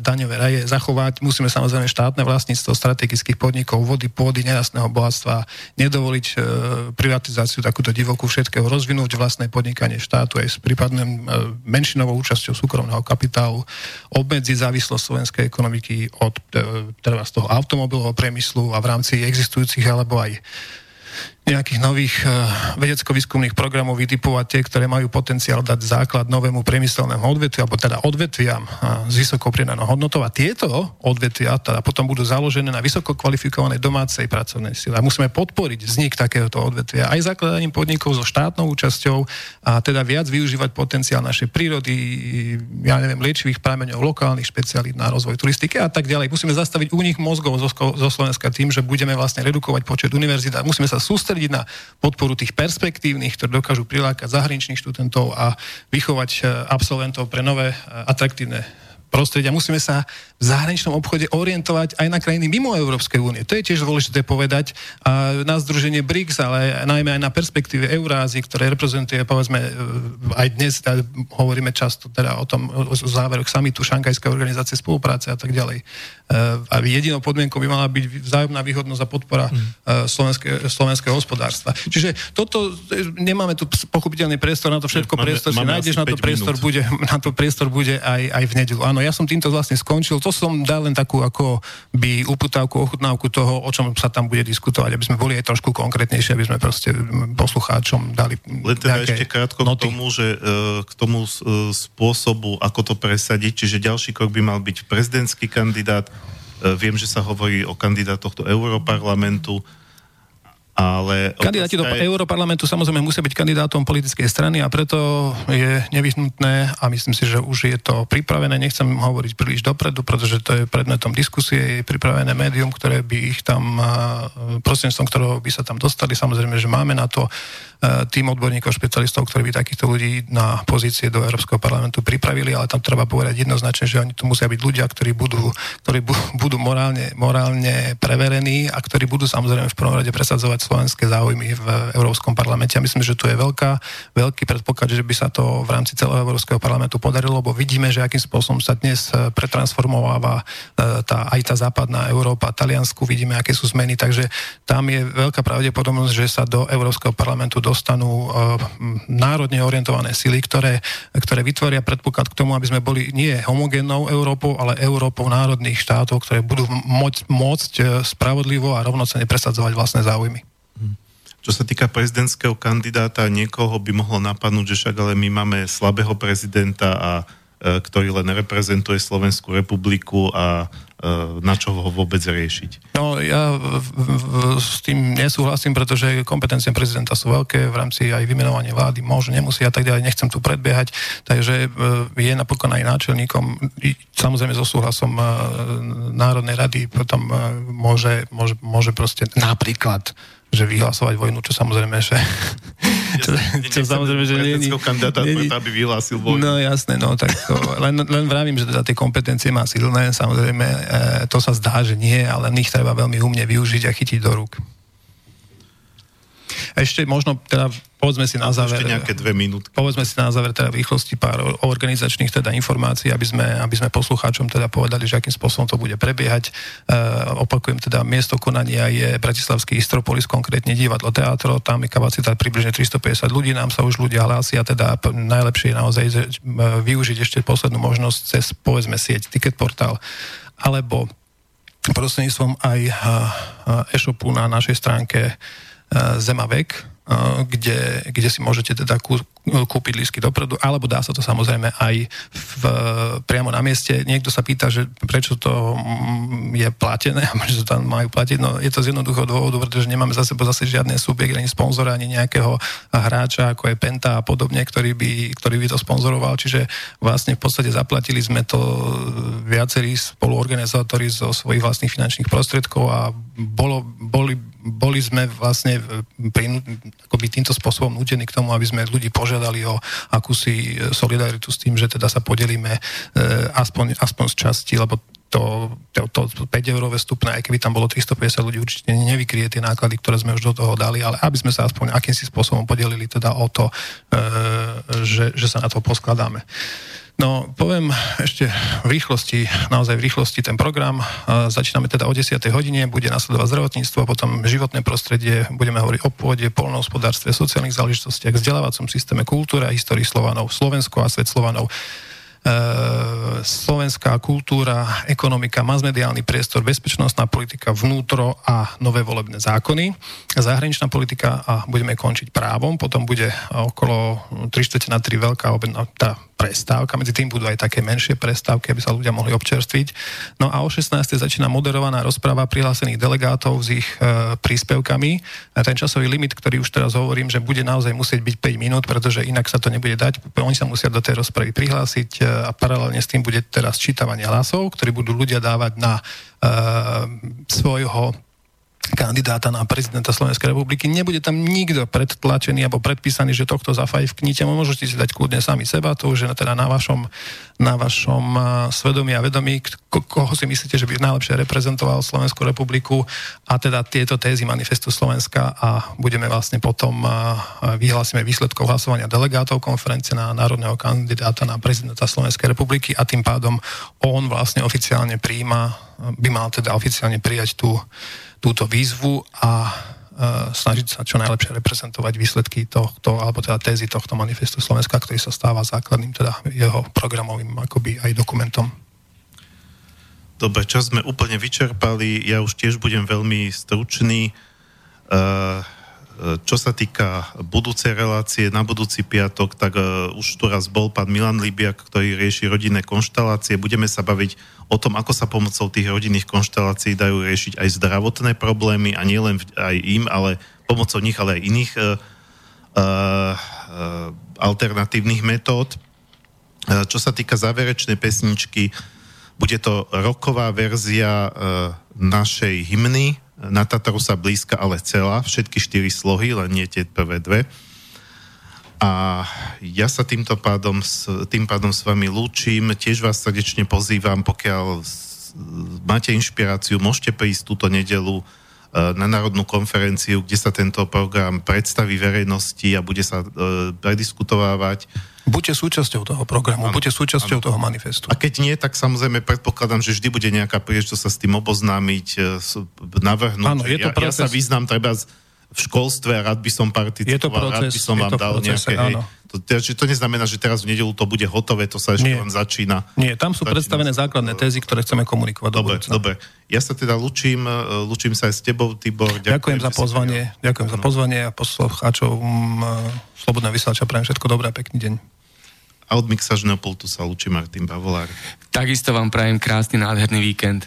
daňové raje zachovať. Musíme samozrejme štátne vlastníctvo strategických podnikov, vody, pôdy, nerastného bohatstva, nedovoliť e, privatizáciu takúto divokú všetkého, rozvinúť vlastné podnikanie štátu aj s prípadným menšinovou účasťou súkromného kapitálu, obmedziť závislosť slovenskej ekonomiky od teda z toho automobilového priemyslu a v rámci existujúcich alebo aj nejakých nových uh, vedecko-výskumných programov vytipovať tie, ktoré majú potenciál dať základ novému priemyselnému odvetviu, alebo teda odvetviam uh, s vysokou pridanou hodnotou. A tieto odvetvia teda potom budú založené na vysoko kvalifikovanej domácej pracovnej sile. A musíme podporiť vznik takéhoto odvetvia aj zakladaním podnikov so štátnou účasťou a teda viac využívať potenciál našej prírody, ja neviem, liečivých prameňov, lokálnych špecialít na rozvoj turistiky a tak ďalej. Musíme zastaviť únik mozgov zo, zo Slovenska tým, že budeme vlastne redukovať počet univerzít a musíme sa sústrediť sústrediť na podporu tých perspektívnych, ktorí dokážu prilákať zahraničných študentov a vychovať e, absolventov pre nové e, atraktívne prostredia. Musíme sa v zahraničnom obchode orientovať aj na krajiny mimo Európskej únie. To je tiež dôležité povedať. A na združenie BRICS, ale najmä aj na perspektíve Eurázie, ktoré reprezentuje, povedzme, aj dnes hovoríme často teda o tom, o záveroch samitu Šankajskej organizácie spolupráce a tak ďalej. E, a jedinou podmienkou by mala byť vzájomná výhodnosť a podpora mm. slovenské, slovenského hospodárstva. Čiže toto, nemáme tu pochopiteľný priestor na to všetko, máme, priestor máme si nájdeš, na to priestor, bude, [LAUGHS] na to priestor bude aj, aj v nedelu. Áno, ja som týmto vlastne skončil. To som dal len takú ako by uputávku, ochutnávku toho, o čom sa tam bude diskutovať, aby sme boli aj trošku konkrétnejšie, aby sme proste poslucháčom dali Len teda ešte krátko noty. k tomu, že k tomu spôsobu, ako to presadiť, čiže ďalší krok by mal byť prezidentský kandidát. Viem, že sa hovorí o kandidátoch do Európarlamentu ale Kandidáti do je... Európarlamentu samozrejme musia byť kandidátom politickej strany a preto je nevyhnutné a myslím si, že už je to pripravené. Nechcem hovoriť príliš dopredu, pretože to je predmetom diskusie, je pripravené médium, ktoré by ich tam, prostredníctvom ktorého by sa tam dostali. Samozrejme, že máme na to tým odborníkov, špecialistov, ktorí by takýchto ľudí na pozície do Európskeho parlamentu pripravili, ale tam treba povedať jednoznačne, že oni tu musia byť ľudia, ktorí budú, ktorí budú morálne, morálne preverení a ktorí budú samozrejme v prvom rade presadzovať slovenské záujmy v Európskom parlamente. Ja myslím, že tu je veľká, veľký predpoklad, že by sa to v rámci celého Európskeho parlamentu podarilo, lebo vidíme, že akým spôsobom sa dnes e, pretransformováva e, tá, aj tá západná Európa, Taliansku, vidíme, aké sú zmeny, takže tam je veľká pravdepodobnosť, že sa do Európskeho parlamentu do dostanú uh, národne orientované sily, ktoré, ktoré vytvoria predpoklad k tomu, aby sme boli nie homogénnou Európou, ale Európou národných štátov, ktoré budú môcť, môcť spravodlivo a rovnocene presadzovať vlastné záujmy. Čo sa týka prezidentského kandidáta, niekoho by mohlo napadnúť, že však ale my máme slabého prezidenta a E, ktorý len reprezentuje Slovenskú republiku a e, na čo ho vôbec riešiť? No ja v, v, s tým nesúhlasím, pretože kompetencie prezidenta sú veľké v rámci aj vymenovania vlády, môže, nemusí a tak ďalej, nechcem tu predbiehať, takže e, je napokon aj náčelníkom, samozrejme so súhlasom Národnej rady, potom môže, môže, môže proste napríklad že vyhlasovať vojnu, čo samozrejme, že... [LAUGHS] čo, čo samozrejme, že nie, nie, kandidáta, nie, aby vyhlásil vojnu. No jasné, no tak to, len, len vravím, že teda tie kompetencie má silné, samozrejme, e, to sa zdá, že nie, ale ich treba veľmi umne využiť a chytiť do rúk. Ešte možno teda povedzme si na záver... Ešte nejaké dve minúty. Povedzme si na záver teda v rýchlosti pár organizačných teda informácií, aby sme, aby sme poslucháčom teda povedali, že akým spôsobom to bude prebiehať. E, opakujem teda, miesto konania je Bratislavský Istropolis, konkrétne divadlo teatro, tam je kapacita približne 350 ľudí, nám sa už ľudia hlásia, teda najlepšie je naozaj využiť ešte poslednú možnosť cez povedzme sieť Ticket Portal alebo prostredníctvom aj e-shopu na našej stránke Zemavek, kde, kde si môžete teda kú, kúpiť lísky dopredu, alebo dá sa to samozrejme aj v, priamo na mieste. Niekto sa pýta, že prečo to mm, je platené [LAUGHS] a prečo to tam majú platiť. No je to z jednoduchého dôvodu, pretože nemáme za sebou zase žiadne subjekt, ani sponzora, ani nejakého hráča, ako je Penta a podobne, ktorý by, ktorý by to sponzoroval. Čiže vlastne v podstate zaplatili sme to viacerí spoluorganizátori zo svojich vlastných finančných prostriedkov a bolo, boli, boli sme vlastne pri, akoby týmto spôsobom nutení k tomu, aby sme ľudí požiadali o akúsi e, solidaritu s tým, že teda sa podelíme e, aspoň, aspoň z časti, lebo to, to, to 5-eurové vstupné, aj keby tam bolo 350 ľudí, určite nevykrie tie náklady, ktoré sme už do toho dali, ale aby sme sa aspoň akýmsi spôsobom podelili teda o to, e, že, že sa na to poskladáme. No, poviem ešte v rýchlosti, naozaj v rýchlosti ten program. Začíname teda o 10. hodine, bude nasledovať zdravotníctvo, potom životné prostredie, budeme hovoriť o pôde, polnohospodárstve, sociálnych záležitostiach, vzdelávacom systéme, kultúra histórii Slovanov, Slovensko a svet Slovanov. E, slovenská kultúra, ekonomika, masmediálny priestor, bezpečnostná politika, vnútro a nové volebné zákony, zahraničná politika a budeme končiť právom, potom bude okolo 3 na 3 veľká obedná, tá prestávka, medzi tým budú aj také menšie prestávky, aby sa ľudia mohli občerstviť. No a o 16. začína moderovaná rozpráva prihlásených delegátov s ich e, príspevkami. A ten časový limit, ktorý už teraz hovorím, že bude naozaj musieť byť 5 minút, pretože inak sa to nebude dať. Oni sa musia do tej rozpravy prihlásiť e, a paralelne s tým bude teraz čítavanie hlasov, ktorý budú ľudia dávať na e, svojho kandidáta na prezidenta Slovenskej republiky. Nebude tam nikto predtlačený alebo predpísaný, že tohto zafajfknite. Môžete si dať kľudne sami seba, to už je teda na vašom, na vašom svedomí a vedomí, ko- koho si myslíte, že by najlepšie reprezentoval Slovenskú republiku a teda tieto tézy manifestu Slovenska a budeme vlastne potom vyhlásime výsledkov hlasovania delegátov konferencie na národného kandidáta na prezidenta Slovenskej republiky a tým pádom on vlastne oficiálne príjma, by mal teda oficiálne prijať tú túto výzvu a e, snažiť sa čo najlepšie reprezentovať výsledky tohto, alebo teda tézy tohto manifestu Slovenska, ktorý sa stáva základným teda jeho programovým akoby aj dokumentom. Dobre, čas sme úplne vyčerpali, ja už tiež budem veľmi stručný. Uh, čo sa týka budúcej relácie, na budúci piatok, tak uh, už tu raz bol pán Milan Libiak, ktorý rieši rodinné konštelácie. Budeme sa baviť o tom, ako sa pomocou tých rodinných konštelácií dajú riešiť aj zdravotné problémy a nielen aj im, ale pomocou nich, ale aj iných uh, uh, alternatívnych metód. Čo sa týka záverečnej pesničky, bude to roková verzia našej hymny, na Tataru sa blízka, ale celá, všetky štyri slohy, len nie tie prvé dve. A ja sa týmto pádom, tým pádom s vami lúčim, tiež vás srdečne pozývam, pokiaľ máte inšpiráciu, môžete prísť túto nedelu e, na národnú konferenciu, kde sa tento program predstaví verejnosti a bude sa e, prediskutovávať Buďte súčasťou toho programu, ano, buďte súčasťou ano. toho manifestu. A keď nie, tak samozrejme predpokladám, že vždy bude nejaká príležitosť sa s tým oboznámiť, e, navrhnúť. Áno, je to ja, ja sa význam treba v školstve a rád by som participoval, je to proces, rád by som vám dal proces, nejaké... Hej, to, to neznamená, že teraz v nedelu to bude hotové, to sa ešte Nie. len začína. Nie, tam sú predstavené sa, základné tézy, ktoré chceme komunikovať dobre, do Dobre, ja sa teda lučím, e, lučím sa aj s tebou, Tibor. Ďakujem, ďakujem za pozvanie, ďakujem no. za pozvanie a poslucháčov e, Slobodné vysielača, prajem všetko dobré a pekný deň a od mixažného pultu sa učí Martin Bavolár. Takisto vám prajem krásny, nádherný víkend.